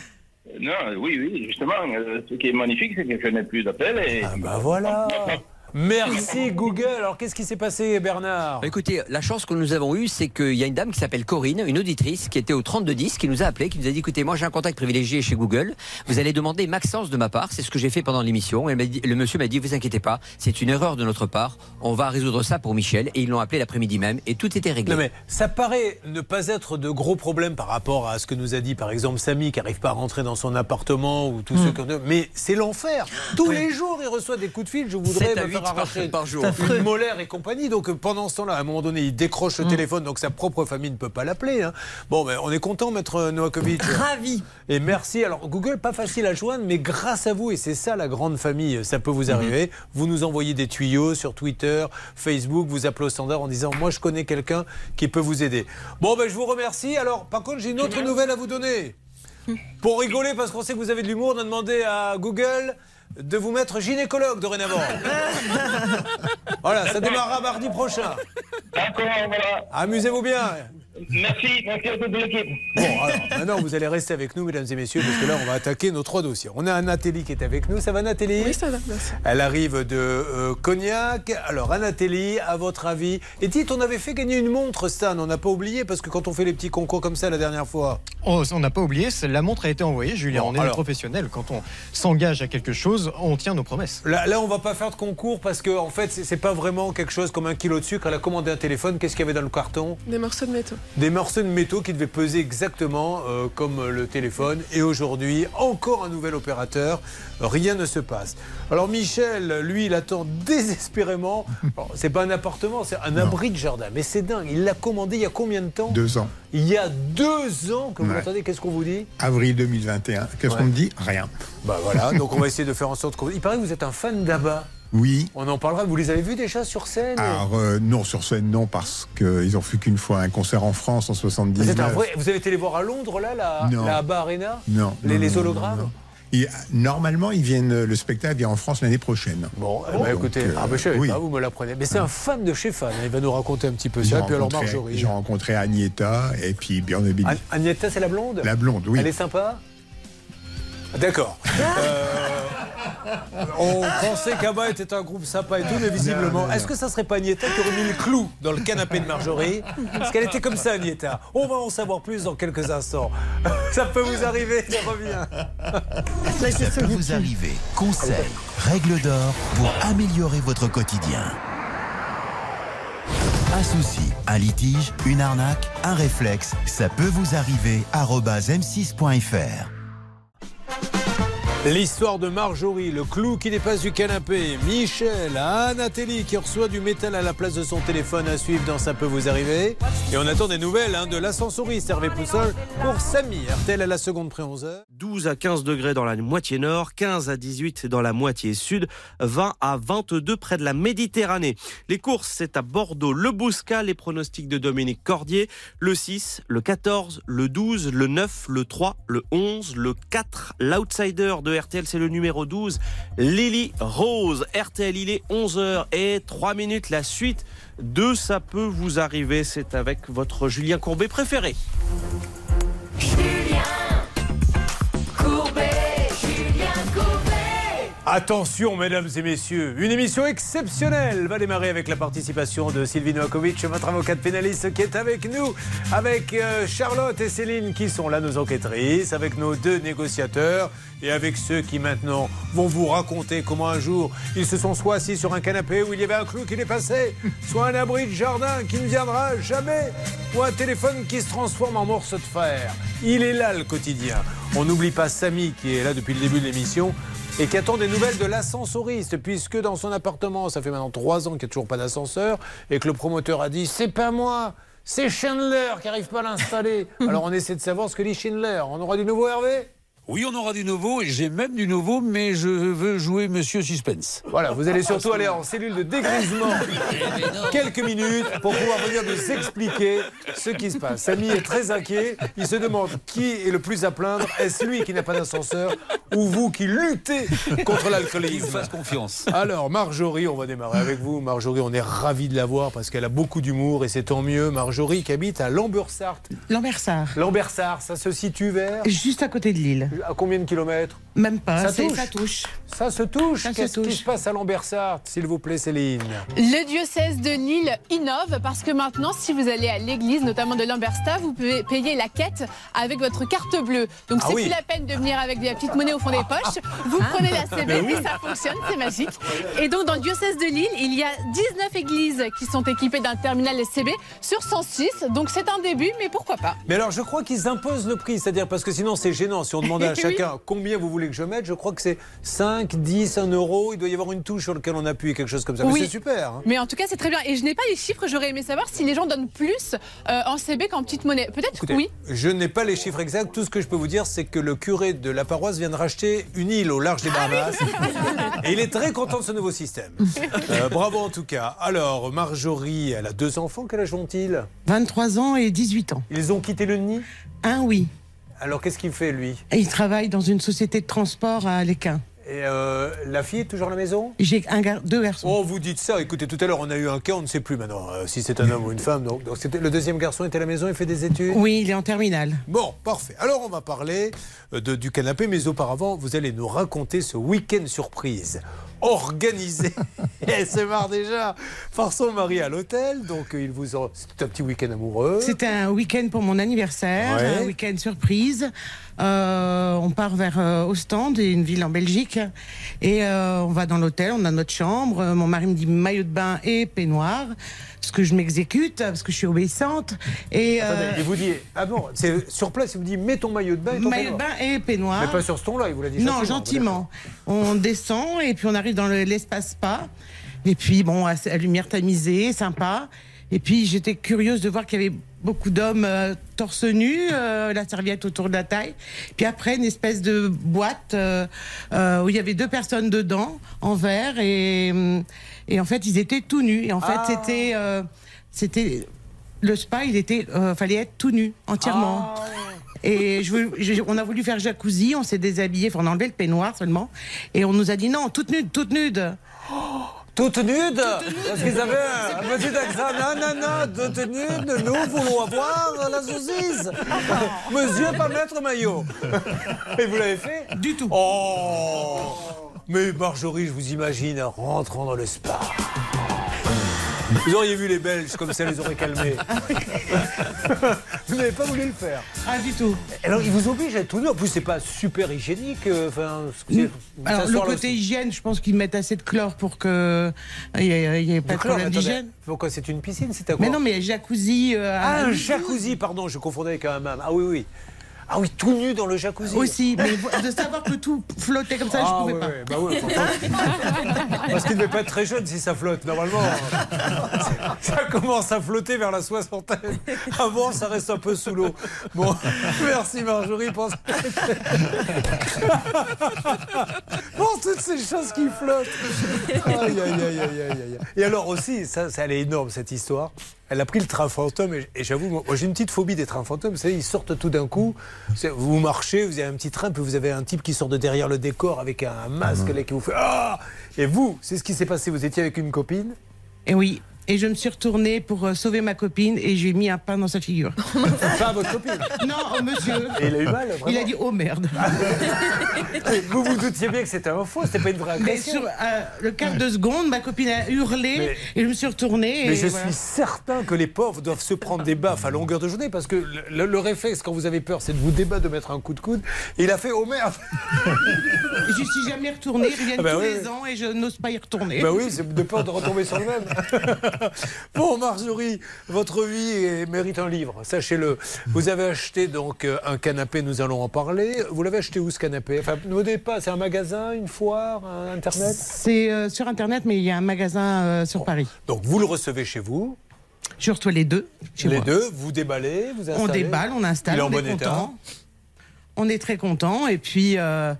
Non, oui, oui, justement, euh, ce qui est magnifique, c'est que je n'ai plus d'appel. Et... Ah bah voilà [laughs] Merci Google. Alors qu'est-ce qui s'est passé Bernard? Écoutez, la chance que nous avons eue, c'est qu'il y a une dame qui s'appelle Corinne, une auditrice, qui était au 3210, qui nous a appelé, qui nous a dit écoutez, moi j'ai un contact privilégié chez Google. Vous allez demander Maxence de ma part. C'est ce que j'ai fait pendant l'émission. Dit- Le monsieur m'a dit vous inquiétez pas, c'est une erreur de notre part. On va résoudre ça pour Michel. Et ils l'ont appelé l'après-midi même. Et tout était réglé. Non mais ça paraît ne pas être de gros problèmes par rapport à ce que nous a dit par exemple Samy qui n'arrive pas à rentrer dans son appartement ou tous ceux Hmm. ont... Mais c'est l'enfer. Tous les jours il reçoit des coups de fil. Je voudrais me faire arracher par jour. une molaire et compagnie. Donc euh, pendant ce temps-là, à un moment donné, il décroche le Hmm. téléphone donc sa propre famille ne peut pas l'appeler. hein. Bon ben on est content maître Novakovic. Ravi. Et merci. Alors Google pas facile à joindre mais grâce à vous et c'est ça la grande famille, ça peut vous arriver. Vous nous envoyez des tuyaux sur Twitter, Facebook, vous appelez au standard en disant moi je connais quelqu'un qui peut vous aider. Bon ben je vous remercie. Alors par contre j'ai une autre nouvelle à vous donner. Pour rigoler parce qu'on sait que vous avez de l'humour, on a demandé à Google de vous mettre gynécologue dorénavant. [laughs] voilà, ça démarrera mardi prochain. D'accord, voilà. Amusez-vous bien. Merci, merci à toute l'équipe. Bon, alors maintenant vous allez rester avec nous, mesdames et messieurs, parce que là on va attaquer nos trois dossiers. On a Nathalie qui est avec nous. Ça va Nathalie Oui, ça va, merci. Elle arrive de euh, Cognac. Alors Nathalie, à votre avis Et dites, on avait fait gagner une montre, Stan. On n'a pas oublié parce que quand on fait les petits concours comme ça la dernière fois. Oh, on n'a pas oublié, la montre a été envoyée, Julien. Bon, on est alors. professionnels. Quand on s'engage à quelque chose, on tient nos promesses. Là, là, on va pas faire de concours parce que en fait, c'est c'est pas vraiment quelque chose comme un kilo de sucre. Elle a commandé un téléphone. Qu'est-ce qu'il y avait dans le carton? Des morceaux de métaux. Des morceaux de métaux qui devaient peser exactement euh, comme le téléphone. Et aujourd'hui, encore un nouvel opérateur. Rien ne se passe. Alors Michel, lui, il attend désespérément. [laughs] C'est pas un appartement, c'est un abri de jardin. Mais c'est dingue. Il l'a commandé il y a combien de temps Deux ans. Il y a deux ans que vous Ouais. Qu'est-ce qu'on vous dit Avril 2021. Qu'est-ce Ouais. qu'on me dit? Rien. Bah voilà. Donc on va essayer de faire en sorte qu'on. Il paraît que vous êtes un fan d'Abba. Oui. On en parlera. Vous les avez vus déjà sur scène? Alors, euh, non, sur scène, non, parce qu'ils ont fait qu'une fois un concert en France en vous, êtes un 79. vrai- vous avez été les voir à Londres, là, la, Non. la Abba Arena? Non. Les, non, les non, hologrammes? non. Et, normalement, ils viennent, le spectacle vient en France l'année prochaine. Bon, eh ben, écoutez, euh, ah, ben, je savais oui. pas, vous me l'apprenez. Mais c'est un fan de chez fan. Il va nous raconter un petit peu ça. Puis alors Marjorie. J'ai rencontré Agneta et puis Björn Agneta, c'est la blonde? La blonde, oui. Elle est sympa? D'accord. [laughs] Euh, on pensait qu'Abba était un groupe sympa et tout, mais visiblement. Est-ce que ça serait pas Agneta qui aurait mis le clou dans le canapé de Marjorie Parce qu'elle était comme ça, Agneta. On va en savoir plus dans quelques instants. [laughs] Ça peut vous arriver, je reviens. Ça peut vous arriver. Conseils, règles d'or pour améliorer votre quotidien. Un souci, un litige, une arnaque, un réflexe, ça peut vous arriver. arobase m6.fr. L'histoire de Marjorie, le clou qui dépasse du canapé, Michel, Anathélie qui reçoit du métal à la place de son téléphone à suivre dans Ça peut vous arriver. Et on attend des nouvelles hein, de l'ascensoriste Hervé Poussol pour Samy. RTL à la seconde près 11h. 12 à 15 degrés dans la moitié nord, 15 à 18 dans la moitié sud, 20 à 22 près de la Méditerranée. Les courses, c'est à Bordeaux, le Bouscat, les pronostics de Dominique Cordier, le 6, le 14, le 12, le 9, le 3, le 11, le 4, l'outsider de RTL, c'est le numéro 12, Lily Rose. RTL, il est 11h et 3 minutes. La suite de Ça peut vous arriver, c'est avec votre Julien Courbet préféré. Attention, mesdames et messieurs, une émission exceptionnelle va démarrer avec la participation de Sylvie Novakovic, votre avocate pénaliste qui est avec nous, avec euh, Charlotte et Céline qui sont là, nos enquêtrices, avec nos deux négociateurs et avec ceux qui maintenant vont vous raconter comment un jour ils se sont soit assis sur un canapé où il y avait un clou qui dépassait, soit un abri de jardin qui ne viendra jamais, ou un téléphone qui se transforme en morceau de fer. Il est là le quotidien. On n'oublie pas Samy qui est là depuis le début de l'émission et qui attend des nouvelles de l'ascensoriste, puisque dans son appartement, ça fait maintenant trois ans qu'il n'y a toujours pas d'ascenseur, et que le promoteur a dit c'est pas moi, c'est Schindler qui n'arrive pas à l'installer. [laughs] Alors on essaie de savoir ce que dit Schindler. On aura du nouveau Hervé? Oui, on aura du nouveau, et j'ai même du nouveau, mais je veux jouer Monsieur Suspense. Voilà, vous allez surtout aller en cellule de dégrisement [laughs] quelques minutes pour pouvoir venir nous expliquer ce qui se passe. Samy est très inquiet. Il se demande qui est le plus à plaindre. Est-ce lui qui n'a pas d'ascenseur ou vous qui luttez contre l'alcoolisme Il vous fasse confiance. Alors, Marjorie, on va démarrer avec vous. Marjorie, on est ravis de la voir parce qu'elle a beaucoup d'humour et c'est tant mieux. Marjorie qui habite à Lambersart. Lambersart. Lambersart, ça se situe vers Juste à côté de Lille. À combien de kilomètres? Même pas. Ça touche. ça touche. Ça se touche. Qu'est-ce qui se passe à Lambersart, s'il vous plaît, Céline Le diocèse de Lille innove parce que maintenant, si vous allez à l'église, notamment de Lambersta, vous pouvez payer la quête avec votre carte bleue. Donc Ah c'est oui. plus la peine de venir avec de la petite monnaie au fond des poches. Vous prenez la CB Mais oui. et ça fonctionne, c'est magique. Et donc dans le diocèse de Lille, il y a 19 églises qui sont équipées d'un terminal SCB sur 106. Donc c'est un début, mais pourquoi pas? Mais alors, je crois qu'ils imposent le prix, c'est-à-dire parce que sinon c'est gênant. Si on demandait à [laughs] Oui. chacun combien vous voulez que je mette, je crois que c'est 5, 10, 1 euro. Il doit y avoir une touche sur laquelle on appuie, quelque chose comme ça. Mais c'est super. hein. Mais en tout cas, c'est très bien. Et je n'ai pas les chiffres, j'aurais aimé savoir si les gens donnent plus euh, en CB qu'en petite monnaie. Peut-être Écoutez, oui. Je n'ai pas les chiffres exacts. Tout ce que je peux vous dire, c'est que le curé de la paroisse vient de racheter une île au large des Bahamas. [laughs] et il est très content de ce nouveau système. [laughs] Euh, bravo en tout cas. Alors, Marjorie, elle a deux enfants. Quel âge ont-ils? 23 ans et 18 ans. Ils ont quitté le nid? Un oui. Alors, qu'est-ce qu'il fait, lui? Il travaille dans une société de transport à Léquin. Et euh, la fille est toujours à la maison? J'ai un gar- deux garçons. Oh, vous dites ça. Écoutez, tout à l'heure, on a eu un cas, on ne sait plus maintenant euh, si c'est un homme ou une femme. Donc, donc c'était- le deuxième garçon était à la maison, il fait des études? Oui, il est en terminale. Bon, parfait. Alors, on va parler euh, de- du canapé, mais auparavant, vous allez nous raconter ce week-end surprise organisé, [laughs] et c'est marre déjà, par son mari à l'hôtel. Donc, euh, il vous en... C'est un petit week-end amoureux. C'était un week-end pour mon anniversaire, Ouais. un week-end surprise. Euh, on part vers euh, Ostende, une ville en Belgique, et euh, on va dans l'hôtel, on a notre chambre. Euh, Mon mari me dit maillot de bain et peignoir, ce que je m'exécute parce que je suis obéissante. Et Attendez, euh, il vous dit, ah bon, c'est sur place, il vous dit, mets ton maillot de bain et ton maillot de bain et peignoir. Mais pas sur ce ton-là, il vous l'a dit Non, gentiment. On descend et puis on arrive dans le- l'espace spa. Et puis, bon, à, lumière tamisée, sympa. Et puis, j'étais curieuse de voir qu'il y avait beaucoup d'hommes euh, torse nu, euh, la serviette autour de la taille. Puis après, une espèce de boîte euh, où il y avait deux personnes dedans, en verre. Et, hum, et en fait, ils étaient tout nus. Et en fait, Ah. c'était... euh, c'était le spa, il était, euh, fallait être tout nu entièrement. Et je veux- je- on a voulu faire jacuzzi, on s'est déshabillé, enfin, on a enlevé le peignoir seulement. Et on nous a dit non, toute nude, toute nude. Toute nude Parce qu'ils avaient un, un petit accent. Non, non, non, toute nude, nous voulons avoir la saucisse. [laughs] Monsieur, pas mettre maillot. [laughs] Et vous l'avez fait Du tout. Oh Mais Marjorie, je vous imagine rentrant dans le spa. Vous auriez vu les Belges comme ça les aurait calmés. [laughs] vous n'avez pas voulu le faire. Ah, du tout. Alors, ils vous obligent à être tout nu. En plus, c'est pas super hygiénique. euh, Enfin, c'est- Alors, le côté hygiène, je pense qu'ils mettent assez de chlore pour que il n'y ait, pas de chlore, problème d'hygiène. Pourquoi c'est une piscine C'est à quoi Mais non, mais jacuzzi. euh, Ah, un jacuzzi, pardon, je confondais avec un hammam. Ah oui, oui. Ah oui, tout nu dans le jacuzzi. Aussi, mais de savoir que tout flottait comme ça, Ah, je pouvais ouais, pas. ouais, bah ouais, [laughs] Parce qu'il ne devait pas être très jeune si ça flotte. Normalement, [laughs] ça commence à flotter vers la soixantaine. Avant, ça reste un peu sous l'eau. Bon, [laughs] merci Marjorie pour, pour toutes ces choses qui flottent. Aïe, aïe, aïe, aïe, aïe, aïe. Et alors aussi, ça, ça elle est énorme cette histoire. Elle a pris le train fantôme et, et j'avoue, moi, j'ai une petite phobie des trains fantômes. Vous savez, ils sortent tout d'un coup. Vous marchez, vous avez un petit train, puis vous avez un type qui sort de derrière le décor avec un masque là, qui vous fait Ah Et vous, c'est ce qui s'est passé. Vous étiez avec une copine Et oui. Et je me suis retournée pour euh, sauver ma copine et j'ai mis un pain dans sa figure. [laughs] Pas votre copine Non, oh, monsieur. Et il a eu mal, vraiment Il a dit oh merde. [laughs] Vous vous doutiez bien que c'était un faux, c'était pas une vraie Mais agression. sur euh, le quart de seconde, ma copine a hurlé Mais- et je me suis retournée. Mais et je voilà. suis certain que les pauvres doivent se prendre des baffes à longueur de journée parce que le, le- le réflexe quand vous avez peur, c'est de vous débattre, de mettre un coup de coude. Et il a fait oh merde [laughs] Je suis jamais retournée. Ils reviennent Ah bah tous oui, les ans et je n'ose pas y retourner. Bah oui, c'est de peur de retomber sur le même. [laughs] bon, Marjorie, votre vie mérite un livre, sachez-le. Vous avez acheté donc euh, un canapé, nous allons en parler. Vous l'avez acheté où ce canapé? Enfin, pas, c'est un magasin, une foire, un internet? C'est euh, sur internet, mais il y a un magasin euh, sur Paris. Donc vous le recevez chez vous? Je reçois les deux. Chez Les moi. deux, vous déballez, vous installez On déballe, on installe, Il est en on bon est état content. On est très content et puis euh,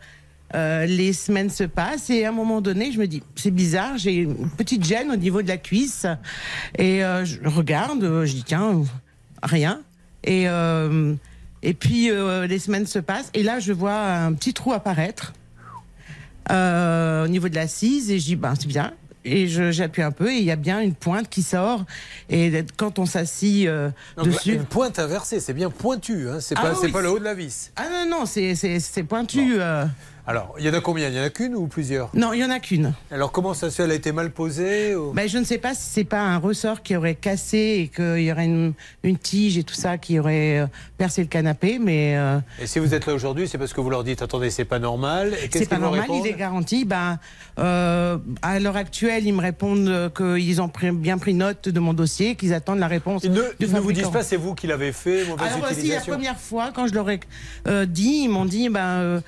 euh, les semaines se passent et à un moment donné, je me dis c'est bizarre, j'ai une petite gêne au niveau de la cuisse. Et euh, je regarde, euh, je dis tiens rien. Et et puis les semaines se passent et là je vois un petit trou apparaître au niveau de l'assise et je dis ben c'est bien. Et je- j'appuie un peu et il y a bien une pointe qui sort. Et quand on s'assit dessus Une pointe inversée, c'est bien pointu, hein, c'est Ah pas, c'est oui, pas le haut de la vis. Ah non, non, c'est- pointu. Alors, il y en a combien? Il y en a qu'une ou plusieurs? Non, il y en a qu'une. Alors, comment ça se fait? Elle a été mal posée ou- Ben, je ne sais pas si c'est pas un ressort qui aurait cassé et qu'il y aurait une, une tige et tout ça qui aurait euh, percé le canapé, mais euh, Et si vous êtes là aujourd'hui, c'est parce que vous leur dites attendez, c'est pas normal. Et c'est pas qu'ils vous normal, il est garanti. Ben, euh, à l'heure actuelle, ils me répondent qu'ils ont pris- bien pris note de mon dossier, qu'ils attendent la réponse. Ils ne, du ils ne vous disent pas c'est vous qui l'avez fait, mauvaise Alors voici la utilisation. première fois quand je leur ai euh, dit, ils m'ont dit ben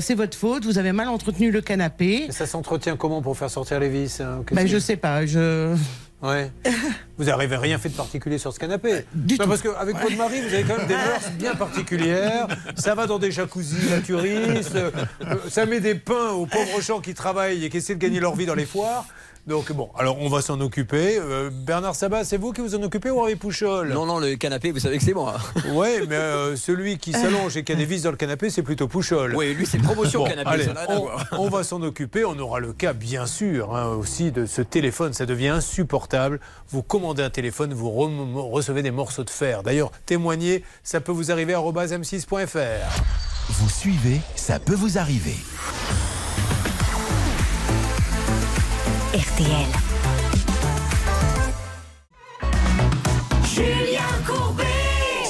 c'est votre faute, vous avez mal entretenu le canapé. Et ça s'entretient comment pour faire sortir les vis hein Ben je sais pas, je Ouais. [laughs] Vous n'avez rien fait de particulier sur ce canapé Non, Parce qu'avec votre mari, vous avez quand même des mœurs bien particulières. Ça va dans des jacuzzis naturistes. euh, euh, Ça met des pains aux pauvres gens qui travaillent et qui essaient de gagner leur vie dans les foires. Donc bon, alors on va s'en occuper. Euh, Bernard Sabat, c'est vous qui vous en occupez ou Henri Pouchol Non, non, le canapé, vous savez que c'est moi. [laughs] Ouais, mais euh, celui qui s'allonge et qui a des vis dans le canapé, c'est plutôt Pouchol. Oui, lui, c'est promotion canapé, allez, [laughs] on, va s'en occuper. On aura le cas, bien sûr, hein, aussi de ce téléphone. Ça devient insupportable. Vous commandez un téléphone, vous recevez des morceaux de fer. D'ailleurs, témoignez, ça peut vous arriver à m6.fr. Vous suivez, ça peut vous arriver. RTL. Julien Courbet.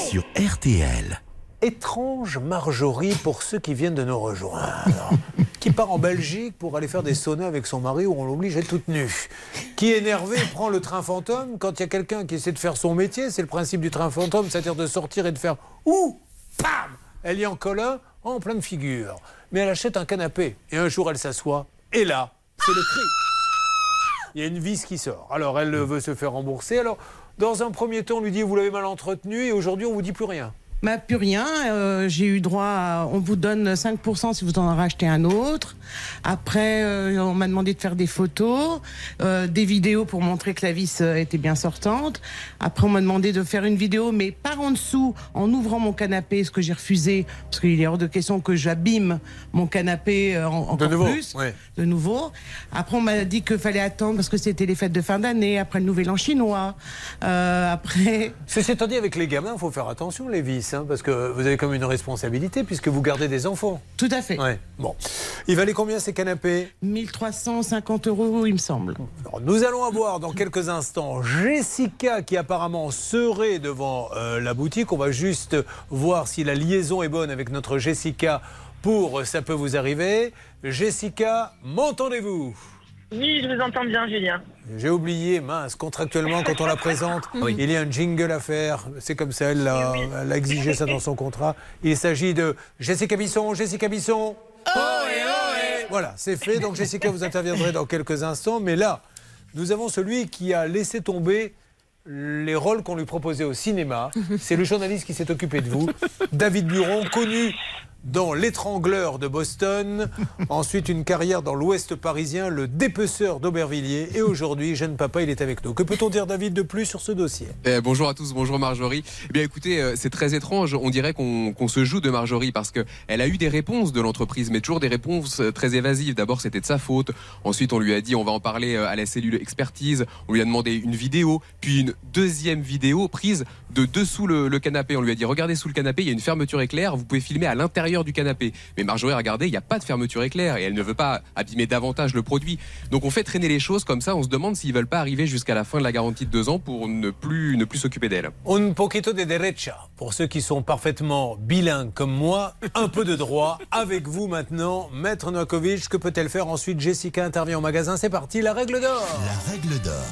Sur RTL. Étrange Marjorie pour ceux qui viennent de nous rejoindre. qui part en Belgique pour aller faire des saunas avec son mari où on l'oblige à être toute nue. Qui énervé prend le train fantôme quand il y a quelqu'un qui essaie de faire son métier. C'est le principe du train fantôme, c'est-à-dire de sortir et de faire ouh, pam Elle y en colle un en pleine figure. Mais elle achète un canapé et un jour elle s'assoit et là, c'est le cri. Il y a une vis qui sort. Alors elle veut se faire rembourser. Alors dans un premier temps, on lui dit vous l'avez mal entretenu et aujourd'hui on vous dit plus rien. Mais plus rien. euh, J'ai eu droit à. On vous donne 5% si vous en rachetez un autre. Après, euh, on m'a demandé de faire des photos, euh, des vidéos pour montrer que la vis était bien sortante. Après, on m'a demandé de faire une vidéo, mais par en dessous, en ouvrant mon canapé, ce que j'ai refusé, parce qu'il est hors de question que j'abîme mon canapé en- encore De nouveau, plus ouais. de nouveau. Après, on m'a dit qu'il fallait attendre parce que c'était les fêtes de fin d'année, après le nouvel an chinois. Après. Ceci étant dit, avec les gamins, il faut faire attention, les vis, hein, parce que vous avez comme une responsabilité puisque vous gardez des enfants. Tout à fait. Ouais. Bon. Il valait combien ces canapés? 1350 euros, il me semble. Alors, nous allons avoir dans quelques instants Jessica qui apparemment serait devant euh, la boutique. On va juste voir si la liaison est bonne avec notre Jessica pour euh, Ça peut vous arriver. Jessica, m'entendez-vous? Oui, je vous entends bien, Julien. J'ai oublié, mince, contractuellement, quand on la présente, [laughs] Oui. il y a un jingle à faire. C'est comme ça, elle a exigé ça dans son contrat. Il s'agit de Jessica Bisson, Jessica Bisson. Voilà, c'est fait. Donc Jessica, vous interviendrez dans quelques instants. Mais là, nous avons celui qui a laissé tomber les rôles qu'on lui proposait au cinéma. [laughs] C'est le journaliste qui s'est occupé de vous. David Buron, connu dans L'étrangleur de Boston, [laughs] ensuite une carrière dans l'Ouest parisien, le dépeceur d'Aubervilliers, et aujourd'hui, jeune papa, il est avec nous. Que peut-on dire, David, de plus sur ce dossier? Eh, bonjour à tous, bonjour Marjorie. Eh bien écoutez, euh, c'est très étrange, on dirait qu'on se joue de Marjorie parce que elle a eu des réponses de l'entreprise, mais toujours des réponses euh, très évasives. D'abord c'était de sa faute, ensuite on lui a dit on va en parler euh, à la cellule expertise, on lui a demandé une vidéo, puis une deuxième vidéo prise de dessous le, le canapé. On lui a dit regardez sous le canapé, il y a une fermeture éclair, vous pouvez filmer à l'intérieur du canapé. Mais Marjorie a regardé, il n'y a pas de fermeture éclair et elle ne veut pas abîmer davantage le produit. Donc on fait traîner les choses comme ça, on se demande s'ils veulent pas arriver jusqu'à la fin de la garantie de deux ans pour ne plus ne plus s'occuper d'elle. Un poquito de derecha. Pour ceux qui sont parfaitement bilingues comme moi, un peu de droit. Avec vous maintenant, Maître Novakovic, que peut-elle faire ensuite Jessica intervient au magasin. C'est parti, la règle d'or. La règle d'or.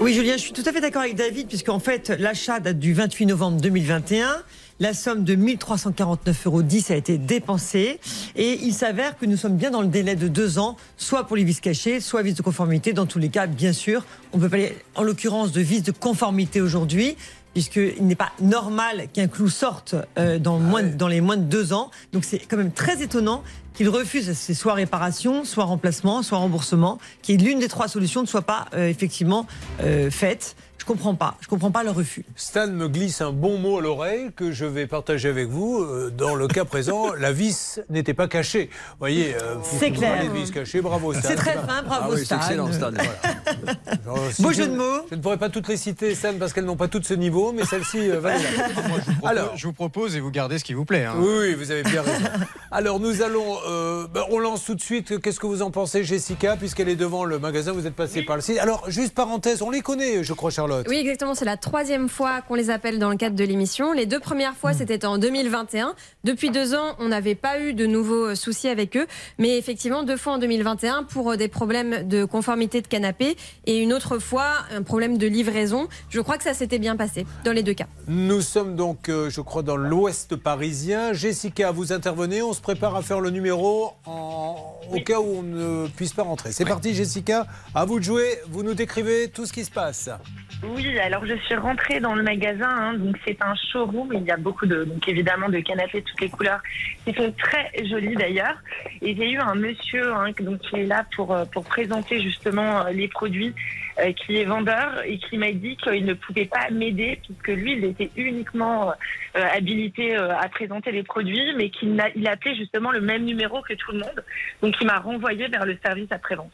Oui, Julien, je suis tout à fait d'accord avec David, puisqu'en fait, l'achat date du 28 novembre 2021. La somme de 1349,10 euros a été dépensée. Et il s'avère que nous sommes bien dans le délai de deux ans, soit pour les vis cachées, soit vis de conformité. Dans tous les cas, bien sûr, on peut parler, en l'occurrence, de vis de conformité aujourd'hui puisqu'il n'est pas normal qu'un clou sorte euh, dans, moins, dans les moins de deux ans. Donc c'est quand même très étonnant qu'il refuse ces soit réparation, soit remplacement, soit remboursement, qui est l'une des trois solutions ne soit pas euh, effectivement euh, faite. Je comprends pas. Je comprends pas le refus. Stan me glisse un bon mot à l'oreille que je vais partager avec vous. Euh, Dans le cas présent, la vis n'était pas cachée. Vous voyez, euh, vous- C'est vous clair. de vis cachée, bravo Stan. C'est très fin, bravo, Ah oui, c'est Stan. excellent, Stan. [laughs] Si Beau je- jeu de mots. Je ne pourrais pas toutes les citer, Stan, parce qu'elles n'ont pas toutes ce niveau, mais celle-ci euh, valait la- Alors, je vous propose et vous gardez ce qui vous plaît. hein. Oui, oui, vous avez bien raison. Alors nous allons, euh, ben, on lance tout de suite. Qu'est-ce que vous en pensez, Jessica, puisqu'elle est devant le magasin, vous êtes passé par le site. Alors juste parenthèse, on les connaît, je crois, Charlotte. Oui, exactement. C'est la troisième fois qu'on les appelle dans le cadre de l'émission. Les deux premières fois, c'était en 2021. Depuis deux ans, on n'avait pas eu de nouveaux soucis avec eux. Mais effectivement, deux fois en 2021 pour euh, des problèmes de conformité de canapé et une autre fois, un problème de livraison. Je crois que ça s'était bien passé dans les deux cas. Nous sommes donc, euh, je crois, dans l'ouest parisien. Jessica, vous intervenez. On se prépare à faire le numéro en- au cas où on ne puisse pas rentrer. C'est parti, Jessica. À vous de jouer. Vous nous décrivez tout ce qui se passe. Oui, alors je suis rentrée dans le magasin, hein, donc c'est un showroom, il y a beaucoup de, donc évidemment de canapés de toutes les couleurs, qui sont très jolis d'ailleurs. Et j'ai eu un monsieur hein, donc, qui est là pour, euh, pour présenter justement euh, les produits, euh, qui est vendeur et qui m'a dit qu'il ne pouvait pas m'aider puisque lui, il était uniquement euh, habilité euh, à présenter les produits, mais qu'il il appelait justement le même numéro que tout le monde. Donc il m'a renvoyé vers le service après-vente.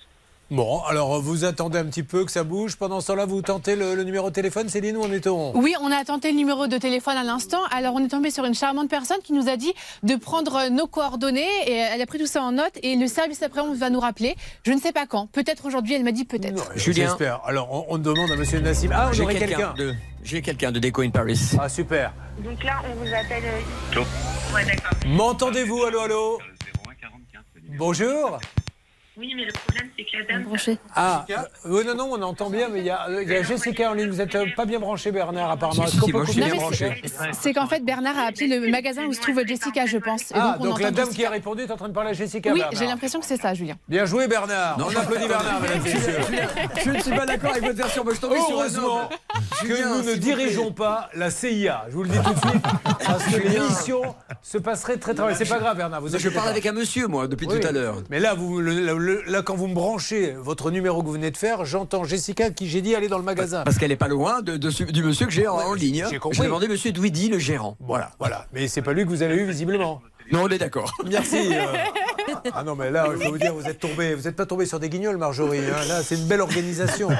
Bon, alors vous attendez un petit peu que ça bouge. Pendant ce temps-là, vous tentez le, le numéro de téléphone. Céline, où en est-on Oui, on a tenté le numéro de téléphone à l'instant. Alors, on est tombé sur une charmante personne qui nous a dit de prendre nos coordonnées et elle a pris tout ça en note et le service après on va nous rappeler. Je ne sais pas quand. Peut-être aujourd'hui. Elle m'a dit peut-être. J'espère. Alors, on, on demande à Monsieur Nassim. Ah, on J'ai aurait quelqu'un j'ai quelqu'un de Déco in Paris. Ah, super. Donc là, on vous appelle. euh, Ouais, d'accord. M'entendez-vous? Allô, allô? Bonjour. Oui, mais le problème, c'est que la dame. Ah, euh, oui, non, non, on entend bien, mais il y a, euh, il y a Jessica en ligne. Vous n'êtes pas bien branché, Bernard, apparemment. Bien mais branché c'est- qu'en fait, Bernard a appelé le magasin où se trouve Jessica, je pense. Et Ah, on donc la dame Jessica. qui a répondu est en train de parler à Jessica. Oui, j'ai l'impression que c'est ça, Julien. Bien joué, Bernard. Non. On applaudit Bernard, mesdames et messieurs. Je ne suis pas d'accord avec votre version. Moi, je tombais sur Heureusement que nous ne dirigeons pas la CIA. Je vous le dis tout de suite. Parce que l'émission se passerait très très bien. C'est pas grave, Bernard. Je parle avec un monsieur, moi, depuis tout à l'heure. Mais là, vous, le- là, quand vous me branchez votre numéro que vous venez de faire, j'entends Jessica qui j'ai dit aller dans le magasin. Parce qu'elle n'est pas loin de, de- du monsieur que j'ai en, en ligne. j'ai compris. J'ai demandé monsieur Douidi, le gérant. Voilà, voilà. Mais c'est pas lui que vous avez eu visiblement. Non, on est d'accord. [laughs] Merci. euh. Ah non, mais là, il faut vous dire, vous êtes tombé, vous n'êtes pas tombé sur des guignols, Marjorie. hein. Là, c'est une belle organisation. [laughs]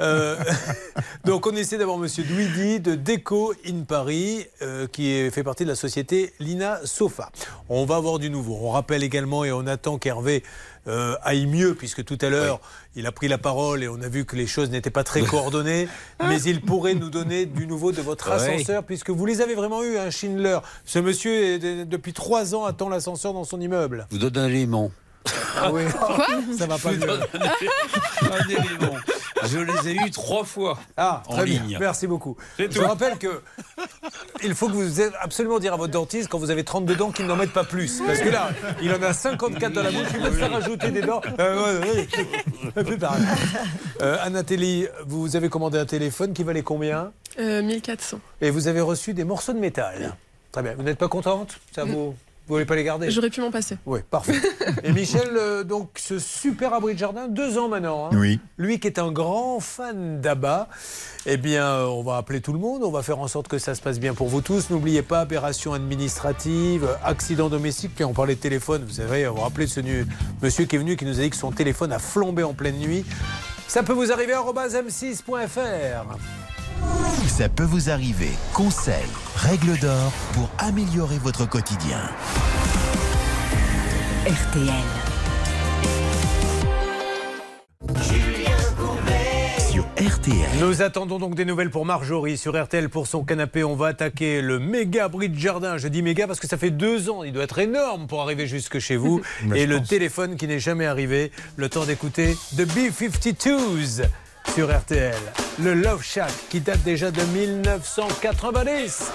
Euh, [laughs] donc, on essaie d'avoir Monsieur Douidi de Déco in Paris, euh, qui fait partie de la société Lina Sofa. On va avoir du nouveau. On rappelle également et on attend qu'Hervé euh, aille mieux, puisque tout à l'heure, il a pris la parole et on a vu que les choses n'étaient pas très [laughs] coordonnées. mais il pourrait nous donner du nouveau de votre Oui. ascenseur, puisque vous les avez vraiment eu, hein, Schindler. Ce monsieur, est, de- depuis trois ans, attend l'ascenseur dans son immeuble. Vous donne un élément. Ah oui. Quoi Ça va pas mieux. un élément. Je les ai eus trois fois Ah, en très bien. Merci beaucoup. Je tout. rappelle que il faut que vous ayez absolument dire à votre dentiste quand vous avez 32 dents qu'il n'en mette pas plus. Parce que là, il en a 54 dans la bouche, il va se faire rajouter des dents. Euh, ouais, ouais, plus pareil. Euh, vous avez commandé un téléphone qui valait combien Euh, 1400. Et vous avez reçu des morceaux de métal. Très bien. Vous n'êtes pas contente? Ça vous. Vous voulez pas les garder J'aurais pu m'en passer. Oui, parfait. [laughs] Et Michel, euh, donc ce super abri de jardin, deux ans maintenant. hein. Oui. Lui qui est un grand fan d'ABBA, eh bien, euh, on va appeler tout le monde, on va faire en sorte que ça se passe bien pour vous tous. N'oubliez pas, aberration administrative, accident domestique, puis on parlait de téléphone, vous savez, on va rappeler ce nu- monsieur qui est venu, qui nous a dit que son téléphone a flambé en pleine nuit. Ça peut vous arriver à m6.fr. Ça peut vous arriver. Conseils, règles d'or pour améliorer votre quotidien. RTL. Sur RTL. Nous attendons donc des nouvelles pour Marjorie sur RTL pour son canapé. On va attaquer le méga abri de jardin. Je dis méga parce que ça fait deux ans. Il doit être énorme pour arriver jusque chez vous. Mais [laughs] Et le pense. téléphone qui n'est jamais arrivé. Le temps d'écouter The B-52s sur RTL. Le Love Shack qui date déjà de 1990.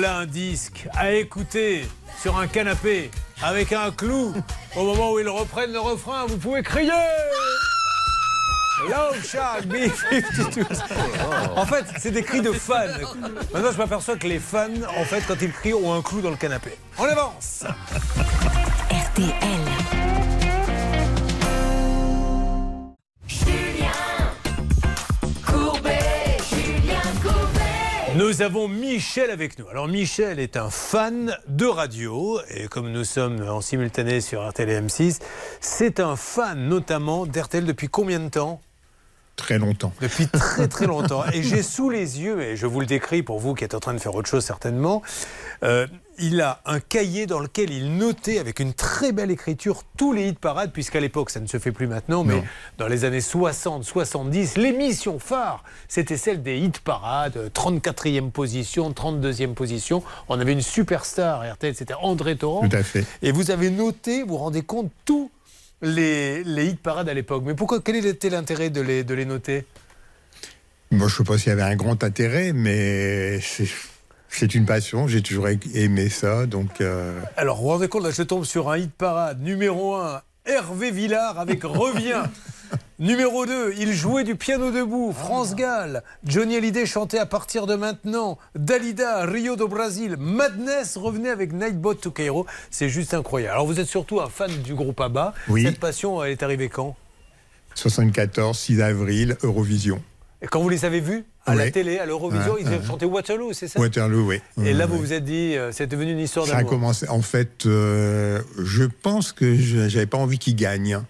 Voilà un disque à écouter sur un canapé avec un clou. Au moment où ils reprennent le refrain, vous pouvez crier. B52. En fait, c'est des cris de fans. Maintenant, je m'aperçois que les fans, en fait, quand ils crient, ont un clou dans le canapé. On avance. RTL. Courbet, Julien Courbet. Nous avons Michel avec nous. Alors Michel est un fan de radio et comme nous sommes en simultané sur RTL et M6, c'est un fan notamment d'RTL depuis combien de temps? Très longtemps. Depuis très très [laughs] longtemps. Et j'ai sous les yeux, et je vous le décris pour vous qui êtes en train de faire autre chose certainement, euh, il a un cahier dans lequel il notait avec une très belle écriture tous les hits parades, puisqu'à l'époque, ça ne se fait plus maintenant, mais Non. dans les années 60, 70, l'émission phare, c'était celle des hits parades, euh, 34e position, 32e position. On avait une superstar RTL, c'était André Torrent. Tout à fait. Et vous avez noté, vous vous rendez compte, tous les, les hits parades à l'époque. Mais pourquoi, quel était l'intérêt de les, de les noter? Moi, je ne sais pas s'il y avait un grand intérêt, mais c'est- c'est une passion. J'ai toujours aimé ça. Donc, euh, Alors, vous vous rendez compte, là, je tombe sur un hit parade numéro 1, Hervé Villard avec [laughs] Reviens. numéro 2, il jouait du piano debout, France Gall. Johnny Hallyday chantait à partir de maintenant. Dalida, Rio do Brasil. Madness revenait avec Nightbot to Cairo. C'est juste incroyable. Alors, vous êtes surtout un fan du groupe ABBA. Oui. Cette passion, elle est arrivée quand? 74, 6 avril, Eurovision. Et quand vous les avez vus? À la Ouais. télé, à l'Eurovision, Ouais, ils ouais. chantaient Waterloo, c'est ça? Waterloo, oui. Et là, Ouais, vous ouais. vous êtes dit, euh, c'est devenu une histoire Ça a d'amour. commencé. En fait, euh, je pense que je n'avais pas envie qu'il gagne.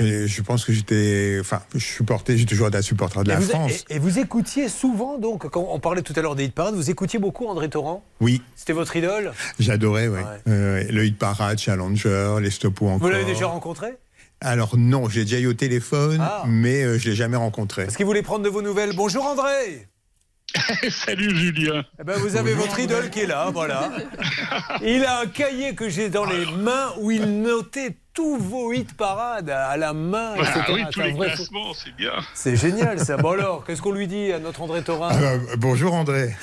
Et Je pense que j'étais. Enfin, je supportais, j'ai toujours été un supporter de Et la vous, France. et- et vous écoutiez souvent, donc, quand on parlait tout à l'heure des hit parades, vous écoutiez beaucoup André Torrent? Oui, C'était votre idole? J'adorais, oui. Euh, le hit parade, Challenger, les stop ou encore. Vous l'avez déjà rencontré? Alors non, j'ai déjà eu au téléphone, Ah. mais euh, je l'ai jamais rencontré. Est-ce qu'il voulait prendre de vos nouvelles? Bonjour André [laughs] Salut Julien. Eh ben, Vous avez votre idole qui est là, voilà. [laughs] Il a un cahier que j'ai dans les mains où il notait tous vos hits parades à la main, etc. Ah oui, tous les vrai- classements, c'est bien. C'est génial ça. Bon alors, [laughs] qu'est-ce qu'on lui dit à notre André Thorin? Ah, bah, bonjour André.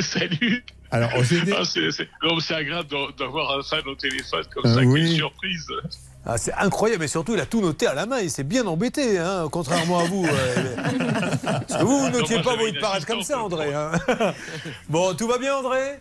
Salut. Alors, on s'est dit- Ah, c'est, c'est- non, mais c'est agréable d'avoir un fan au téléphone comme ça, oui. quelle surprise. Ah, c'est incroyable, et surtout il a tout noté à la main, il s'est bien embêté, hein, contrairement à vous. euh, [laughs] Parce que vous, vous notiez pas vos parades comme ça, André. hein. [laughs] Bon, tout va bien, André?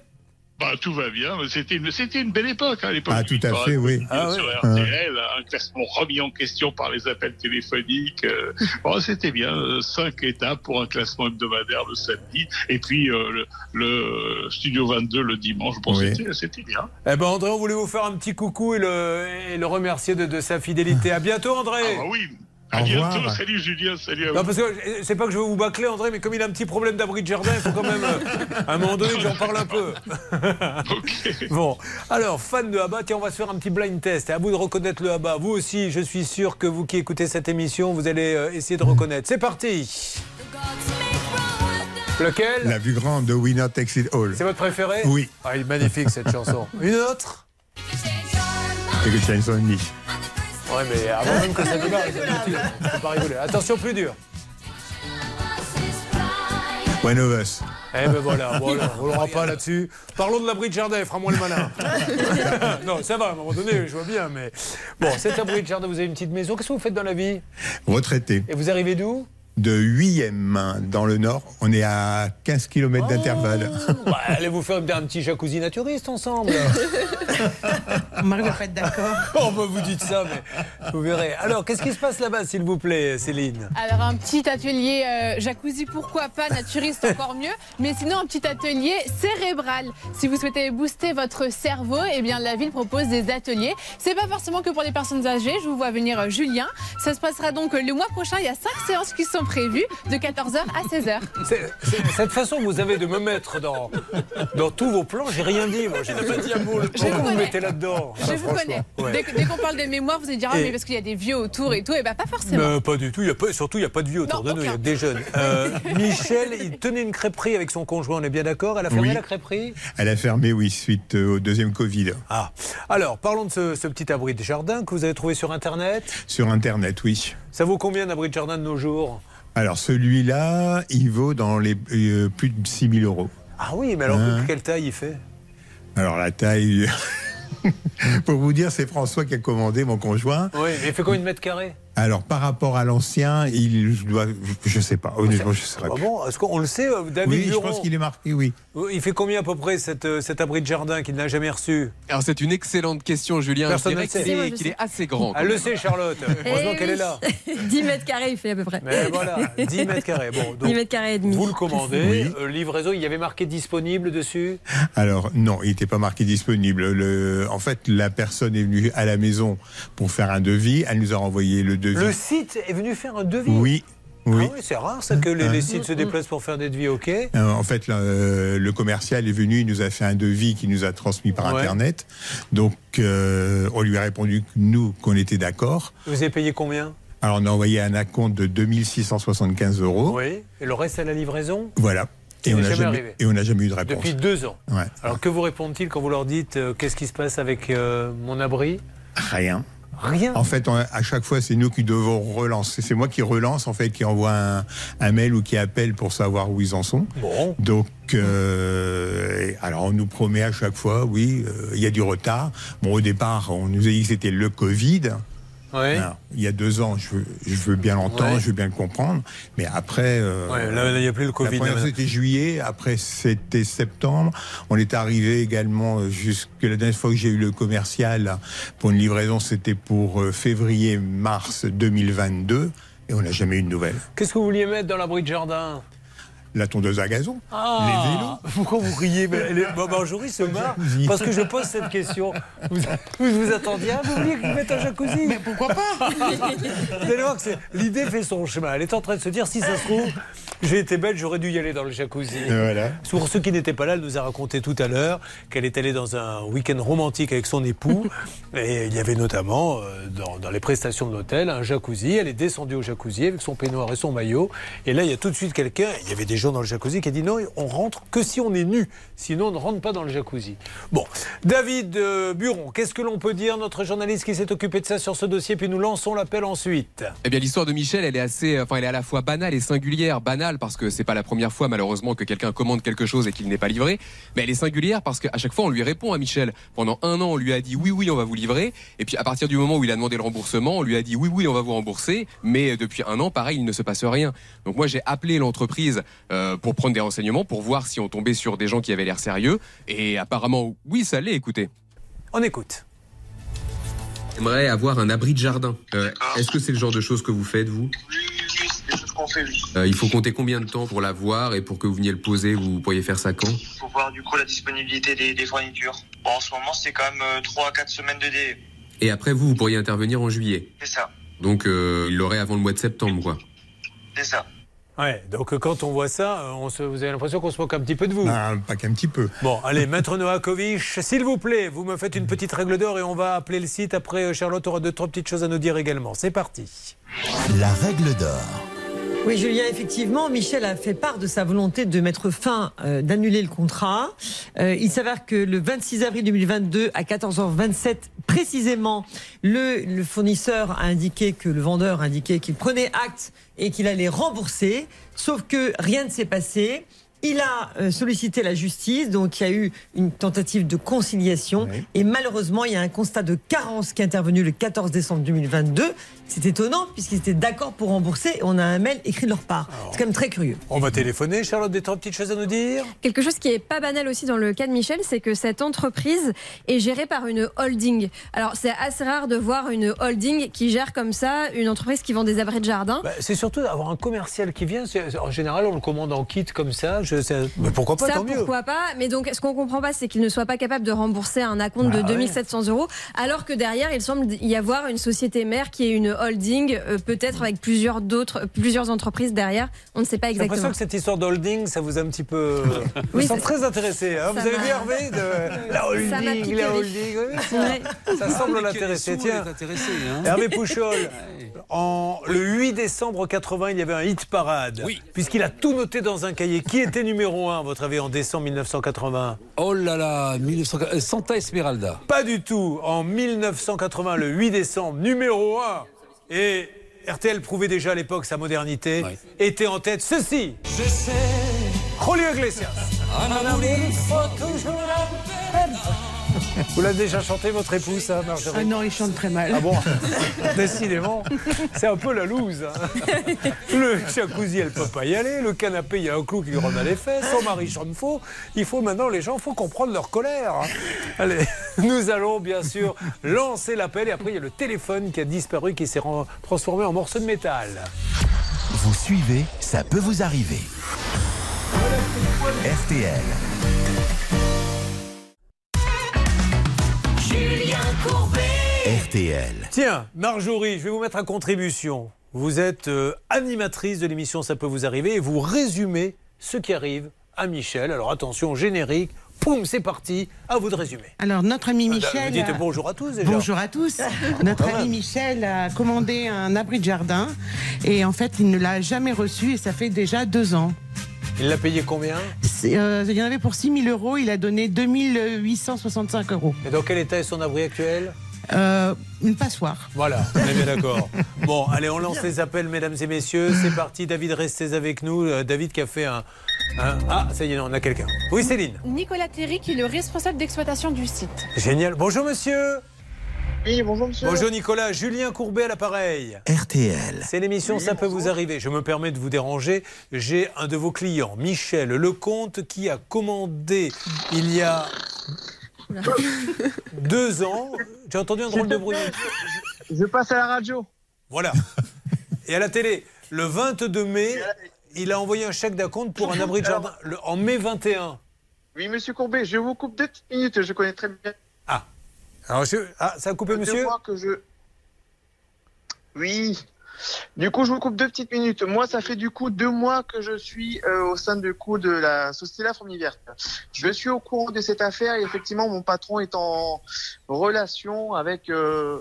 Bah, tout va bien, mais c'était une, c'était une belle époque, hein, l'époque. Ah, tout à fait, oui. Quotidien Ah, sur ouais. RTL, un classement remis en question par les appels téléphoniques. euh, bon, c'était bien, euh, cinq étapes pour un classement hebdomadaire le samedi, et puis euh, le, le Studio 22 le dimanche. Bon, Oui. c'était, c'était bien. Eh ben André, on voulait vous faire un petit coucou et le, et le remercier de, de sa fidélité. À bientôt, André. Ah, bah oui. À bientôt. Salut Julien, salut à Non, vous. parce que euh, c'est pas que je veux vous bâcler, André, mais comme il a un petit problème d'abri de jardin, il faut quand même, euh, à un moment donné, que j'en parle un peu. [laughs] Bon, alors, fan de ABBA, tiens, on va se faire un petit blind test. À vous de reconnaître le ABBA. Vous aussi, je suis sûr que vous qui écoutez cette émission, vous allez euh, essayer de reconnaître. C'est parti Lequel? La plus grande de Winner Takes It All. C'est votre préféré? Oui. Ah, il est magnifique cette chanson. [laughs] Une autre? C'est que Chainsaw Niche. Ouais, mais avant même que ça démarre, dit, faut pas rigoler. Attention, plus dur. One of Us. Eh ben voilà, voilà on l'aura pas là-dessus. Parlons de l'abri de jardin, fera-moi le malin. [laughs] non, ça va, à un moment donné, je vois bien, mais. Bon, cet abri de jardin, vous avez une petite maison. Qu'est-ce que vous faites dans la vie? Retraité. Et vous arrivez d'où? De 8e dans le nord, on est à 15 km d'intervalle. Bah, Allez vous faire un petit jacuzzi naturiste ensemble. [laughs] Marie va pas être d'accord. [laughs] Oh, bah, vous dites ça, mais vous verrez. Alors, qu'est-ce qui se passe là-bas, s'il vous plaît, Céline? Alors un petit atelier euh, jacuzzi, pourquoi pas, naturiste encore mieux, mais sinon un petit atelier cérébral. Si vous souhaitez booster votre cerveau, eh bien la ville propose des ateliers. C'est pas forcément que pour les personnes âgées, je vous vois venir euh, Julien. Ça se passera donc euh, le mois prochain, il y a cinq séances qui sont prévues de 14h à 16h. C'est- c'est- Cette façon que vous avez de me mettre dans, dans tous vos plans, j'ai rien dit, moi. J'ai pas dit un mot. Je vous vous mettez là-dedans Je Ah, vous connais. ouais. Dès, qu'on parle des mémoires, vous allez dire ah mais parce qu'il y a des vieux autour et tout, et bah pas forcément. Mais pas du tout, il y a pas, surtout il n'y a pas de vieux autour Non, de nous, il y a des jeunes. [laughs] Euh, Michel, il tenait une crêperie avec son conjoint, on est bien d'accord? Elle a fermé Oui. la crêperie? Elle a fermé, oui, suite euh, au deuxième Covid. Ah, alors parlons de ce, ce petit abri de jardin que vous avez trouvé sur Internet. Sur Internet, oui. Ça vaut combien un abri de jardin de nos jours? Alors celui-là, il vaut dans les euh, plus de 6 000 euros. Ah oui, mais alors Hein quelle taille il fait? Alors la taille. [laughs] Pour vous dire, c'est François qui a commandé mon conjoint. Oui, mais il fait combien de mètres carrés? Alors par rapport à l'ancien, il doit. Je sais pas. Honnêtement, je ne Ah pas. bon Est-ce qu'on le sait, euh, David Oui, je pense qu'il est marqué, oui. Il fait combien à peu près cette, euh, cet abri de jardin qu'il n'a jamais reçu? Alors c'est une excellente question, Julien. Personne je ne sait. qu'il est, qu'il assez grand. Elle le sait, Charlotte. Heureusement qu'elle est oui. là. [laughs] 10 mètres carrés, il fait à peu près. Mais voilà, 10 mètres carrés. Bon, 10 mètres carrés et demi. Vous le commandez, euh, livraison, il y avait marqué disponible dessus? Alors non, il n'était pas marqué disponible. Le... En fait, la personne est venue à la maison pour faire un devis. Elle nous a renvoyé le devis. Le site est venu faire un devis Oui. Oui. Ah oui, c'est rare ça que les, Hein. les sites se déplacent pour faire des devis, ok Euh, En fait, le, le commercial est venu, il nous a fait un devis qu'il nous a transmis par Ouais. Internet. Donc, euh, on lui a répondu que nous, qu'on était d'accord. Vous avez payé combien? Alors, on a envoyé un acompte de 2675 euros. Oui. Et le reste à la livraison? Voilà. Et on jamais jamais, et on n'a jamais eu de réponse. Depuis deux ans. Ouais. Alors que vous répondent-ils quand vous leur dites euh, qu'est-ce qui se passe avec euh, mon abri? Rien. Rien. En fait, on- à chaque fois, c'est nous qui devons relancer. C'est moi qui relance, en fait, qui envoie un, un mail ou qui appelle pour savoir où ils en sont. Bon. Donc, euh, alors on nous promet à chaque fois, oui, euh, il y a du retard. Bon, au départ, on nous a dit que c'était le Covid. Ouais. Alors, il y a deux ans, je veux, je veux bien l'entendre, Ouais. je veux bien le comprendre. Mais après. euh, Ouais, là, il n'y a plus le Covid. La première là. c'était juillet, après c'était septembre. On est arrivé également euh, jusque la dernière fois que j'ai eu le commercial pour une livraison, c'était pour euh, février-mars 2022. Et on n'a jamais eu de nouvelles. Qu'est-ce que vous vouliez mettre dans l'abri de jardin? La tondeuse à gazon, Ah. les vélos. Pourquoi vous riez Bon, Marjorie se marre parce que je pose cette question. Vous vous, vous attendiez à vous vouliez qu'il mette un jacuzzi Mais pourquoi pas [laughs] Vous allez voir que l'idée fait son chemin. Elle est en train de se dire si ça se trouve, j'ai été belle, j'aurais dû y aller dans le jacuzzi. Voilà. Pour ceux qui n'étaient pas là, elle nous a raconté tout à l'heure qu'elle est allée dans un week-end romantique avec son époux. et il y avait notamment, euh, dans, dans les prestations de l'hôtel, un jacuzzi. Elle est descendue au jacuzzi avec son peignoir et son maillot. Et là, il y a tout de suite quelqu'un, il y avait des gens dans le jacuzzi qui a dit non, on rentre que si on est nu. Sinon, on ne rentre pas dans le jacuzzi. Bon, David euh, Buron, qu'est-ce que l'on peut dire, notre journaliste qui s'est occupé de ça sur ce dossier, puis nous lançons l'appel ensuite. Eh bien, l'histoire de Michel, elle est assez, enfin, elle est à la fois banale et singulière. Banale parce que c'est pas la première fois, malheureusement, que quelqu'un commande quelque chose et qu'il n'est pas livré. Mais elle est singulière parce qu'à chaque fois, on lui répond à Michel. Pendant un an, on lui a dit oui, oui, on va vous livrer. Et puis, à partir du moment où il a demandé le remboursement, on lui a dit oui, oui, on va vous rembourser. Mais depuis un an, pareil, il ne se passe rien. Donc, moi, j'ai appelé l'entreprise euh, pour prendre des renseignements, pour voir si on tombait sur des gens qui avaient l'air sérieux. Et apparemment, oui, ça l'est, écoutez. On écoute. J'aimerais avoir un abri de jardin. Euh, Est-ce que c'est le genre de choses que vous faites, vous? Des choses qu'on fait, oui. Euh, il faut compter combien de temps pour l'avoir et pour que vous veniez le poser Vous pourriez faire ça quand? Pour voir du coup la disponibilité des, des fournitures. Bon, en ce moment, c'est quand même euh, 3 à 4 semaines de délai. Et après, vous, vous pourriez intervenir en juillet? C'est ça, Donc, euh, il l'aurait avant le mois de septembre, quoi. c'est ça. Ouais, donc quand on voit ça, on se- vous avez l'impression qu'on se moque un petit peu de vous. Non, pas qu'un petit peu. Bon, [laughs] allez, Maître Novakovic, s'il vous plaît, vous me faites une petite règle d'or et on va appeler le site. Après, euh, Charlotte aura deux, trois petites choses à nous dire également. C'est parti. La règle d'or. Oui, Julien, effectivement, Michel a fait part de sa volonté de mettre fin, euh, d'annuler le contrat. Euh, il s'avère que le 26 avril 2022, à 14h27 précisément, le, le fournisseur a indiqué que le vendeur a indiqué qu'il prenait acte et qu'il allait rembourser. Sauf que rien ne s'est passé. Il a euh, sollicité la justice, donc il y a eu une tentative de conciliation. Et malheureusement, il y a un constat de carence qui est intervenu le 14 décembre 2022. C'est étonnant, puisqu'ils étaient d'accord pour rembourser. Et on a un mail écrit de leur part. C'est quand même très curieux. On va téléphoner. Charlotte, des trois petites choses à nous dire? Quelque chose qui est pas banal aussi dans le cas de Michel, c'est que cette entreprise est gérée par une holding. Alors c'est assez rare de voir une holding qui gère comme ça une entreprise qui vend des abris de jardin. Bah, C'est surtout d'avoir un commercial qui vient. En général, on le commande en kit comme ça. Je sais- Mais pourquoi pas, ça, tant mieux. pourquoi pas Mais donc, ce qu'on comprend pas, c'est qu'il ne soit pas capable de rembourser un acompte Bah de ouais. 2700 euros, alors que derrière, il semble y avoir une société mère qui est une holding, euh, peut-être avec plusieurs d'autres, plusieurs entreprises derrière. On ne sait pas J'ai l'impression exactement. que cette histoire d'holding, ça vous a un petit peu. [laughs] Oui, Vous sent ça- très intéressé. hein. vous avez vu Hervé de [laughs] la holding, la oui. holding. oui, ça, Ouais. ça semble l'intéresser. Tiens, hein. Hervé Pouchol, [laughs] en, le 8 décembre 80, il y avait un hit parade. Oui. Puisqu'il a tout noté dans un cahier. Qui était numéro 1, à votre avis, en décembre 1980 Oh là là, 1900 euh, Santa Esmeralda. Pas du tout. En 1980, le 8 décembre, numéro 1. Et RTL prouvait déjà à l'époque sa modernité. Était en tête ceci. Je sais Julio Iglesias. Vous l'avez déjà chanté, votre épouse, ça, Marjorie Ah non, il chante très mal. Ah bon [laughs] Décidément, c'est un peu la loose. hein. Le jacuzzi, elle peut pas y aller. Le canapé, il y a un clou qui lui remet les fesses. Son mari chante faux. Il faut maintenant, les gens, il faut comprendre leur colère. hein. Allez, nous allons bien sûr lancer l'appel. Et après, il y a le téléphone qui a disparu, qui s'est transformé en morceau de métal. Vous suivez, ça peut vous arriver. RTL. RTL. Tiens, Marjorie, je vais vous mettre à contribution. Vous êtes euh, animatrice de l'émission Ça peut vous arriver et vous résumez ce qui arrive à Michel. Alors attention, générique, poum, c'est parti, à vous de résumer. Alors, notre ami Ah, Michel. Vous dites bonjour à tous déjà. Bonjour à tous. Notre Quand ami. Michel a commandé un abri de jardin et en fait, il ne l'a jamais reçu et ça fait déjà deux ans. Il l'a payé combien C'est, euh, il y en avait pour 6 000 euros, il a donné 2865 euros. Et dans quel état est son abri actuel Euh, une passoire. Voilà, on est bien [laughs] d'accord. Bon, allez, on lance les appels, mesdames et messieurs. C'est parti. David, restez avec nous. Euh, David qui a fait un. un- Ah, ça y est, on a quelqu'un. Oui, Céline. Nicolas Théry, qui est le responsable d'exploitation du site. Génial. Bonjour, monsieur. Oui, bonjour, monsieur. Bonjour, Nicolas. Julien Courbet à l'appareil. RTL. C'est l'émission Ça peut vous arriver. Je me permets de vous déranger. J'ai un de vos clients, Michel Lecomte, qui a commandé il y a [laughs] deux ans. J'ai entendu un drôle de bruit. Je passe à la radio. Voilà. Et à la télé, le 22 mai, il a envoyé un chèque d'acompte pour un abri de jardin le- en mai 21. Oui, monsieur Courbet, je vous coupe deux petites minutes, je connais très bien. Alors, je- Ah, ça a coupé, monsieur que je... Oui. Du coup, je vous coupe deux petites minutes. Moi, ça fait du coup deux mois que je suis euh, au sein du coup de la Société La Fourmi Verte. Je suis au courant de cette affaire et effectivement, mon patron est en relation avec, euh,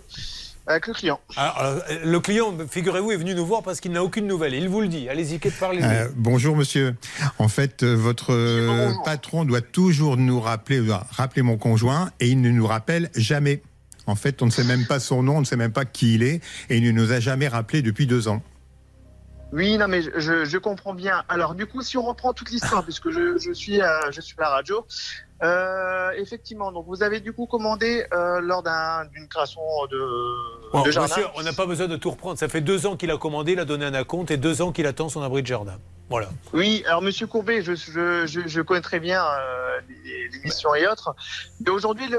avec le client. Alors, alors, le client, figurez-vous, est venu nous voir parce qu'il n'a aucune nouvelle. Il vous le dit. Allez-y, qu'est-ce parlez Euh, bonjour monsieur. En fait, euh, votre euh, patron doit toujours nous rappeler, doit rappeler mon conjoint et il ne nous rappelle jamais. En fait, on ne sait même pas son nom, on ne sait même pas qui il est et il ne nous a jamais rappelé depuis deux ans. Oui, non, mais je, comprends bien. Alors, du coup, si on reprend toute l'histoire, puisque je, je suis, je suis à la radio, euh, effectivement, donc vous avez du coup commandé euh, lors d'un- d'une création de, Bon, de jardin. monsieur, on n'a pas besoin de tout reprendre. Ça fait deux ans qu'il a commandé, il a donné un acompte et deux ans qu'il attend son abri de jardin. Voilà. Oui, alors Monsieur Courbet, je, je, je, je connais très bien euh, les- l'émission et autres. Aujourd'hui, le,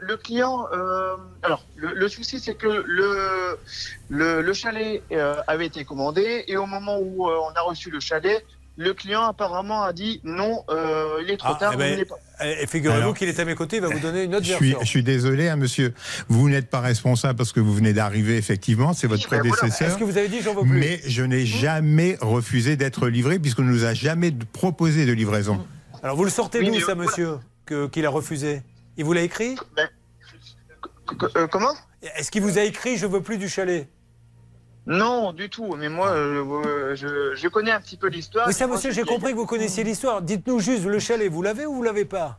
le client, euh, alors le, le souci, c'est que le, le, le chalet euh, avait été commandé et au moment où on a reçu le chalet, le client apparemment a dit non, euh, il est trop Ah, tard, eh vous ben, pas. Et figurez-vous Alors- qu'il est à mes côtés, il va vous donner une autre Je suis, version. je suis désolé, hein, monsieur. Vous n'êtes pas responsable parce que vous venez d'arriver, effectivement. C'est votre ben voilà. prédécesseur. Est-ce que vous avez dit j'en veux plus Mais je n'ai jamais refusé d'être livré puisqu'on ne nous a jamais proposé de livraison. Alors vous le sortez Oui, d'où ça, monsieur, qu'il a refusé? Il vous l'a écrit? Euh, comment? Est-ce qu'il vous a écrit je veux plus du chalet? Non, du tout. Mais moi, euh, je, je connais un petit peu l'histoire. Oui, ça, monsieur, j'ai compris que vous connaissiez l'histoire. Dites-nous juste, le chalet, vous l'avez ou vous l'avez pas?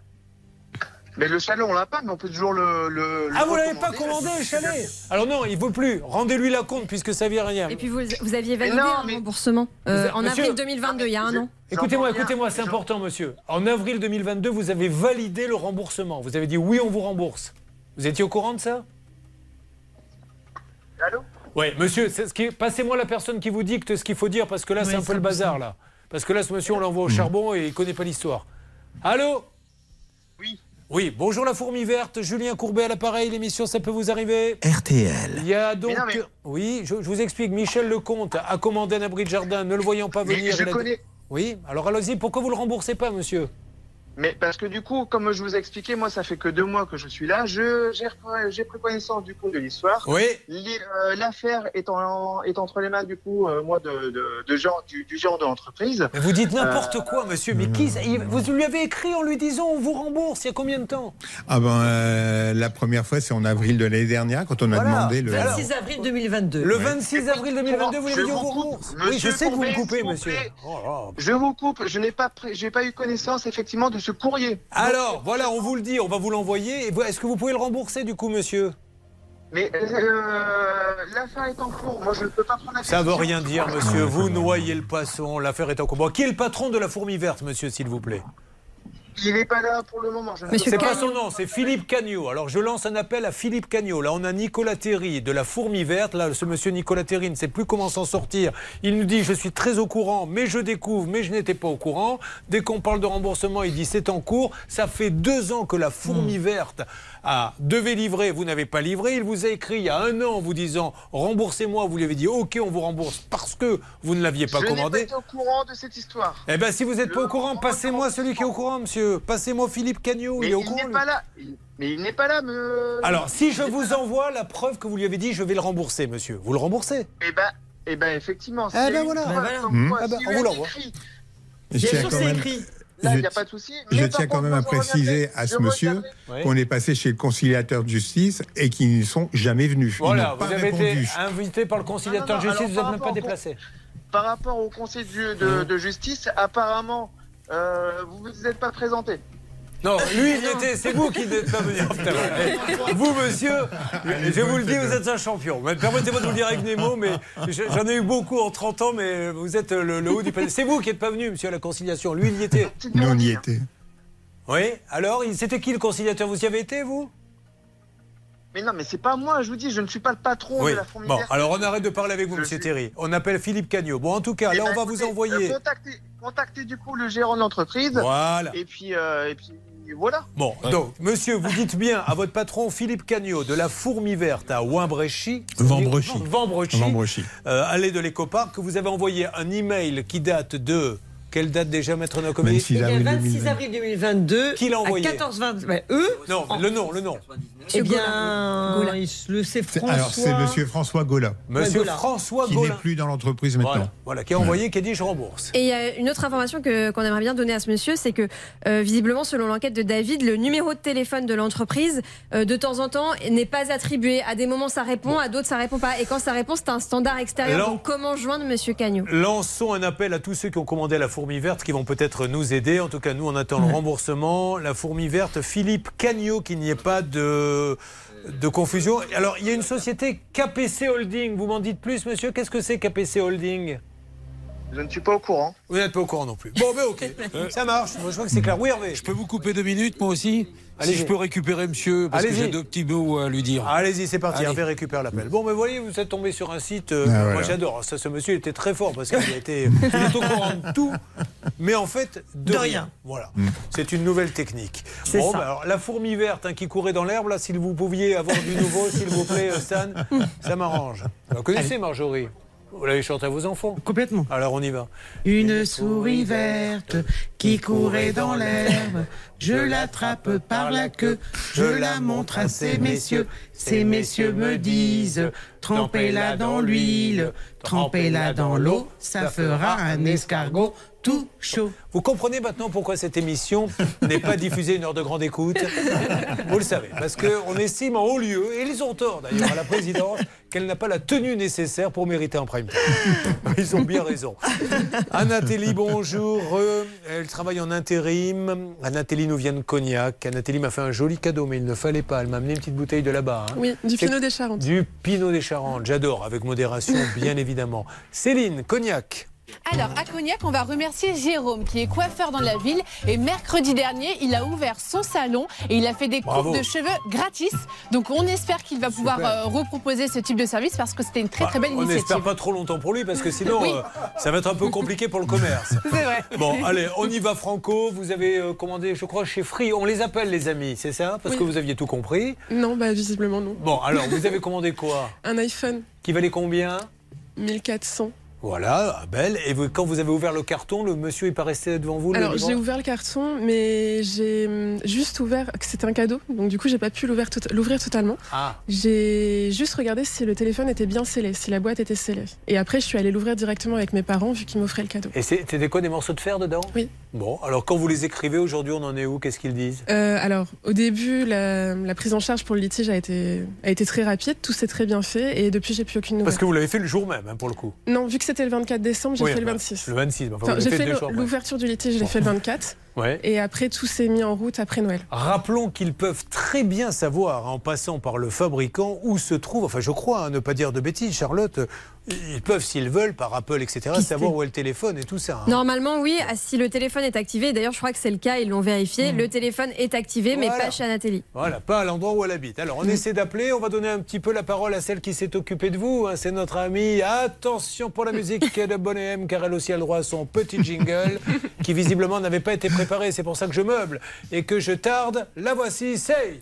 Mais le chalet, on l'a pas, mais on peut toujours le. le Ah, le vous l'avez pas commandé, le chalet? Alors non, il veut plus. Rendez-lui la compte puisque ça vient rien. Et puis vous, vous aviez validé non, un mais- remboursement euh, en monsieur- avril 2022, il y a un an. Écoutez-moi, écoutez-moi, c'est important, monsieur. En avril 2022, vous avez validé le remboursement. Vous avez dit oui, on vous rembourse. Vous étiez au courant de ça? Allô? Oui, monsieur, c'est ce qui... passez-moi la personne qui vous dicte ce qu'il faut dire, parce que là, Oui, c'est un peu le 100%. bazar, là. Parce que là, ce monsieur, on l'envoie au charbon et il connaît pas l'histoire. Allô Oui. Oui, bonjour la fourmi verte, Julien Courbet à l'appareil, l'émission, ça peut vous arriver RTL. Il y a donc... Mais non, mais- Oui, je, je vous explique, Michel Lecomte a commandé un abri de jardin, ne le voyant pas Mais venir... je connais. Oui, alors allons-y, pourquoi vous le remboursez pas, monsieur? Mais parce que du coup, comme je vous ai expliqué, moi, ça fait que deux mois que je suis là. Je j'ai pris connaissance du coup de l'histoire. Oui. Euh, L'affaire est, en- est entre les mains du coup, euh, moi, de, de, de gens du, du genre de l'entreprise. Vous dites n'importe Euh, quoi, monsieur. Mais qui Vous lui avez écrit en lui disant on vous rembourse il y a combien de temps? Ah ben, euh, la première fois, c'est en avril de l'année dernière quand on a Voilà. demandé le. 26 avril 2022. Le 26 avril 2022, vous lui Je avez dit on vous rembourse. monsieur Oui, je sais que vous me coupez, monsieur. Oh. Je vous coupe. Je n'ai pas, pris- j'ai pas eu connaissance effectivement de ce courrier. Alors, voilà, on vous le dit, on va vous l'envoyer. Est-ce que vous pouvez le rembourser du coup, monsieur? Mais euh, l'affaire est en cours. Moi, je ne peux pas prendre la Ça veut décision. rien dire, monsieur. Vous noyez le poisson. L'affaire est en cours. Bon, qui est le patron de la fourmi verte, monsieur, s'il vous plaît? Il n'est pas là pour le moment. Je ne C'est pas son nom, c'est Philippe Cagnot. Alors je lance un appel à Philippe Cagnot. Là, on a Nicolas Terry de la Fourmi Verte. Là, ce monsieur Nicolas Terry ne sait plus comment s'en sortir. Il nous dit Je suis très au courant, mais je découvre, mais je n'étais pas au courant. Dès qu'on parle de remboursement, il dit C'est en cours. Ça fait deux ans que la Fourmi Verte a, devait livrer. Vous n'avez pas livré. Il vous a écrit il y a un an en vous disant Remboursez-moi. Vous lui avez dit Ok, on vous rembourse parce que vous ne l'aviez pas je n'ai pas commandé. été au courant de cette histoire. Eh bien, si vous n'êtes pas au courant, passez-moi celui qui est au courant, monsieur. Passez-moi Philippe Cagnot. Mais il est au il courant. n'est pas là. Mais il n'est pas là, me. Alors, si je vous envoie la preuve que vous lui avez dit, je vais le rembourser, monsieur. Vous le remboursez Eh ben, eh ben effectivement. Eh ben voilà. preuve Ben voilà. comme Hmm. Ah ben, on vous l'envoie. écrit, Je Bien sûr, c'est écrit. Là, il n'y a je- pas de souci. Je Mais tiens quand même à préciser à ce monsieur regardais- qu'on est passé chez le conciliateur de justice et qu'ils ne sont jamais venus. Ils Voilà, n'ont pas vous avez été répondu. invité par le conciliateur Non, de non, justice, alors, vous n'êtes même pas déplacé. Par rapport au conseil de, de- de justice, apparemment, euh, vous ne vous êtes pas présenté. Non, lui, il y était, c'est vous qui n'êtes pas venu. Vous, monsieur, je vous le dis, vous êtes un champion. Mais Permettez-moi de vous le dire avec des mots, mais je- j'en ai eu beaucoup en 30 ans, mais vous êtes le, le haut du panier. C'est vous qui n'êtes pas venu, monsieur, à la conciliation. Lui, il y était. Nous, on y était. Oui, alors, il- c'était qui le conciliateur? Vous y avez été, vous? Mais non, mais c'est pas moi, je vous dis, je ne suis pas le patron Oui. de la fourmi Bon, alors on arrête de parler avec vous, monsieur Thierry. On appelle Philippe Cagnot. Bon, en tout cas, Eh là, ben, on va vous envoyer. contactez, contactez du coup le gérant de l'entreprise. Voilà. Et puis, euh, et puis voilà. Bon, donc, monsieur, vous dites bien à votre patron Philippe Cagnot de la Fourmi Verte à Wimbrechy. Vambrechy. Vambrechy. Vambrechy. euh, allée de l'écoparc, que vous avez envoyé un email qui date de. Quelle date déjà, maître Nocomi 26 Il y a avril 26 2020. avril 2022. Qui l'a envoyé À 14h20. Ouais, eux Non, le nom, le nom. Eh bien, le c'est François. Alors, c'est monsieur François Gola, Monsieur. François qui n'est plus dans l'entreprise maintenant. Voilà, voilà, qui a envoyé, qui a dit je rembourse. Et il y a une autre information que- qu'on aimerait bien donner à ce monsieur, c'est que euh, visiblement, selon l'enquête de David, le numéro de téléphone de l'entreprise, euh, de temps en temps, n'est pas attribué. À des moments, ça répond, à d'autres, ça répond pas. Et quand ça répond, c'est un standard extérieur. Alors- Donc, comment joindre monsieur Cagnot? Lançons un appel à tous ceux qui ont commandé la fourmi verte qui vont peut-être nous aider. En tout cas, nous, on attend le remboursement. La fourmi verte, Philippe Cagnot, qu'il n'y ait pas de, de confusion. Alors, il y a une société KPC Holding. Vous m'en dites plus, monsieur? Qu'est-ce que c'est KPC Holding? Je ne suis pas au courant. Vous n'êtes pas au courant non plus. Bon, ben ok. [laughs] Ça marche. Moi, je crois que c'est clair. Oui, Hervé. Je peux vous couper deux minutes, moi aussi Allez-y. Si je peux récupérer monsieur, parce que Allez-y. j'ai deux petits mots à lui dire. Allez-y, c'est parti. Allez. Hervé récupère l'appel. Bon, mais voyez, vous êtes tombé sur un site. euh, Ah, Moi, voilà. j'adore. Ça, ce monsieur il était très fort parce qu'il a été, il est au courant de tout, mais en fait de, De rien. rien. Voilà. C'est une nouvelle technique. C'est Bon, ça. bah, alors, la fourmi verte hein, qui courait dans l'herbe, là, s'il vous pouviez avoir du nouveau, s'il vous plaît, euh, Stan, [laughs] ça m'arrange. Vous connaissez Marjorie? Vous l'avez chanté à vos enfants? Complètement. Alors, on y va. Une souris verte qui courait dans l'herbe. Je l'attrape par la queue, je la montre à ces messieurs. Ces messieurs me disent, trempez-la dans l'huile, trempez-la dans l'eau, ça fera un escargot tout chaud. Vous comprenez maintenant pourquoi cette émission n'est pas diffusée une heure de grande écoute? Vous le savez, parce qu'on estime en haut lieu, et ils ont tort d'ailleurs à la présidence, qu'elle n'a pas la tenue nécessaire pour mériter un prime. Ils ont bien raison. Anatelli, bonjour. Euh, travaille en intérim. Anatelli nous vient de Cognac. Anatelli m'a fait un joli cadeau, mais il ne fallait pas. Elle m'a amené une petite bouteille de là-bas. hein. Oui, du Pinot des Charentes. Du Pinot des Charentes. J'adore, avec modération, bien [laughs] évidemment. Céline, Cognac. Alors, à Cognac, on va remercier Jérôme, qui est coiffeur dans la ville. Et mercredi dernier, il a ouvert son salon et il a fait des Bravo. coupes de cheveux gratis. Donc, on espère qu'il va pouvoir euh, reproposer ce type de service parce que c'était une très, très belle Bah, on initiative. n'espère pas trop longtemps pour lui parce que sinon Oui. euh, ça va être un peu compliqué pour le [laughs] commerce. C'est vrai. Bon, allez, on y va Franco. Vous avez euh, commandé, je crois, chez Free. On les appelle les amis, c'est ça? Parce Oui. que vous aviez tout compris. Non, bah visiblement non. Bon, alors vous avez commandé quoi? Un iPhone Qui valait combien? 1400. Voilà, belle. Et vous- quand vous avez ouvert le carton, le monsieur est pas resté devant vous Alors j'ai ouvert le carton, mais j'ai hum, juste ouvert c'était un cadeau, donc du coup j'ai pas pu l'ouvrir tot- l'ouvrir totalement. Ah. J'ai juste regardé si le téléphone était bien scellé, si la boîte était scellée. Et après je suis allée l'ouvrir directement avec mes parents vu qu'ils m'offraient le cadeau. Et c'était quoi des morceaux de fer dedans? Oui. Bon, alors quand vous les écrivez aujourd'hui, on en est où? Qu'est-ce qu'ils disent? Euh, alors, au début, la, la prise en charge pour le litige a été, a été très rapide, tout s'est très bien fait, et depuis, j'ai plus aucune nouvelle. Parce que vous l'avez fait le jour même, hein, pour le coup. Non, vu que c'était le 24 décembre, j'ai Oui, fait le bah, 26. Le 26, enfin, vous Enfin, l'avez j'ai fait l'ouverture du litige, je l'ai fait le 24. Ouais. Et après, tout s'est mis en route après Noël. Rappelons qu'ils peuvent très bien savoir, en passant par le fabricant, où se trouve, enfin je crois, hein, ne pas dire de bêtises, Charlotte, ils peuvent, s'ils veulent, par Apple, etc., savoir où est le téléphone et tout ça. hein. Normalement, oui, ah, si le téléphone est activé, d'ailleurs, je crois que c'est le cas, ils l'ont vérifié, le téléphone est activé, mais pas chez Anatelli. Voilà, pas à l'endroit où elle habite. Alors, on essaie d'appeler, on va donner un petit peu la parole à celle qui s'est occupée de vous. hein, c'est notre amie. Attention pour la musique de Bonnet M, car elle aussi a le droit à son petit jingle, qui visiblement n'avait pas été préparé. C'est pour ça que je meuble et que je tarde. La voici, c'est.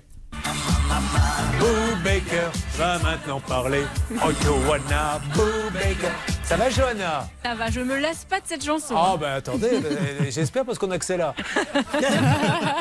Boo Baker va maintenant parler. Oh, Johanna, Boo Baker. Ça va, Johanna? Ça va, je me lasse pas de cette chanson. Ah, ben attendez, [laughs] j'espère parce qu'on a que c'est là. [laughs]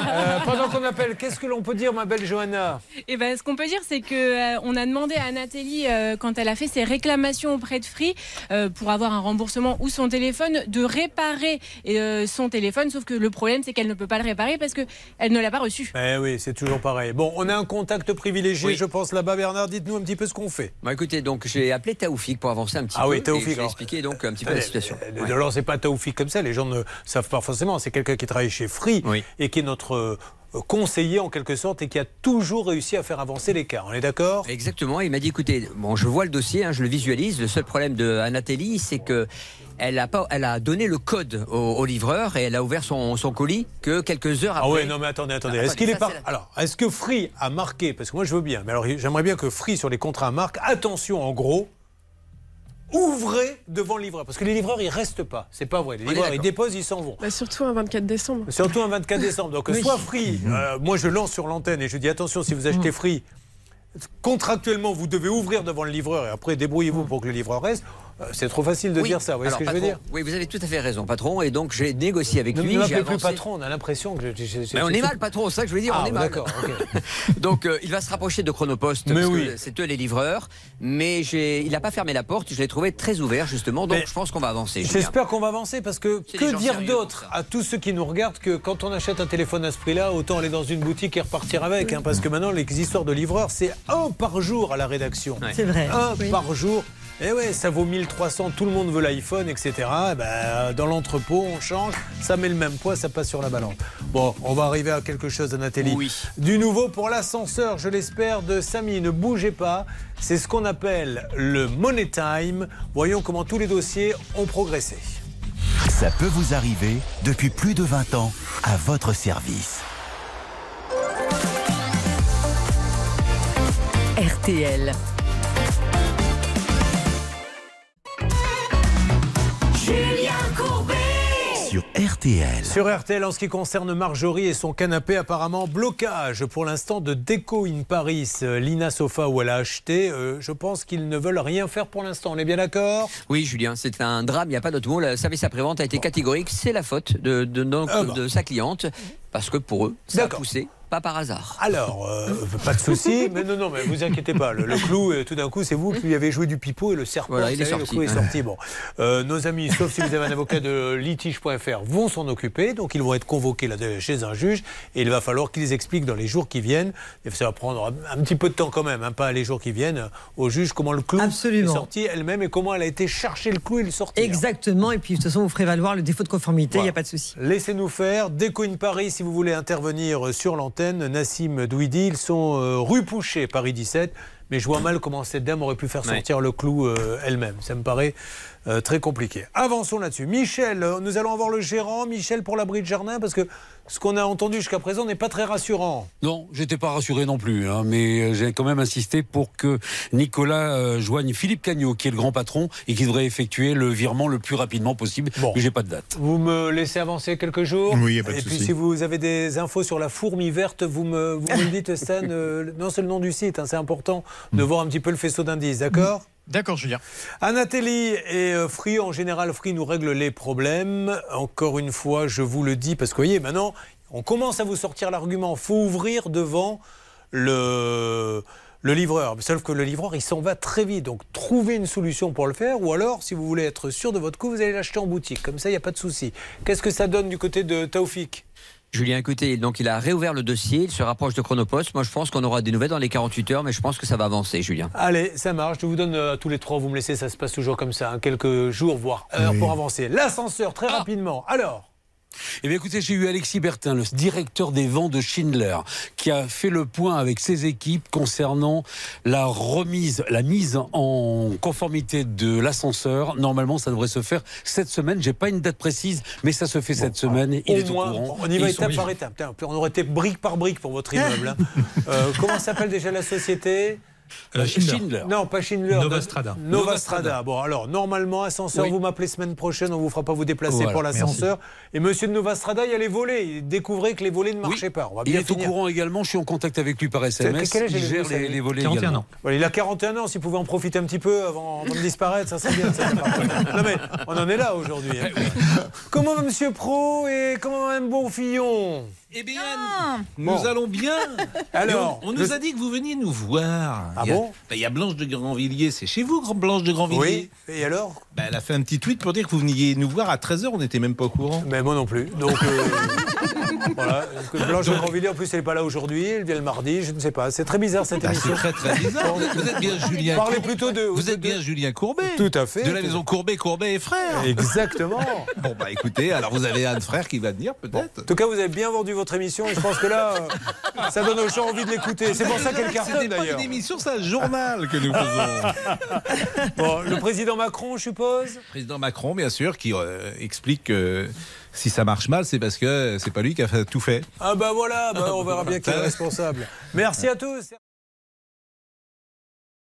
Euh, pendant qu'on appelle, qu'est-ce que l'on peut dire, ma belle Johanna? Et ben, ce qu'on peut dire, c'est que euh, on a demandé à Anatelli, euh, quand elle a fait ses réclamations auprès de Free euh, pour avoir un remboursement ou son téléphone, de réparer euh, son téléphone. Sauf que le problème, c'est qu'elle ne peut pas le réparer parce que elle ne l'a pas reçu. Eh oui, c'est toujours pareil. Bon, on a un contact privilégié, je pense, là-bas. Bernard, dites-nous un petit peu ce qu'on fait. Bon, écoutez, donc j'ai appelé Taoufik pour avancer un petit Ah peu. oui, et Taoufik, Je vais alors. expliquer donc un petit peu la Euh, situation. euh, Alors, c'est pas Taoufik comme ça, les gens ne savent pas forcément. C'est quelqu'un qui travaille chez Free et qui est notre euh, conseiller en quelque sorte et qui a toujours réussi à faire avancer les cas. On est d'accord? Exactement. Il m'a dit écoutez, bon, je vois le dossier, hein, je le visualise. Le seul problème de Anatelli, c'est que elle a pas, elle a donné le code au, au livreur et elle a ouvert son, son colis que quelques heures après. Ah ouais, non mais attendez, attendez. Ah, est-ce qu'il est pas la- Alors, est-ce que Free a marqué? Parce que moi je veux bien, mais alors j'aimerais bien que Free sur les contrats marque attention en gros. Ouvrez devant le livreur parce que les livreurs ils restent pas, c'est pas vrai. Les livreurs ils déposent, ils s'en vont. Bah, surtout un 24 décembre. Surtout un 24 décembre. Donc Oui. soit Free, euh, moi je lance sur l'antenne et je dis attention si vous achetez Free, contractuellement vous devez ouvrir devant le livreur et après débrouillez-vous pour que le livreur reste. Euh, C'est trop facile de Oui. dire ça, vous voyez ce que je veux dire Oui, vous avez tout à fait raison, patron. Et donc j'ai négocié avec Ne lui. ne m'appelez plus patron, on a l'impression que... je- je- je- Mais on est mal, patron, c'est ça que je veux dire, Ah, on est mal. d'accord, [laughs] Donc euh, il va se rapprocher de Chronopost, Mais parce oui. que c'est eux les livreurs. Mais il n'a pas fermé la porte, je l'ai trouvé très ouvert justement, donc Mais je pense qu'on va avancer. J'espère qu'on va avancer parce que que dire d'autre à tous ceux qui nous regardent que quand on achète un téléphone à ce prix-là, autant aller dans une boutique et repartir avec. hein, parce que maintenant, les histoires de livreurs, c'est un par jour à la rédaction. C'est vrai. Un Oui. par jour. Et ouais, ça vaut 1300, tout le monde veut l'iPhone, etc. Eh ben, dans l'entrepôt, on change, ça met le même poids, ça passe sur la balance. Bon, on va arriver à quelque chose, Nathalie. Oui. Du nouveau pour l'ascenseur, je l'espère, de Samy. Ne bougez pas. C'est ce qu'on appelle le Money Time. Voyons comment tous les dossiers ont progressé. Ça peut vous arriver depuis plus de 20 ans à votre service. RTL. Julien Courbet Sur RTL. Sur RTL, en ce qui concerne Marjorie et son canapé, apparemment blocage pour l'instant de Déco in Paris, euh, Lina Sofa où elle a acheté. Euh, je pense qu'ils ne veulent rien faire pour l'instant. On est bien d'accord? Oui, Julien, c'est un drame, il n'y a pas d'autre mot. Le service après-vente a été catégorique, c'est la faute de, de, donc, Ah bah. de sa cliente, parce que pour eux, ça a poussé, pas par hasard. Alors, euh, pas de souci, [laughs] mais non, non, mais vous inquiétez pas. Le, le clou, euh, tout d'un coup, c'est vous qui lui avez joué du pipeau et le serpent. Voilà, vous il est savez, sorti. Le clou est [laughs] sorti. Bon, Euh, nos amis, sauf si vous avez un avocat de litige.fr, vont s'en occuper. Donc, ils vont être convoqués là, chez un juge et il va falloir qu'ils expliquent dans les jours qui viennent. Et ça va prendre un, un petit peu de temps quand même, hein, pas les jours qui viennent, au juge comment le clou Absolument. est sorti elle-même et comment elle a été chercher le clou et le sortir. Exactement. Et puis, de toute façon, vous ferez valoir le défaut de conformité, il n'y a pas de souci. Laissez-nous faire. Déco in Paris, si vous voulez intervenir sur l'antenne, Nassim Douidi, ils sont euh, rue Pouchet, Paris 17. Mais je vois mal comment cette dame aurait pu faire Ouais. sortir le clou euh, elle-même. Ça me paraît euh, très compliqué. Avançons là-dessus. Michel, nous allons avoir le gérant. Michel pour l'abri de jardin, parce que ce qu'on a entendu jusqu'à présent n'est pas très rassurant. Non, j'étais pas rassuré non plus, hein, mais euh, j'ai quand même insisté pour que Nicolas euh, joigne Philippe Cagnot, qui est le grand patron et qui devrait effectuer le virement le plus rapidement possible. Mais j'ai pas de date. Vous me laissez avancer quelques jours. Oui, y a pas de Et puis si vous avez des infos sur la fourmi verte, vous me, vous me dites, Stan. euh, non, c'est le nom du site, hein, c'est important de voir un petit peu le faisceau d'indices, d'accord D'accord, Julien. Anatelli et Free, en général, Free nous règle les problèmes. Encore une fois, je vous le dis, parce que vous voyez, maintenant, on commence à vous sortir l'argument. faut ouvrir devant le, le livreur. Sauf que le livreur, il s'en va très vite. Donc, trouvez une solution pour le faire. Ou alors, si vous voulez être sûr de votre coup, vous allez l'acheter en boutique. Comme ça, il n'y a pas de souci. Qu'est-ce que ça donne du côté de Taoufik Julien, écoutez, donc il a réouvert le dossier, il se rapproche de Chronopost. Moi, je pense qu'on aura des nouvelles dans les 48 heures, mais je pense que ça va avancer, Julien. Allez, ça marche. Je vous donne euh, tous les trois. Vous me laissez, ça se passe toujours comme ça. hein, quelques jours, voire heures Oui. pour avancer. L'ascenseur, très rapidement. Alors Eh bien, écoutez, j'ai eu Alexis Bertin, le directeur des vents de Schindler, qui a fait le point avec ses équipes concernant la remise, la mise en conformité de l'ascenseur. Normalement, ça devrait se faire cette semaine. J'ai pas une date précise, mais ça se fait cette semaine. Il Au est au courant. on y va étape par étape. On aurait été brique par brique pour votre immeuble. hein. [laughs] Euh, comment s'appelle déjà la société? Euh, Schindler. Non, pas Schindler. Nova de- Strada. Nova Nova Strada. Strada. Bon, alors, normalement, ascenseur, Oui. vous m'appelez semaine prochaine, on vous fera pas vous déplacer Voilà, pour l'ascenseur. Et monsieur de Nova Strada, il y a les volets. Il découvrait que les volets ne marchaient pas. On va Il est au courant également. Je suis en contact avec lui par SMS. quel âge il gère vous les, volets 41 également. ans. Voilà, il a 41 ans, s'il pouvait en profiter un petit peu avant, avant de disparaître, ça serait bien. non mais, on en est là aujourd'hui. hein. [laughs] comment va Monsieur Pro et comment va Mme Bonfillon Eh bien, nous allons bien. [laughs] Alors, on, nous a dit que vous veniez nous voir. Ah Il y a- bon Ben, Il y a Blanche de Grandvilliers, c'est chez vous, Blanche de Grandvilliers Oui, et alors Ben, Elle a fait un petit tweet pour dire que vous veniez nous voir à 13h, on n'était même pas au courant. Mais moi non plus. Donc euh, [laughs] voilà. Blanche Grandvilliers, en plus, elle n'est pas là aujourd'hui. Elle vient le mardi. Je ne sais pas. C'est très bizarre cette Ben, émission. c'est très très bizarre. Vous êtes, vous êtes bien Julien. Parlez Courbet. plutôt de. Vous êtes bien Julien Courbet. Tout à fait. De la maison Courbet, Courbet et frères. Exactement. [laughs] Bon bah écoutez, alors vous avez un frère qui va venir peut-être. En tout cas, vous avez bien vendu votre émission et je pense que là, euh, ça donne aux gens envie de l'écouter. C'est pour ça qu'elle cartonne pas d'ailleurs. une émission, c'est un journal que nous faisons. Bon, le président Macron, je suppose? Président Macron, bien sûr, qui euh, explique que si ça marche mal, c'est parce que c'est pas lui qui a fait- tout fait. Ah bah voilà, bah, on verra bien qui est [laughs] responsable. Merci à tous.